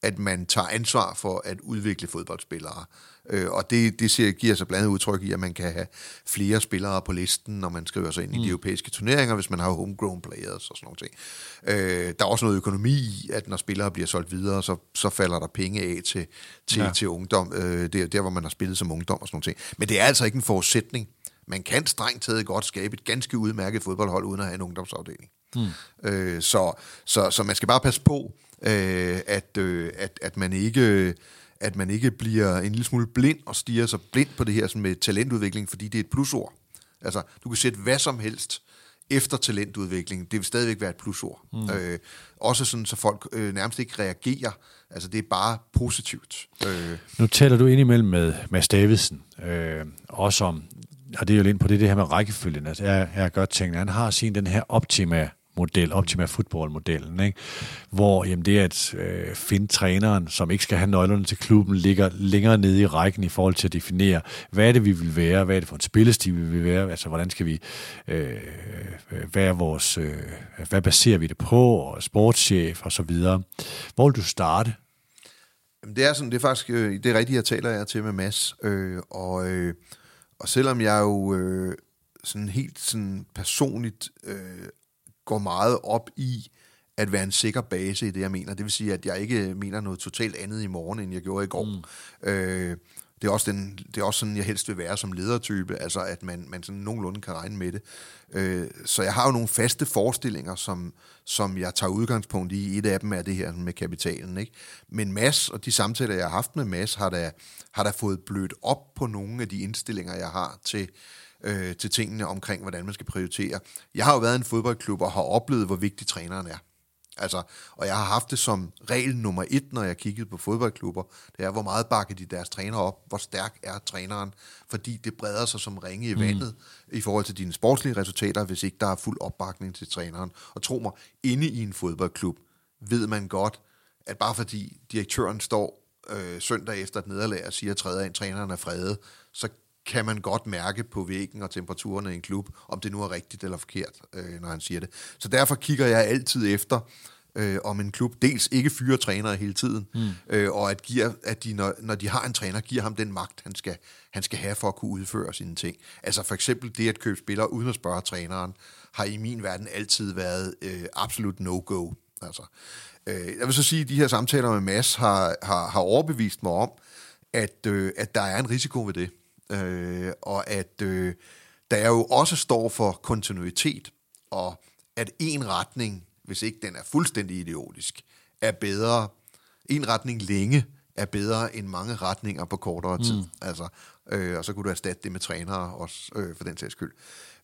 at man tager ansvar for at udvikle fodboldspillere. Øh, og det, det siger, giver sig blandet udtryk i, at man kan have flere spillere på listen, når man skriver sig ind mm. i de europæiske turneringer, hvis man har homegrown players og sådan noget. Øh, der er også noget økonomi i, at når spillere bliver solgt videre, så, så falder der penge af til, til, ja. til ungdom. Øh, det er der, hvor man har spillet som ungdom og sådan noget. Men det er altså ikke en forudsætning. Man kan strengt taget godt skabe et ganske udmærket fodboldhold, uden at have en ungdomsafdeling. Mm. Øh, så, så, så man skal bare passe på, øh, at, øh, at, at man ikke at man ikke bliver en lille smule blind og stiger sig blind på det her sådan med talentudvikling, fordi det er et plusord. Altså, du kan sætte hvad som helst efter talentudvikling. Det vil stadigvæk være et plusord. Mm. Øh, også sådan, så folk øh, nærmest ikke reagerer. Altså, det er bare positivt. Øh. Nu taler du indimellem med Mads Davidsen, øh, også om, og det er jo lidt på det, det her med rækkefølgen. Altså, jeg, jeg tænkt, at han har sin den her optima model, Optima Football-modellen, ikke? hvor jamen, det er at øh, finde træneren, som ikke skal have nøglerne til klubben, ligger længere nede i rækken i forhold til at definere, hvad er det, vi vil være, hvad er det for en spillestil, vi vil være, altså hvordan skal vi, øh, øh hvad er vores, øh, hvad baserer vi det på, og sportschef og så videre. Hvor vil du starte? Jamen, det er sådan, det er faktisk, øh, det er rigtigt, jeg taler jeg til med Mads, øh, og, øh, og selvom jeg jo øh, sådan helt sådan personligt øh, går meget op i at være en sikker base i det, jeg mener. Det vil sige, at jeg ikke mener noget totalt andet i morgen, end jeg gjorde i går. Mm. Øh, det er, også den, det er også sådan, jeg helst vil være som ledertype, altså at man, man sådan nogenlunde kan regne med det. Øh, så jeg har jo nogle faste forestillinger, som, som jeg tager udgangspunkt i. Et af dem er det her med kapitalen. Ikke? Men Mads og de samtaler, jeg har haft med Mads, har da, har da fået blødt op på nogle af de indstillinger, jeg har til, øh, til tingene omkring, hvordan man skal prioritere. Jeg har jo været i en fodboldklub og har oplevet, hvor vigtig træneren er. Altså, og jeg har haft det som regel nummer et, når jeg kiggede på fodboldklubber. Det er, hvor meget bakker de deres træner op? Hvor stærk er træneren? Fordi det breder sig som ringe i mm. vandet mm. i forhold til dine sportslige resultater, hvis ikke der er fuld opbakning til træneren. Og tro mig, inde i en fodboldklub ved man godt, at bare fordi direktøren står øh, søndag efter et nederlag og siger, at træneren er fredet, så kan man godt mærke på væggen og temperaturerne i en klub, om det nu er rigtigt eller forkert, øh, når han siger det. Så derfor kigger jeg altid efter, øh, om en klub dels ikke fyrer trænere hele tiden, mm. øh, og at, giver, at de, når, når de har en træner, giver ham den magt, han skal, han skal have for at kunne udføre sine ting. Altså for eksempel det at købe spillere uden at spørge træneren, har i min verden altid været øh, absolut no-go. Altså, øh, jeg vil så sige, at de her samtaler med Mads har, har, har overbevist mig om, at, øh, at der er en risiko ved det øh, og at øh, der jo også står for kontinuitet, og at en retning, hvis ikke den er fuldstændig idiotisk, er bedre, en retning længe er bedre end mange retninger på kortere tid. Mm. Altså, øh, og så kunne du erstatte det med trænere også, øh, for den sags skyld.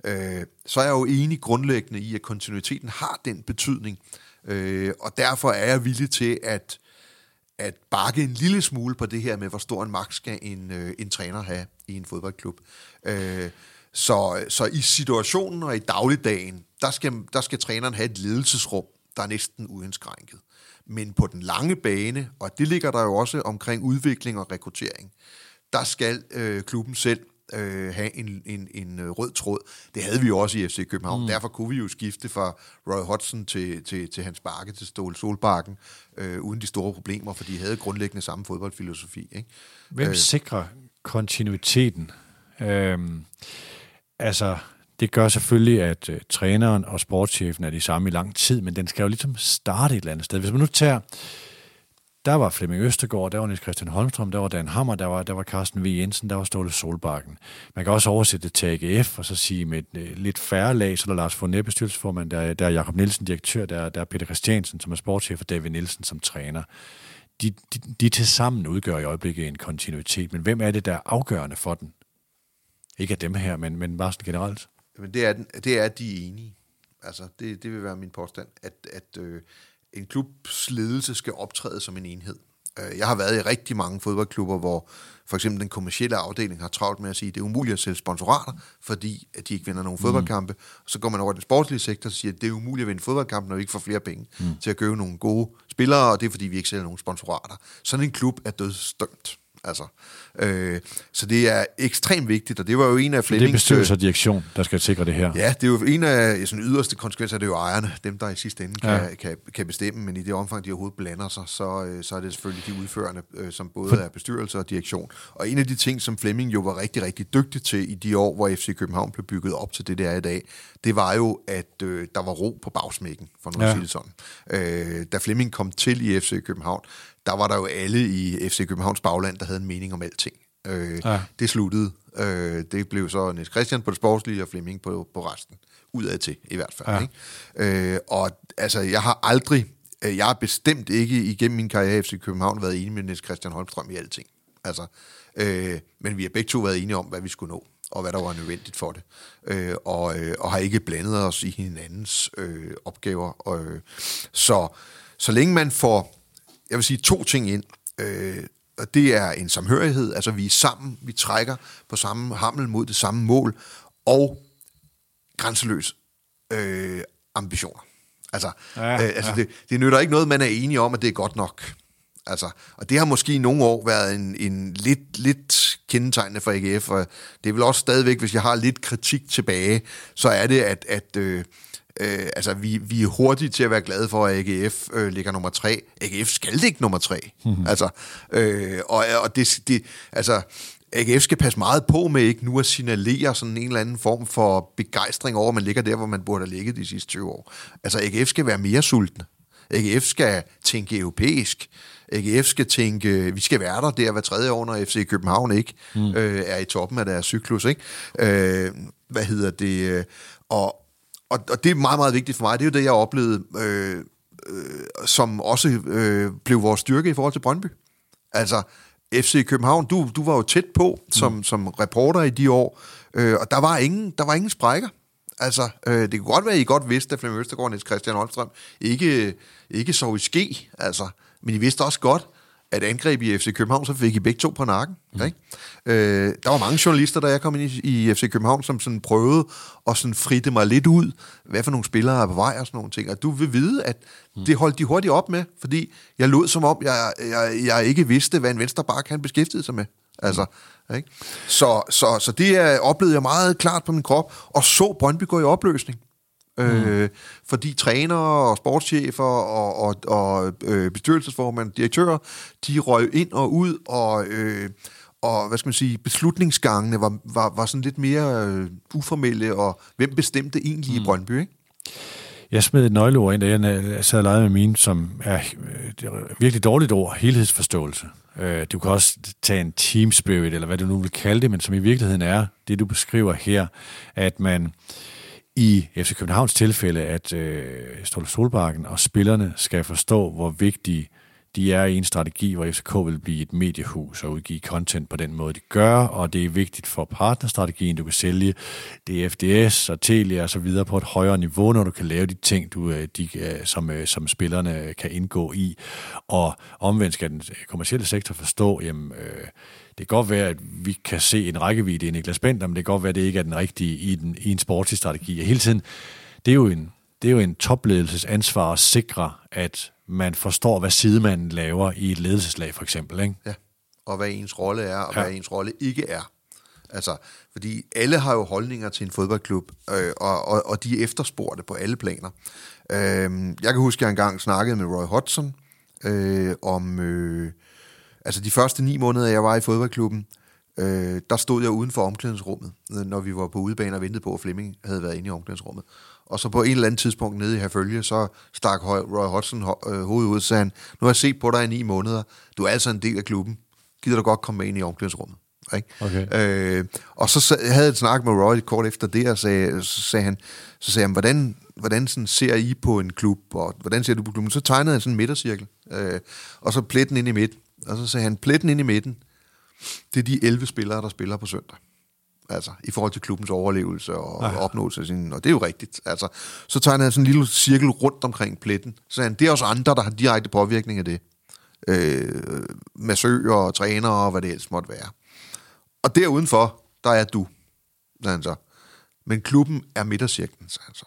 Øh, så er jeg jo enig grundlæggende i, at kontinuiteten har den betydning, øh, og derfor er jeg villig til at at bakke en lille smule på det her med, hvor stor en magt skal en, øh, en træner have i en fodboldklub. Øh, Så, så i situationen og i dagligdagen, der skal, der skal træneren have et ledelsesrum, der er næsten uindskrænket. Men på den lange bane, og det ligger der jo også omkring udvikling og rekruttering, der skal øh, klubben selv øh, have en, en, en øh, rød tråd. Det havde vi jo også i FC København. Mm. Derfor kunne vi jo skifte fra Roy Hodgson til, til, til Hans Bakke til Ståle Solbakken, øh, uden de store problemer, for de havde grundlæggende samme fodboldfilosofi. Ikke? Hvem øh, sikrer kontinuiteten? Øhm, altså, det gør selvfølgelig, at øh, træneren og sportschefen er de samme i lang tid, men den skal jo ligesom starte et eller andet sted. Hvis man nu tager der var Flemming Østergaard, der var Niels Christian Holmstrøm, der var Dan Hammer, der var, der var Carsten V. Jensen, der var Ståle Solbakken. Man kan også oversætte det til AGF, og så sige med et øh, lidt færre lag, så der er Lars Forne, bestyrelsesformand, der, der er Jakob Nielsen, direktør, der, der er Peter Christiansen, som er sportschef, og David Nielsen som træner. De, de, de til sammen udgør i øjeblikket en kontinuitet, men hvem er det, der er afgørende for den? Ikke af dem her, men, men bare sådan generelt. Men det er, det er, de enige. Altså, det, det vil være min påstand, at, at øh, en klubs ledelse skal optræde som en enhed. Øh, jeg har været i rigtig mange fodboldklubber, hvor for eksempel den kommercielle afdeling har travlt med at sige, at det er umuligt at sælge sponsorater, fordi at de ikke vinder nogen mm. fodboldkampe. Så går man over i den sportslige sektor og siger, at det er umuligt at vinde fodboldkampe, når vi ikke får flere penge mm. til at købe nogle gode spillere, og det er fordi, vi ikke sælger nogen sponsorater. Sådan en klub er dødstømt. Altså, øh, så det er ekstremt vigtigt, og det var jo en af Flemmings... Det er bestyrelse og direktion, der skal sikre det her. Ja, det er jo en af sådan yderste konsekvenser, det er jo ejerne, dem der i sidste ende kan, ja. kan, kan bestemme, men i det omfang, de overhovedet blander sig, så, øh, så er det selvfølgelig de udførende, øh, som både er bestyrelse og direktion. Og en af de ting, som Flemming jo var rigtig, rigtig dygtig til i de år, hvor FC København blev bygget op til det, der er i dag, det var jo, at øh, der var ro på bagsmækken, for nu at ja. sige det sådan. Øh, da Flemming kom til i FC København, der var der jo alle i FC Københavns bagland, der havde en mening om alting. Øh, ja. Det sluttede. Øh, det blev så Niels Christian på det sportslige, og Flemming på, på resten. Udad til, i hvert fald. Ja. Ikke? Øh, og altså, jeg har aldrig, øh, jeg har bestemt ikke igennem min karriere i FC København været enig med Niels Christian Holmstrøm i alting. Altså, øh, men vi har begge to været enige om, hvad vi skulle nå og hvad der var nødvendigt for det. Øh, og, øh, og har ikke blandet os i hinandens øh, opgaver. Og, øh, så, så længe man får jeg vil sige to ting ind. Øh, og det er en samhørighed, altså vi er sammen, vi trækker på samme hammel mod det samme mål, og grænseløs øh, ambitioner. Altså, ja, øh, altså ja. det, det nytter ikke noget, man er enige om, at det er godt nok. Altså, og det har måske i nogle år været en, en lidt, lidt kendetegnende for AGF, og det er vel også stadigvæk, hvis jeg har lidt kritik tilbage, så er det, at, at øh, Øh, altså, vi, vi er hurtige til at være glade for, at AGF øh, ligger nummer tre. AGF skal ligge nummer tre. Mm-hmm. Altså, øh, og, og det, det, altså, AGF skal passe meget på med ikke nu at signalere sådan en eller anden form for begejstring over, at man ligger der, hvor man burde have ligget de sidste 20 år. Altså, AGF skal være mere sultne. AGF skal tænke europæisk. AGF skal tænke, vi skal være der der hver tredje år, når FC København ikke mm. øh, er i toppen af deres cyklus. Ikke? Øh, hvad hedder det? Og, og, og det er meget, meget vigtigt for mig. Det er jo det, jeg oplevede, øh, øh, som også øh, blev vores styrke i forhold til Brøndby. Altså, FC København, du, du var jo tæt på som, mm. som reporter i de år, øh, og der var ingen, der var ingen sprækker. Altså, øh, det kunne godt være, at I godt vidste, at Flemming Østergaard og Christian Holmstrøm ikke, ikke så i ske, altså. Men I vidste også godt, at angreb i FC København, så fik I begge to på nakken. Mm. Ikke? Øh, der var mange journalister, da jeg kom ind i, i FC København, som sådan prøvede at sådan fritte mig lidt ud, hvad for nogle spillere er på vej og sådan nogle ting. Og du vil vide, at mm. det holdt de hurtigt op med, fordi jeg lod som om, jeg, jeg, jeg ikke vidste, hvad en venstreback han beskæftigede sig med. Altså, ikke? Så, så, så det er, oplevede jeg meget klart på min krop, og så Brøndby gå i opløsning. Mm. Øh, fordi trænere og sportschefer og, og, og øh, bestyrelsesformand, direktører, de røg ind og ud, og, øh, og hvad skal man sige, beslutningsgangene var, var, var sådan lidt mere øh, uformelle, og hvem bestemte egentlig mm. i Brøndby, ikke? Jeg smed et nøgleord ind, da jeg sad og legede med mine, som er det er virkelig dårligt ord, helhedsforståelse. Øh, du kan også tage en team spirit, eller hvad du nu vil kalde det, men som i virkeligheden er det, du beskriver her, at man i FC Københavns tilfælde, at øh, Ståle Solbakken og spillerne skal forstå, hvor vigtige de er i en strategi, hvor FCK vil blive et mediehus og udgive content på den måde, de gør, og det er vigtigt for partnerstrategien, du kan sælge DFDS og Telia og så videre på et højere niveau, når du kan lave de ting, du, øh, de, øh, som, øh, som spillerne kan indgå i. Og omvendt skal den kommercielle sektor forstå, jamen, øh, det kan godt være, at vi kan se en rækkevidde i Niklas Bender, men det kan godt være, at det ikke er den rigtige i, den, i en sportslig strategi. Og hele tiden, det er jo en, det er jo en topledelses ansvar at sikre, at man forstår, hvad sidemanden laver i et ledelseslag, for eksempel. Ikke? Ja, og hvad ens rolle er, og ja. hvad ens rolle ikke er. Altså, fordi alle har jo holdninger til en fodboldklub, øh, og, og, og de er efterspurgte på alle planer. Øh, jeg kan huske, at jeg engang snakkede med Roy Hodgson øh, om... Øh, altså, de første ni måneder, jeg var i fodboldklubben, øh, der stod jeg uden for omklædningsrummet, når vi var på udebane og ventede på, at Flemming havde været inde i omklædningsrummet. Og så på en eller anden tidspunkt nede i Herfølge, så stak Roy Hodgson øh, hovedet ud og sagde, han, nu har jeg set på dig i ni måneder, du er altså en del af klubben, gider du godt komme med ind i omklædningsrummet. Ikke? Okay. Øh, og så havde jeg et snak med Roy kort efter det, og sagde, så sagde han, så sagde han hvordan, hvordan sådan ser I på en klub, og hvordan ser du på klubben? Så tegnede han sådan en midtercirkel, øh, og så pletten ind i midten. Og så sagde han, pletten ind i midten, det er de 11 spillere, der spiller på søndag altså i forhold til klubbens overlevelse og Aha. opnåelse af sin, og det er jo rigtigt. Altså, så tager han sådan en lille cirkel rundt omkring pletten, så han, det er også andre, der har direkte påvirkning af det. Øh, massører og trænere og hvad det ellers måtte være. Og derudenfor, der er du, han så. Men klubben er midtercirklen, så han så.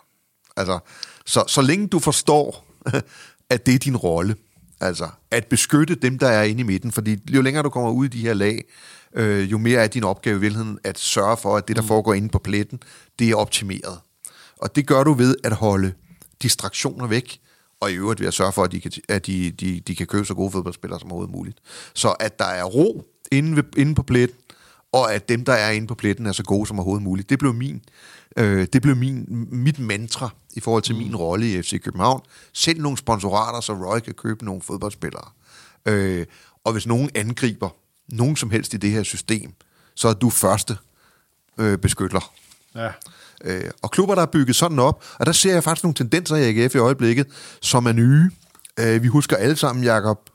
Altså, så, så længe du forstår, at det er din rolle, altså at beskytte dem, der er inde i midten, fordi jo længere du kommer ud i de her lag, øh, jo mere er din opgave i virkeligheden at sørge for, at det, der mm. foregår inde på pletten, det er optimeret. Og det gør du ved at holde distraktioner væk, og i øvrigt ved at sørge for, at de kan, at de, de, de kan købe så gode fodboldspillere som overhovedet muligt. Så at der er ro inde, ved, inde på pletten, og at dem, der er inde på pletten, er så gode som overhovedet muligt. Det blev min, øh, det blev min, mit mantra i forhold til mm. min rolle i FC København. Send nogle sponsorater, så Roy kan købe nogle fodboldspillere. Øh, og hvis nogen angriber nogen som helst i det her system, så er du første øh, beskytter. Ja. Øh, og klubber, der er bygget sådan op, og der ser jeg faktisk nogle tendenser i AGF i øjeblikket, som er nye. Øh, vi husker alle sammen Jakob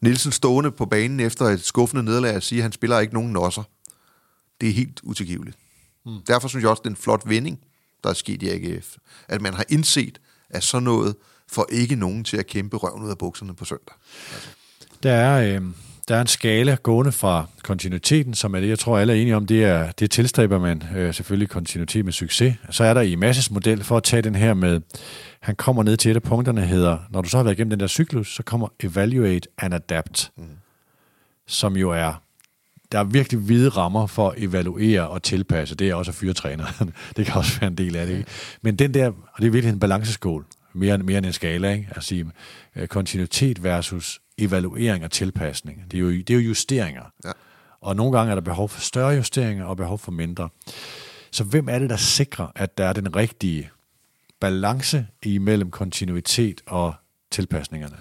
Nielsen stående på banen efter et skuffende nederlag at sige, at han spiller ikke nogen nosser. Det er helt utilgiveligt. Mm. Derfor synes jeg også, det er en flot vending, der er sket i AGF. At man har indset, at sådan noget får ikke nogen til at kæmpe røven ud af bukserne på søndag. Altså. Der er, øh, der er en skala gående fra kontinuiteten, som er det, jeg tror alle er enige om, det er, det tilstræber man øh, selvfølgelig kontinuitet med succes. Så er der i Masses model for at tage den her med, han kommer ned til et af punkterne, hedder, når du så har været igennem den der cyklus, så kommer evaluate and adapt, mm. som jo er, der er virkelig hvide rammer for at evaluere og tilpasse. Det er også at fyre træner. det kan også være en del af det. Ikke? Men den der, og det er virkelig en balanceskål, mere, mere end en skala, ikke? at sige øh, kontinuitet versus evaluering og tilpasning. Det er jo, det er jo justeringer. Ja. Og nogle gange er der behov for større justeringer og behov for mindre. Så hvem er det, der sikrer, at der er den rigtige balance imellem kontinuitet og tilpasningerne?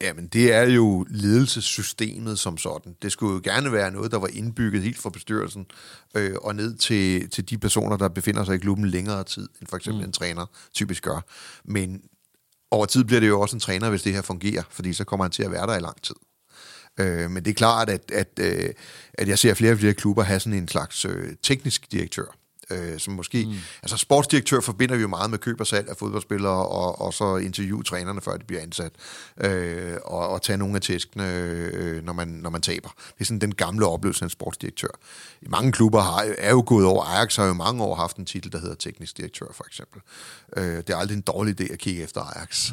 Jamen, det er jo ledelsessystemet som sådan. Det skulle jo gerne være noget, der var indbygget helt fra bestyrelsen øh, og ned til, til de personer, der befinder sig i klubben længere tid, end for eksempel mm. en træner typisk gør. Men over tid bliver det jo også en træner, hvis det her fungerer, fordi så kommer han til at være der i lang tid. Øh, men det er klart, at, at, øh, at jeg ser flere og flere klubber have sådan en slags øh, teknisk direktør, øh, som måske... Mm. Altså sportsdirektør forbinder vi jo meget med køb og salg af fodboldspillere, og, og så interview trænerne, før de bliver ansat, øh, og, og tage nogle af tæskene, øh, når, man, når man taber. Det er sådan den gamle oplevelse af en sportsdirektør. I mange klubber har, er jo gået over. Ajax har jo mange år haft en titel, der hedder teknisk direktør, for eksempel. Øh, det er aldrig en dårlig idé at kigge efter Ajax.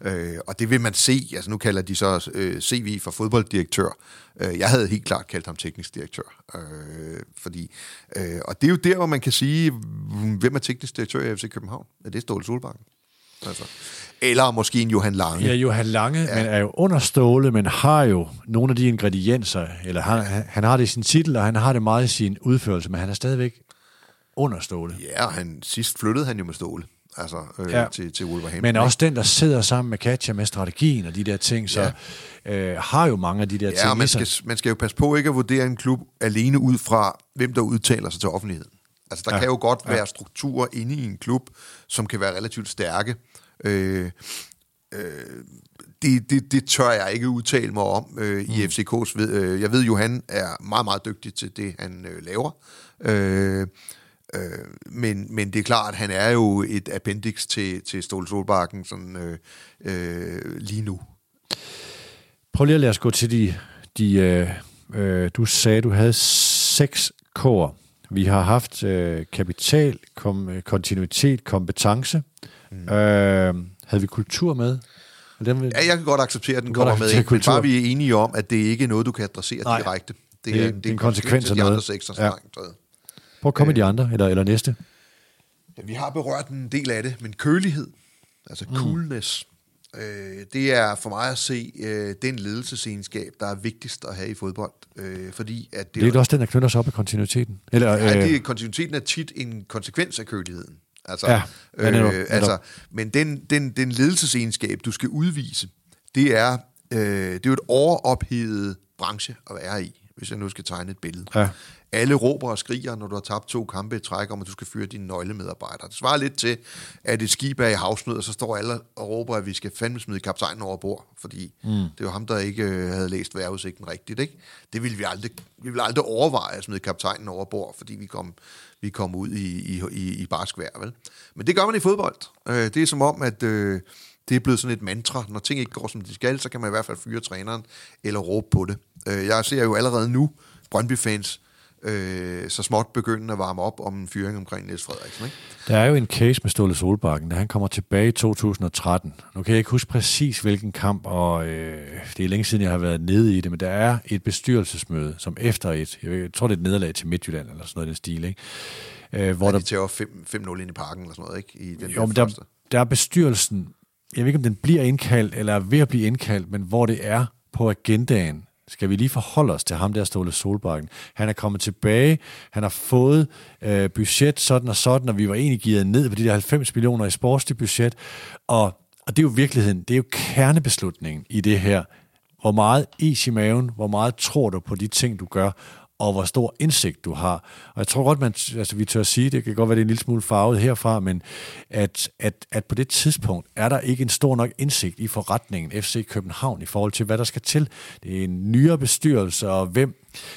øh, og det vil man se. Altså nu kalder de så øh, CV for fodbolddirektør. Øh, jeg havde helt klart kaldt ham teknisk direktør. Øh, fordi, øh, og det er jo der, hvor man kan sige, hvem er teknisk direktør i FC København? Er det Ståle Solbakken? Altså. Eller måske en Johan Lange. Ja, Johan Lange, ja. men er jo under Ståle, men har jo nogle af de ingredienser, eller han, han har det i sin titel, og han har det meget i sin udførelse, men han er stadigvæk under Ståle. Ja, og han, sidst flyttede han jo med Ståle altså øh, ja. til, til Wolverhampton. Men også den, der sidder sammen med Katja med strategien og de der ting, så ja. øh, har jo mange af de der ja, ting. Ja, man skal, man skal jo passe på ikke at vurdere en klub alene ud fra, hvem der udtaler sig til offentligheden. Altså, der ja. kan jo godt ja. være strukturer inde i en klub, som kan være relativt stærke. Øh, øh, det, det, det tør jeg ikke udtale mig om øh, i mm. FCK's. Ved, øh, jeg ved jo, han er meget, meget dygtig til det, han øh, laver. Øh, øh, men, men det er klart, at han er jo et appendix til, til Ståle Solbakken sådan, øh, øh, lige nu. Prøv lige at lade os gå til de... de øh, øh, du sagde, du havde seks kår. Vi har haft øh, kapital, kom, kontinuitet, kompetence. Mm. Øh, havde vi kultur med? Den vil... Ja, jeg kan godt acceptere, at den kommer med. Men bare vi er enige om, at det ikke er noget, du kan adressere Nej. direkte. Det, det, er, det er en konsekvens af noget. Seks, ja. Prøv at komme med de andre, eller, eller næste. Ja, vi har berørt en del af det, men kølighed, altså mm. coolness, øh, det er for mig at se øh, den ledelsesegenskab, der er vigtigst at have i fodbold. Øh, fordi at det, det er også den, der knytter sig op af kontinuiteten. Eller, ja, øh, det, kontinuiteten er tit en konsekvens af køligheden. Altså, ja, ja netop, øh, altså, men den, den, den ledelsesegenskab, du skal udvise, det er, øh, det er jo et overophedet branche at være i, hvis jeg nu skal tegne et billede. Ja. Alle råber og skriger, når du har tabt to kampe i træk, om at du skal fyre dine nøglemedarbejdere. Det svarer lidt til, at et skib er i havsnød, og så står alle og råber, at vi skal fandme smide kaptajnen over bord, fordi mm. det var ham, der ikke øh, havde læst vejrudsigten rigtigt. Ikke? Det ville vi aldrig, vi ville aldrig overveje at smide kaptajnen over bord, fordi vi kom, vi kom ud i, i, i, i barsk vejr. Vel? Men det gør man i fodbold. Øh, det er som om, at øh, det er blevet sådan et mantra. Når ting ikke går, som de skal, så kan man i hvert fald fyre træneren eller råbe på det. Jeg ser jo allerede nu Brøndby-fans øh, så småt begynde at varme op om en fyring omkring Niels Frederiksen. Ikke? Der er jo en case med Ståle Solbakken, da han kommer tilbage i 2013. Nu kan jeg ikke huske præcis, hvilken kamp, og øh, det er længe siden, jeg har været nede i det, men der er et bestyrelsesmøde, som efter et, jeg tror, det er et nederlag til Midtjylland, eller sådan noget i den stil, ikke? Øh, hvor ja, de der, tager 5-0 ind i parken, eller sådan noget, ikke? I den jo, men der, der er bestyrelsen, jeg ved ikke, om den bliver indkaldt, eller er ved at blive indkaldt, men hvor det er på agendaen, skal vi lige forholde os til ham der, Ståle Solbakken. Han er kommet tilbage, han har fået øh, budget sådan og sådan, og vi var egentlig givet ned på de der 90 millioner i sportslig budget, og, og det er jo virkeligheden, det er jo kernebeslutningen i det her. Hvor meget is i maven, hvor meget tror du på de ting, du gør, og hvor stor indsigt du har. Og jeg tror godt, man, altså vi tør at sige, det kan godt være, det er en lille smule farvet herfra, men at, at, at på det tidspunkt er der ikke en stor nok indsigt i forretningen FC København i forhold til, hvad der skal til. Det er en nyere bestyrelse, og hvem,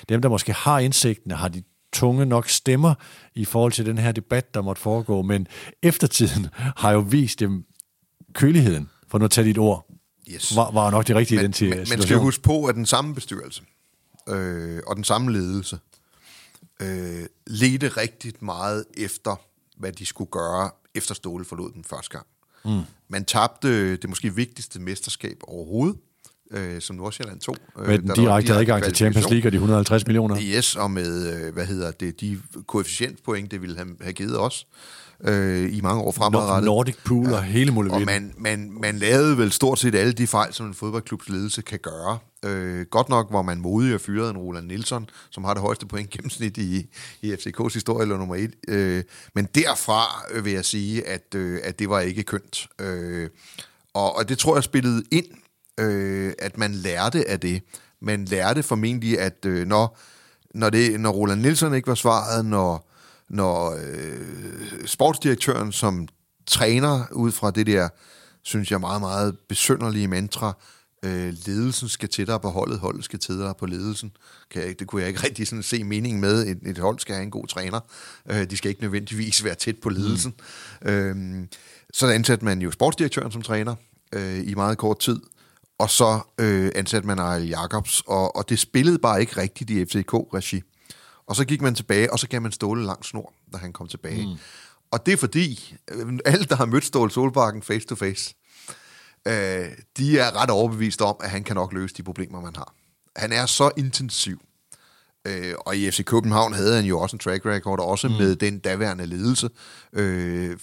dem der måske har indsigten, har de tunge nok stemmer i forhold til den her debat, der måtte foregå, men eftertiden har jo vist dem køligheden, for nu at tage dit ord, yes. var, var nok det rigtige men, i den. Men man skal huske på, at den samme bestyrelse, øh, og den samme ledelse øh, ledte rigtig meget efter, hvad de skulle gøre, efter Ståle forlod den første gang. Mm. Man tabte det måske vigtigste mesterskab overhovedet, øh, som Nordsjælland tog. Øh, med den direkte adgang til Champions League og de 150 millioner. Yes, og med, øh, hvad hedder det, de koefficientpoint, det ville have, have givet os øh, i mange år fremadrettet. Nordic Pool ja. og hele muligheden. Og man, man, man lavede vel stort set alle de fejl, som en fodboldklubs ledelse kan gøre. Øh, godt nok var man modig og fyrede en Roland Nielsen, som har det højeste point gennemsnit i, i FCK's historie, eller nummer et. Øh, men derfra øh, vil jeg sige, at, øh, at det var ikke kønt. Øh, og, og det tror jeg spillede ind, øh, at man lærte af det. Man lærte formentlig, at øh, når, når, det, når Roland Nielsen ikke var svaret, når, når øh, sportsdirektøren som træner ud fra det der, synes jeg, meget, meget besynderlige mantra, øh, ledelsen skal tættere på holdet, holdet skal tættere på ledelsen. Kan jeg, det kunne jeg ikke rigtig sådan se mening med. Et, et hold skal have en god træner. Øh, de skal ikke nødvendigvis være tæt på ledelsen. Mm. Øh, så ansatte man jo sportsdirektøren som træner øh, i meget kort tid, og så øh, ansatte man Ariel Jacobs, og, og det spillede bare ikke rigtigt i FCK-regi. Og så gik man tilbage, og så gav man Ståle lang snor, da han kom tilbage. Mm. Og det er fordi, øh, alle, der har mødt Ståle Solbakken face to face, øh, de er ret overbevist om, at han kan nok løse de problemer, man har. Han er så intensiv. Øh, og i FC København havde han jo også en track record, også mm. med den daværende ledelse. Øh,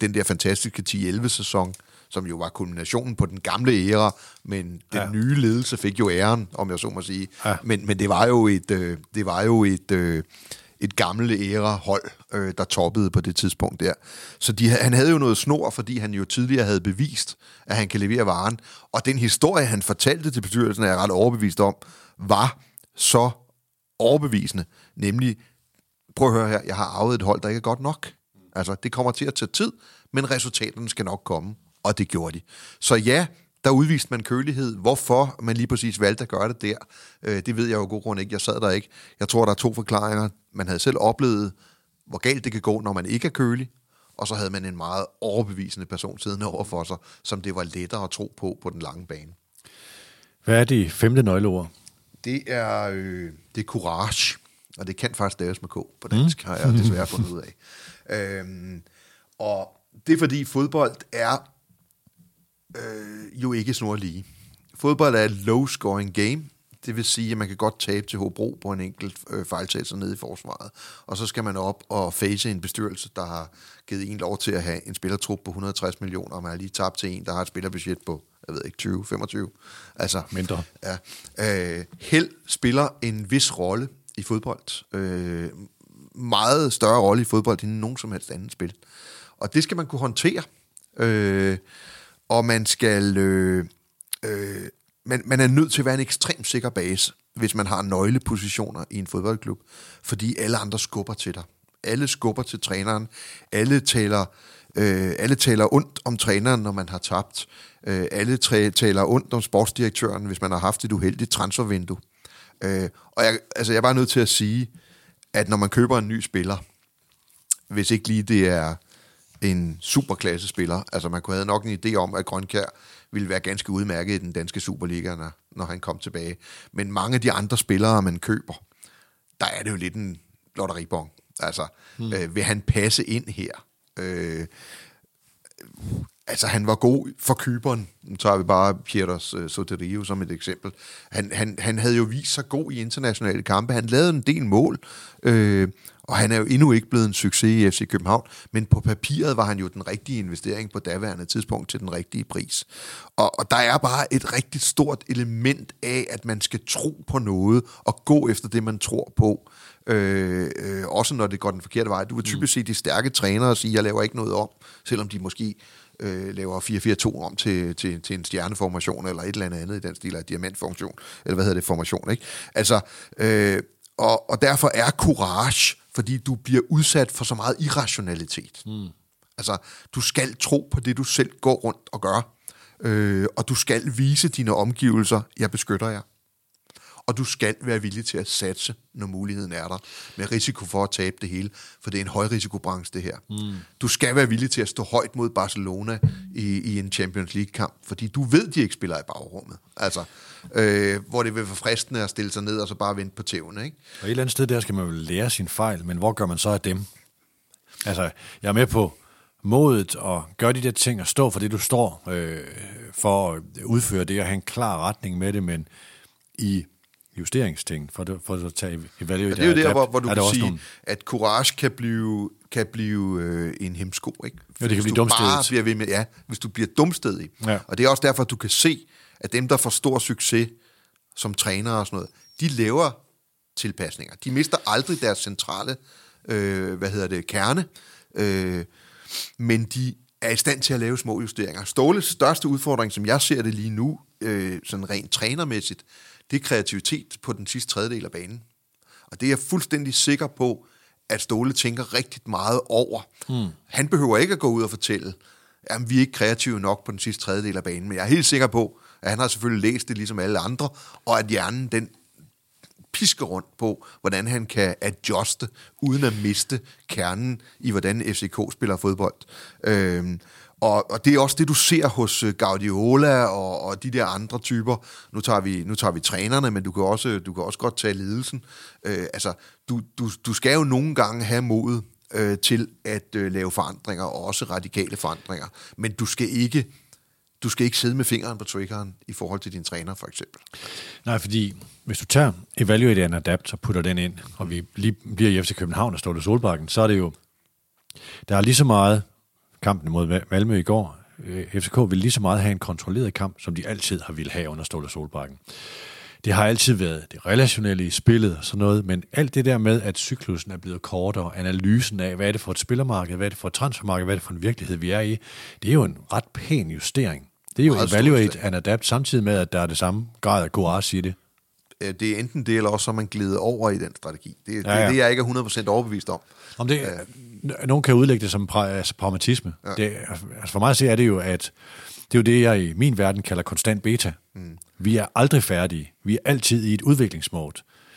den der fantastiske 10-11 sæson, som jo var kulminationen på den gamle æra, men den ja. nye ledelse fik jo æren, om jeg så må sige. Ja. Men, men det var jo et, øh, det var jo et, øh, et gamle æra hold, øh, der toppede på det tidspunkt der. Så de, han havde jo noget snor, fordi han jo tidligere havde bevist, at han kan levere varen. Og den historie, han fortalte til bestyrelsen, er jeg ret overbevist om, var så overbevisende. Nemlig, prøv at høre her, jeg har arvet et hold, der ikke er godt nok. Altså, det kommer til at tage tid, men resultaterne skal nok komme. Og det gjorde de. Så ja, der udviste man kølighed. Hvorfor man lige præcis valgte at gøre det der, øh, det ved jeg jo god grund ikke. Jeg sad der ikke. Jeg tror, der er to forklaringer. Man havde selv oplevet, hvor galt det kan gå, når man ikke er kølig. Og så havde man en meget overbevisende person siddende over for sig, som det var lettere at tro på på den lange bane. Hvad er det femte nøgleord? Det er, øh, det er courage, og det kan faktisk staves med K på dansk, mm. har jeg desværre fundet ud af. Øhm, og det er fordi fodbold er øh, jo ikke snor lige. Fodbold er et low-scoring game, det vil sige, at man kan godt tabe til Hobro på en enkelt øh, fejltagelse nede i forsvaret. Og så skal man op og face en bestyrelse, der har givet en lov til at have en spillertrup på 160 millioner, og man har lige tabt til en, der har et spillerbudget på, jeg ved ikke, 20, 25. Altså, Mindre. Ja. Øh, held spiller en vis rolle i fodbold. Øh, meget større rolle i fodbold end nogen som helst anden spil. Og det skal man kunne håndtere. Øh, og man skal... Øh, øh, man, man er nødt til at være en ekstremt sikker base, hvis man har nøglepositioner i en fodboldklub, fordi alle andre skubber til dig. Alle skubber til træneren. Alle taler, øh, alle taler ondt om træneren, når man har tabt. Øh, alle træ, taler ondt om sportsdirektøren, hvis man har haft et uheldigt transfervindue. Øh, og jeg, altså jeg er bare nødt til at sige, at når man køber en ny spiller, hvis ikke lige det er en superklasse spiller, altså man kunne have nok en idé om, at Grønkær ville være ganske udmærket i den danske Superliga, når, når han kom tilbage. Men mange af de andre spillere, man køber, der er det jo lidt en lotteribong. Altså, mm. øh, vil han passe ind her? Øh, altså, han var god for kyberen. Nu tager vi bare Pieters uh, Soterio som et eksempel. Han, han, han havde jo vist sig god i internationale kampe. Han lavede en del mål. Øh, og han er jo endnu ikke blevet en succes i FC København, men på papiret var han jo den rigtige investering på daværende tidspunkt til den rigtige pris. Og, og der er bare et rigtig stort element af, at man skal tro på noget og gå efter det, man tror på. Øh, øh, også når det går den forkerte vej. Du vil typisk se de stærke trænere sige, jeg laver ikke noget om, selvom de måske øh, laver 4-4-2 om til, til, til en stjerneformation, eller et eller andet i den stil af diamantfunktion, eller hvad hedder det, formation, ikke? Altså, øh, og, og derfor er courage fordi du bliver udsat for så meget irrationalitet. Mm. Altså, du skal tro på det, du selv går rundt og gør, øh, og du skal vise dine omgivelser, jeg beskytter jer. Og du skal være villig til at satse, når muligheden er der, med risiko for at tabe det hele, for det er en højrisikobranche, det her. Mm. Du skal være villig til at stå højt mod Barcelona i, i en Champions League-kamp, fordi du ved, de ikke spiller i bagrummet. Altså, øh, hvor det vil være fristende at stille sig ned og så bare vente på tævne. Ikke? Og et eller andet sted der skal man jo lære sin fejl, men hvor gør man så af dem? Altså, jeg er med på modet og gøre de der ting og stå for det, du står øh, for at udføre det og have en klar retning med det, men i justeringsting, for, det, for at tage evaluere ja, det er jo der, hvor, hvor du kan sige, nogle... at courage kan blive, kan blive øh, en hemsko. Ikke? Ja, det kan blive dumstedet. Bliver ved med, ja, hvis du bliver dumstedig. Ja. Og det er også derfor, at du kan se, at dem, der får stor succes som trænere og sådan noget, de laver tilpasninger. De mister aldrig deres centrale, øh, hvad hedder det, kerne, øh, men de er i stand til at lave små justeringer. Ståles største udfordring, som jeg ser det lige nu, øh, sådan rent trænermæssigt, det er kreativitet på den sidste tredjedel af banen. Og det er jeg fuldstændig sikker på, at Ståle tænker rigtig meget over. Mm. Han behøver ikke at gå ud og fortælle, at vi er ikke kreative nok på den sidste tredjedel af banen, men jeg er helt sikker på, at han har selvfølgelig læst det ligesom alle andre, og at hjernen den pisker rundt på, hvordan han kan adjuste, uden at miste kernen i, hvordan FCK spiller fodbold. Øhm, og, og det er også det, du ser hos øh, Guardiola og, og de der andre typer. Nu tager vi, nu tager vi trænerne, men du kan også, du kan også godt tage ledelsen. Øh, altså, du, du, du skal jo nogle gange have mod øh, til at øh, lave forandringer, og også radikale forandringer. Men du skal ikke du skal ikke sidde med fingeren på triggeren i forhold til din træner, for eksempel. Nej, fordi hvis du tager Evaluate and Adapt og putter den ind, og vi lige bliver i FC København og står der Solbakken, så er det jo, der er lige så meget kampen mod Malmø i går. Øh, FCK vil lige så meget have en kontrolleret kamp, som de altid har ville have under Ståle Solbakken. Det har altid været det relationelle i spillet og sådan noget, men alt det der med, at cyklusen er blevet kortere, analysen af, hvad er det for et spillermarked, hvad er det for et transfermarked, hvad er det for en virkelighed, vi er i, det er jo en ret pæn justering. Det er jo evaluate and adapt, samtidig med, at der er det samme grad af courage i det. Øh, Det er enten det, eller også så er man glider over i den strategi. Det, ja, Ja, ja. ja. det, det er jeg ikke 100% overbevist om. Om det, øh, nogen kan udlægge det som pra, altså pragmatisme. Ja. Det, altså for mig at se er det jo, at det er jo det, jeg i min verden kalder konstant beta. Mm. Vi er aldrig færdige. Vi er altid i et udviklingsmål.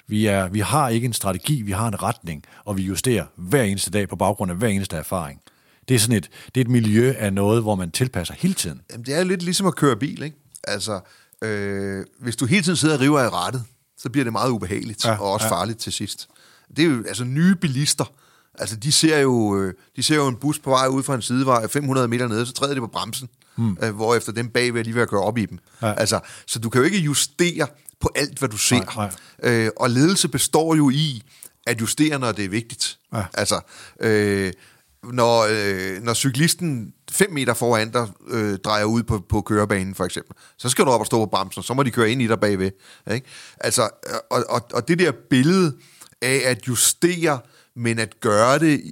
Vi, er, vi har ikke en strategi, vi har en retning, og vi justerer hver eneste dag på baggrund af hver eneste erfaring. Det er sådan et, det er et miljø af noget, hvor man tilpasser hele tiden. Jamen, det er lidt ligesom at køre bil, ikke? Altså, øh, hvis du hele tiden sidder og river i rettet, så bliver det meget ubehageligt, ja, og også ja. farligt til sidst. Det er jo, altså nye bilister, altså de ser jo, øh, de ser jo en bus på vej ud fra en sidevej 500 meter nede, så træder de på bremsen, hmm. øh, hvor efter dem bagved er lige ved at køre op i dem. Ja. Altså, så du kan jo ikke justere på alt, hvad du ser. Nej, Øh, og ledelse består jo i at justere, når det er vigtigt. Ja. Altså, øh, når, øh, når cyklisten 5 meter foran dig øh, drejer ud på, på kørebanen, for eksempel, så skal du op og stå på bremsen, så må de køre ind i dig bagved. Ikke? Altså, øh, og, og, og det der billede af at justere, men at gøre det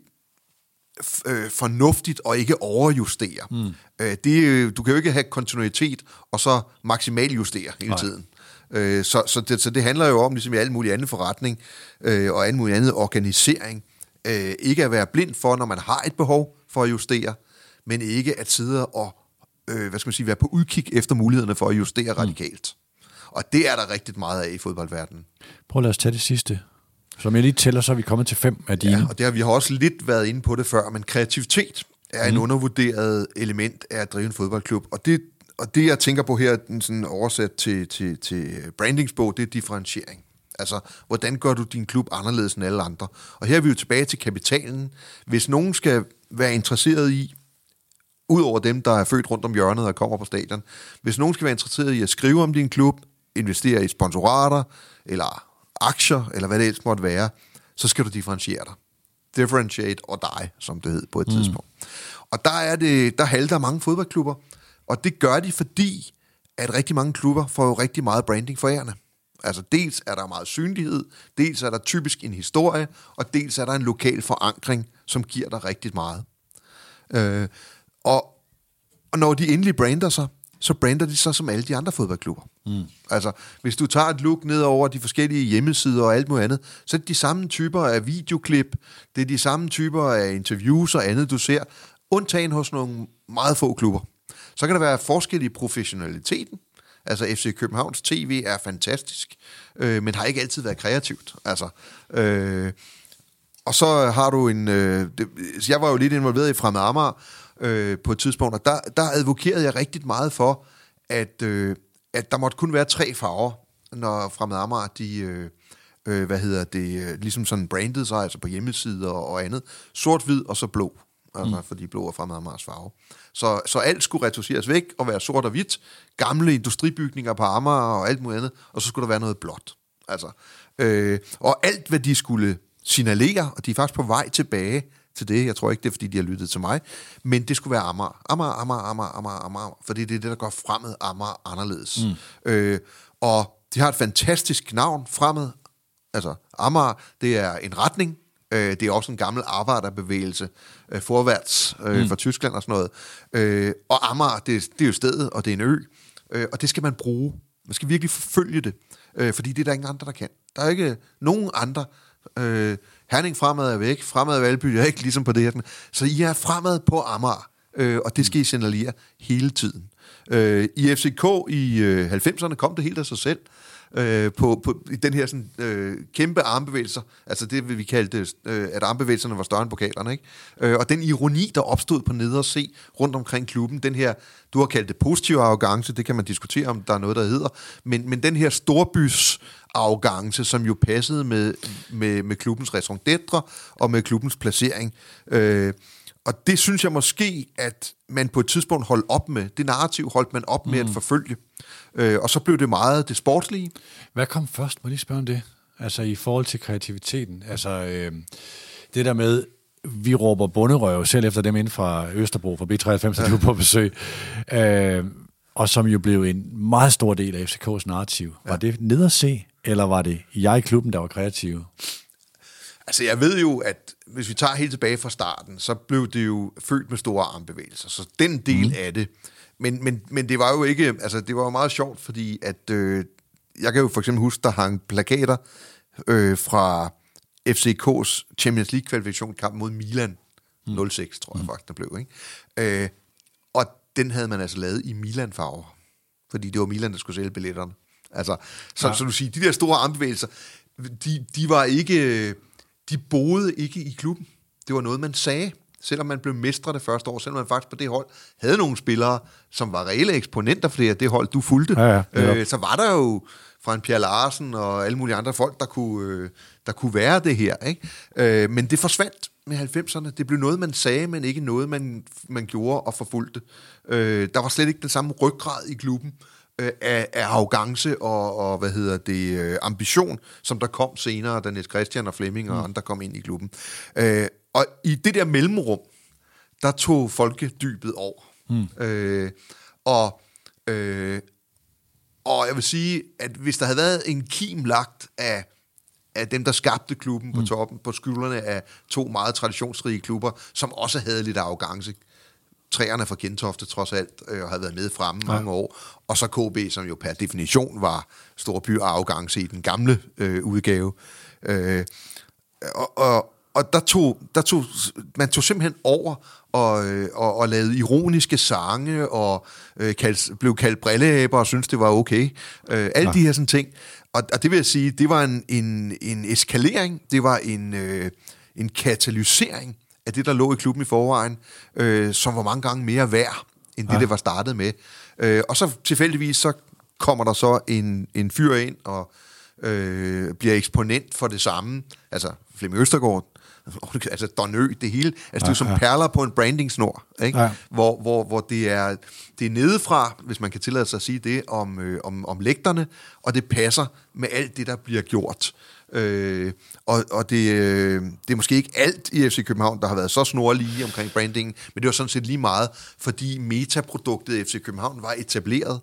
øh, fornuftigt og ikke overjustere. Mm. Øh, det, jo- du kan jo ikke have kontinuitet og så maksimal justere hele Nej. tiden. Øh, så, så, det, så det handler jo om, ligesom i alle mulige anden forretning øh, og alle mulige andet organisering, øh, ikke at være blind for, når man har et behov for at justere, men ikke at sidde og øh, hvad skal man sige, være på udkig efter mulighederne for at justere radikalt. Og det er der rigtig meget af i fodboldverdenen. Prøv lad os tage det sidste. Som jeg lige tæller, så er vi kommet til fem af dine. Ja, og det har vi har også lidt været inde på det før, men kreativitet er en undervurderet element af at drive en fodboldklub. Og det, og det jeg tænker på her, den sådan oversat til, til, til brandingssprog, det er differentiering. Altså, hvordan gør du din klub anderledes end alle andre? Og her er vi jo tilbage til kapitalen. Hvis nogen skal være interesseret i, Udover dem, der er født rundt om hjørnet og kommer på stadion. Hvis nogen skal være interesseret i at skrive om din klub, investere i sponsorater, eller aktier, eller hvad det ellers måtte være, så skal du differentiere dig. Differentiate or die, som det hed på et mm. tidspunkt. Og der, er det, der halter mange fodboldklubber, og det gør de, fordi at rigtig mange klubber får jo rigtig meget branding for ærende. Altså dels er der meget synlighed, dels er der typisk en historie, og dels er der en lokal forankring, som giver dig rigtig meget. Øh, og, og når de endelig brander sig, så brander de sig som alle de andre fodboldklubber. Mm. Altså, hvis du tager et look ned over de forskellige hjemmesider og alt muligt andet, så er det de samme typer af videoklip, det er de samme typer af interviews og andet, du ser, undtagen hos nogle meget få klubber. Så kan der være forskel i professionaliteten. Altså FC Københavns TV er fantastisk, øh, men har ikke altid været kreativt. Altså, øh, og så har du en... Øh, det, jeg var jo lidt involveret i Fremad Amager øh, på et tidspunkt, og der, der advokerede jeg rigtig meget for, at, øh, at der måtte kun være tre farver, når Fremad Amager, de... Øh, øh, hvad hedder det, øh, ligesom sådan branded sig, altså på hjemmesider og, og andet. Sort-hvid og så blå, altså mm. fordi blå er Fremad Amagers farve. Så, så alt skulle retusseres væk og være sort og hvidt. Gamle industribygninger på Amager og alt muligt andet, og så skulle der være noget blåt. Altså, øh, og alt, hvad de skulle signalere, og de er faktisk på vej tilbage til det. Jeg tror ikke, det er, fordi de har lyttet til mig. Men det skulle være Amager. Amager, Amager, Amager, Amager, Amager. Fordi det er det, der går fremad Amager anderledes. Mm. Øh, og de har et fantastisk navn, fremad. Altså, Amager, det er en retning. Øh, det er også en gammel arbejderbevægelse øh, forværts øh, mm. fra Tyskland og sådan noget. Øh, og Amager, det, det er jo stedet, og det er en ø. Øh, og det skal man bruge. Man skal virkelig forfølge det. Øh, fordi det er der ingen andre, der kan. Der er ikke nogen andre. Øh, Herning fremad er væk. Fremad er Valby er ikke ligesom på det her. Så I er fremad på Amager. Øh, og det skal I signalere hele tiden. Øh, I FCK i øh, 90'erne kom det helt af sig selv øh, på, på i den her sådan, øh, kæmpe armbevægelser, altså det vil vi kalde det, øh, at armbevægelserne var større end pokalerne, ikke? Øh, og den ironi, der opstod på neder se rundt omkring klubben, den her, du har kaldt det positiv arrogance, det kan man diskutere, om der er noget, der hedder, men, men den her storbys arrogance, som jo passede med, med, med klubbens raison d'etre og med klubbens placering. Øh, og det synes jeg måske, at man på et tidspunkt holdt op med. Det narrativ holdt man op med mm. at forfølge. Øh, og så blev det meget det sportslige. Hvad kom først? Må jeg lige spørge om det? Altså i forhold til kreativiteten. Altså øh, det der med, vi råber bunderøv selv efter dem inden fra Østerbro, fra B93, der ja. på besøg. Øh, og som jo blev en meget stor del af FCK's narrativ. Var det ned at se, eller var det jeg i klubben, der var kreativ? Altså, jeg ved jo, at hvis vi tager helt tilbage fra starten, så blev det jo født med store armbevægelser. Så den del mm. af det. Men, men, men det var jo ikke... Altså, det var jo meget sjovt, fordi at... Øh, jeg kan jo for eksempel huske, der hang plakater øh, fra FCK's Champions League-kvalifikationskamp mod Milan. 06, tror jeg faktisk, der blev. Ikke? Øh, og den havde man altså lavet i Milan-farver. Fordi det var Milan, der skulle sælge billetterne. Altså, så, ja. så du siger, de der store armbevægelser, de, de var ikke, de boede ikke i klubben. Det var noget, man sagde, selvom man blev mestre det første år, selvom man faktisk på det hold havde nogle spillere, som var reelle eksponenter for det, det hold, du fulgte, Ja, ja, øh, så var der jo fra en Pierre Larsen og alle mulige andre folk, der kunne, øh, der kunne være det her. Ikke? Øh, men det forsvandt med 90'erne. Det blev noget, man sagde, men ikke noget, man, man gjorde og forfulgte. Øh, der var slet ikke den samme ryggrad i klubben øh, af, af arrogance og, og hvad hedder det, øh, ambition, som der kom senere, da Niels Christian og Flemming og andre kom ind i klubben. Øh, og i det der mellemrum, der tog folkedybet over. Mm. Øh, og, øh, og jeg vil sige, at hvis der havde været en kim lagt af, af dem, der skabte klubben på toppen, på skuldrene af to meget traditionsrige klubber, som også havde lidt arrogance. Træerne fra Gentofte trods alt, øh, og havde været med fremme ja. mange år. Og så KB, som jo per definition var storby og arrogance i den gamle øh, udgave. Øh, og, og, og der tog, der tog, man tog simpelthen over og, øh, og, og lavede ironiske sange, og øh, kaldt, blev kaldt brilleæber og syntes, det var okay. Øh, alle ja. de her sådan ting. Og, og det vil jeg sige, det var en, en, en eskalering, det var en, øh, en katalysering af det, der lå i klubben i forvejen, øh, som var mange gange mere værd, end det, Ja. det var startet med. Øh, og så tilfældigvis, så kommer der så en, en fyr ind, og øh, bliver eksponent for det samme. Altså Flemming Østergaard, altså Don Ø, det hele. Altså ja, det er jo som ja. perler på en brandingsnor, ikke? Ja. Hvor, hvor, hvor det, er, det er nedefra, hvis man kan tillade sig at sige det, om, øh, om, om lægterne, og det passer med alt det, der bliver gjort. Øh, og og det, øh, det er måske ikke alt i FC København, der har været så snorlige omkring brandingen, men det var sådan set lige meget, fordi metaproduktet FC København var etableret,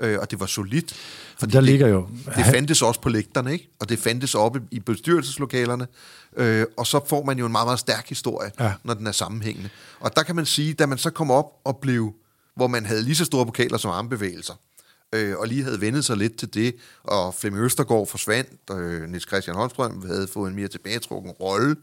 øh, og det var solidt. Fordi der det, ligger jo- Det fandtes også på lægterne, ikke? Og det fandtes oppe i bestyrelseslokalerne. Øh, og så får man jo en meget, meget stærk historie, ja. når den er sammenhængende. Og der kan man sige, da man så kom op og blev, hvor man havde lige så store pokaler som armbevægelser, øh, og lige havde vendet sig lidt til det, og Flemming Østergaard forsvandt, øh, Niels Christian Holmstrøm havde fået en mere tilbagetrukken rolle,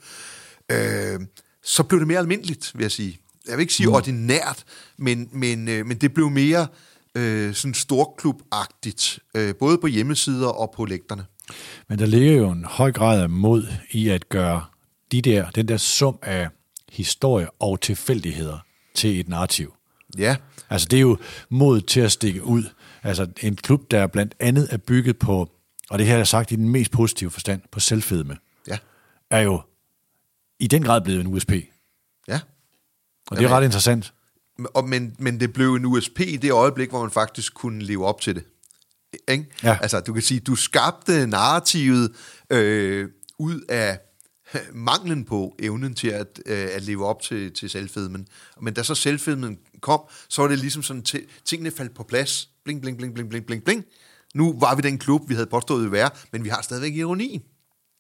øh, så blev det mere almindeligt, vil jeg sige. Jeg vil ikke sige mm. ordinært, men, men, øh, men det blev mere øh, sådan storklubagtigt, øh, både på hjemmesider og på lægterne. Men der ligger jo en høj grad af mod i at gøre de der, den der sum af historie og tilfældigheder til et narrativ. Ja, Altså det er jo mod til at stikke ud. Altså en klub, der blandt andet er bygget på, og det her er sagt i den mest positive forstand, på selvfedme, ja, er jo i den grad blevet en USP. ja. Og det er Jamen, ret interessant. Og, men, men det blev en USP i det øjeblik, hvor man faktisk kunne leve op til det. Ikke? Ja. Altså, du kan sige, du skabte narrativet øh, ud af manglen på evnen til at, øh, at leve op til, til selvfedmen. Men da så selvfedmen kom, så var det ligesom sådan, tingene faldt på plads. Bling, bling, bling, bling, bling, bling, bling. Nu var vi den klub, vi havde påstået, at være, men vi har stadigvæk ironien.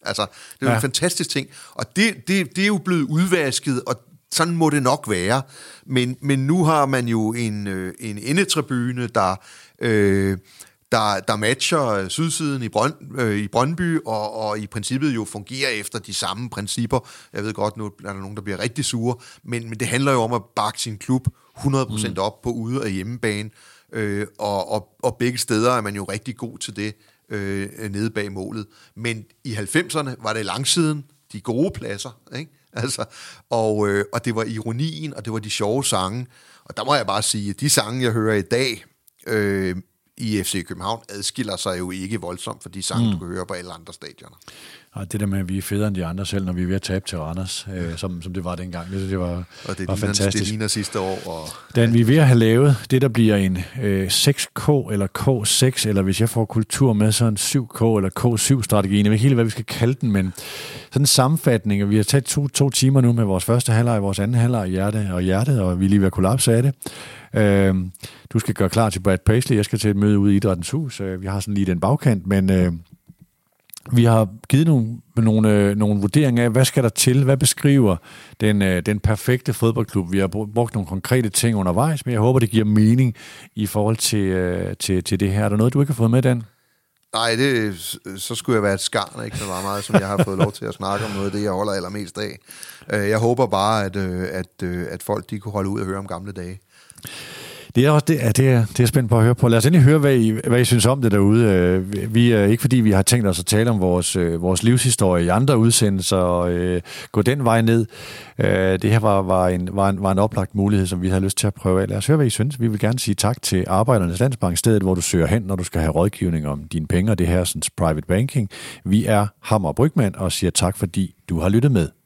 Altså, det er Ja. en fantastisk ting. Og det, det, det er jo blevet udvasket, og sådan må det nok være. Men, men nu har man jo en, øh, en endetribune, der, øh, der, der matcher sydsiden i, Brøn, øh, i Brøndby, og, og i princippet jo fungerer efter de samme principper. Jeg ved godt, nu er der nogen, der bliver rigtig sure, men, men det handler jo om at bakke sin klub 100% mm. op på ude- og hjemmebane. Øh, og, og, og begge steder er man jo rigtig god til det øh, nede bag målet. Men i 90'erne var det langsiden, de gode pladser, ikke? Altså, og, øh, og det var ironien, og det var de sjove sange. Og der må jeg bare sige, at de sange, jeg hører i dag øh, i FC København, adskiller sig jo ikke voldsomt fra de sange, mm. du kan høre på alle andre stadioner. Og det der med, at vi er federe end de andre selv, når vi er ved at tabe til Randers, øh, som, som det var dengang, det, det var, Og det var ligner, det fantastisk. ligner sidste år. Og, Dan, vi er ved at have lavet det, der bliver en øh, 6K eller K6, eller hvis jeg får kultur med, så en 7K eller K7-strategi. Jeg ved ikke helt, hvad vi skal kalde den, men sådan en sammenfatning, og vi har taget to, to timer nu med vores første halvleg, vores anden halvleg, hjerte og hjertet, og vi er lige ved at kollapse af det. Øh, du skal gøre klar til Brad Paisley, jeg skal til et møde ude i Idrættens Hus, øh, vi har sådan lige den bagkant, men... Øh, vi har givet nogle, nogle, øh, nogle vurderinger af, hvad skal der til, hvad beskriver den, øh, den perfekte fodboldklub. Vi har brugt nogle konkrete ting undervejs, men jeg håber, det giver mening i forhold til, øh, til, til det her. Er der noget, du ikke har fået med, Dan? Nej, det, så skulle jeg være et skarn, ikke så meget, meget, som jeg har fået lov til at snakke om noget af det, jeg holder allermest af. Øh, jeg håber bare, at, øh, at, øh, at folk de kunne holde ud og høre om gamle dage. Det er også det, ja, det, er, det er spændt på at høre på. Lad os endelig høre, hvad I, hvad I synes om det derude. Øh, vi er ikke fordi, vi har tænkt os at tale om vores, øh, vores livshistorie i andre udsendelser og øh, gå den vej ned. Øh, det her var, var, en, var, en, var en oplagt mulighed, som vi havde lyst til at prøve af. Lad os høre, hvad I synes. Vi vil gerne sige tak til Arbejdernes Landsbank, stedet hvor du søger hen, når du skal have rådgivning om dine penge og det her sådan, private banking. Vi er Hammer Brygman og siger tak, fordi du har lyttet med.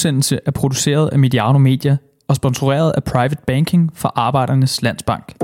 Udsendelse er produceret af Mediano Media og sponsoreret af Private Banking for Arbejdernes Landsbank.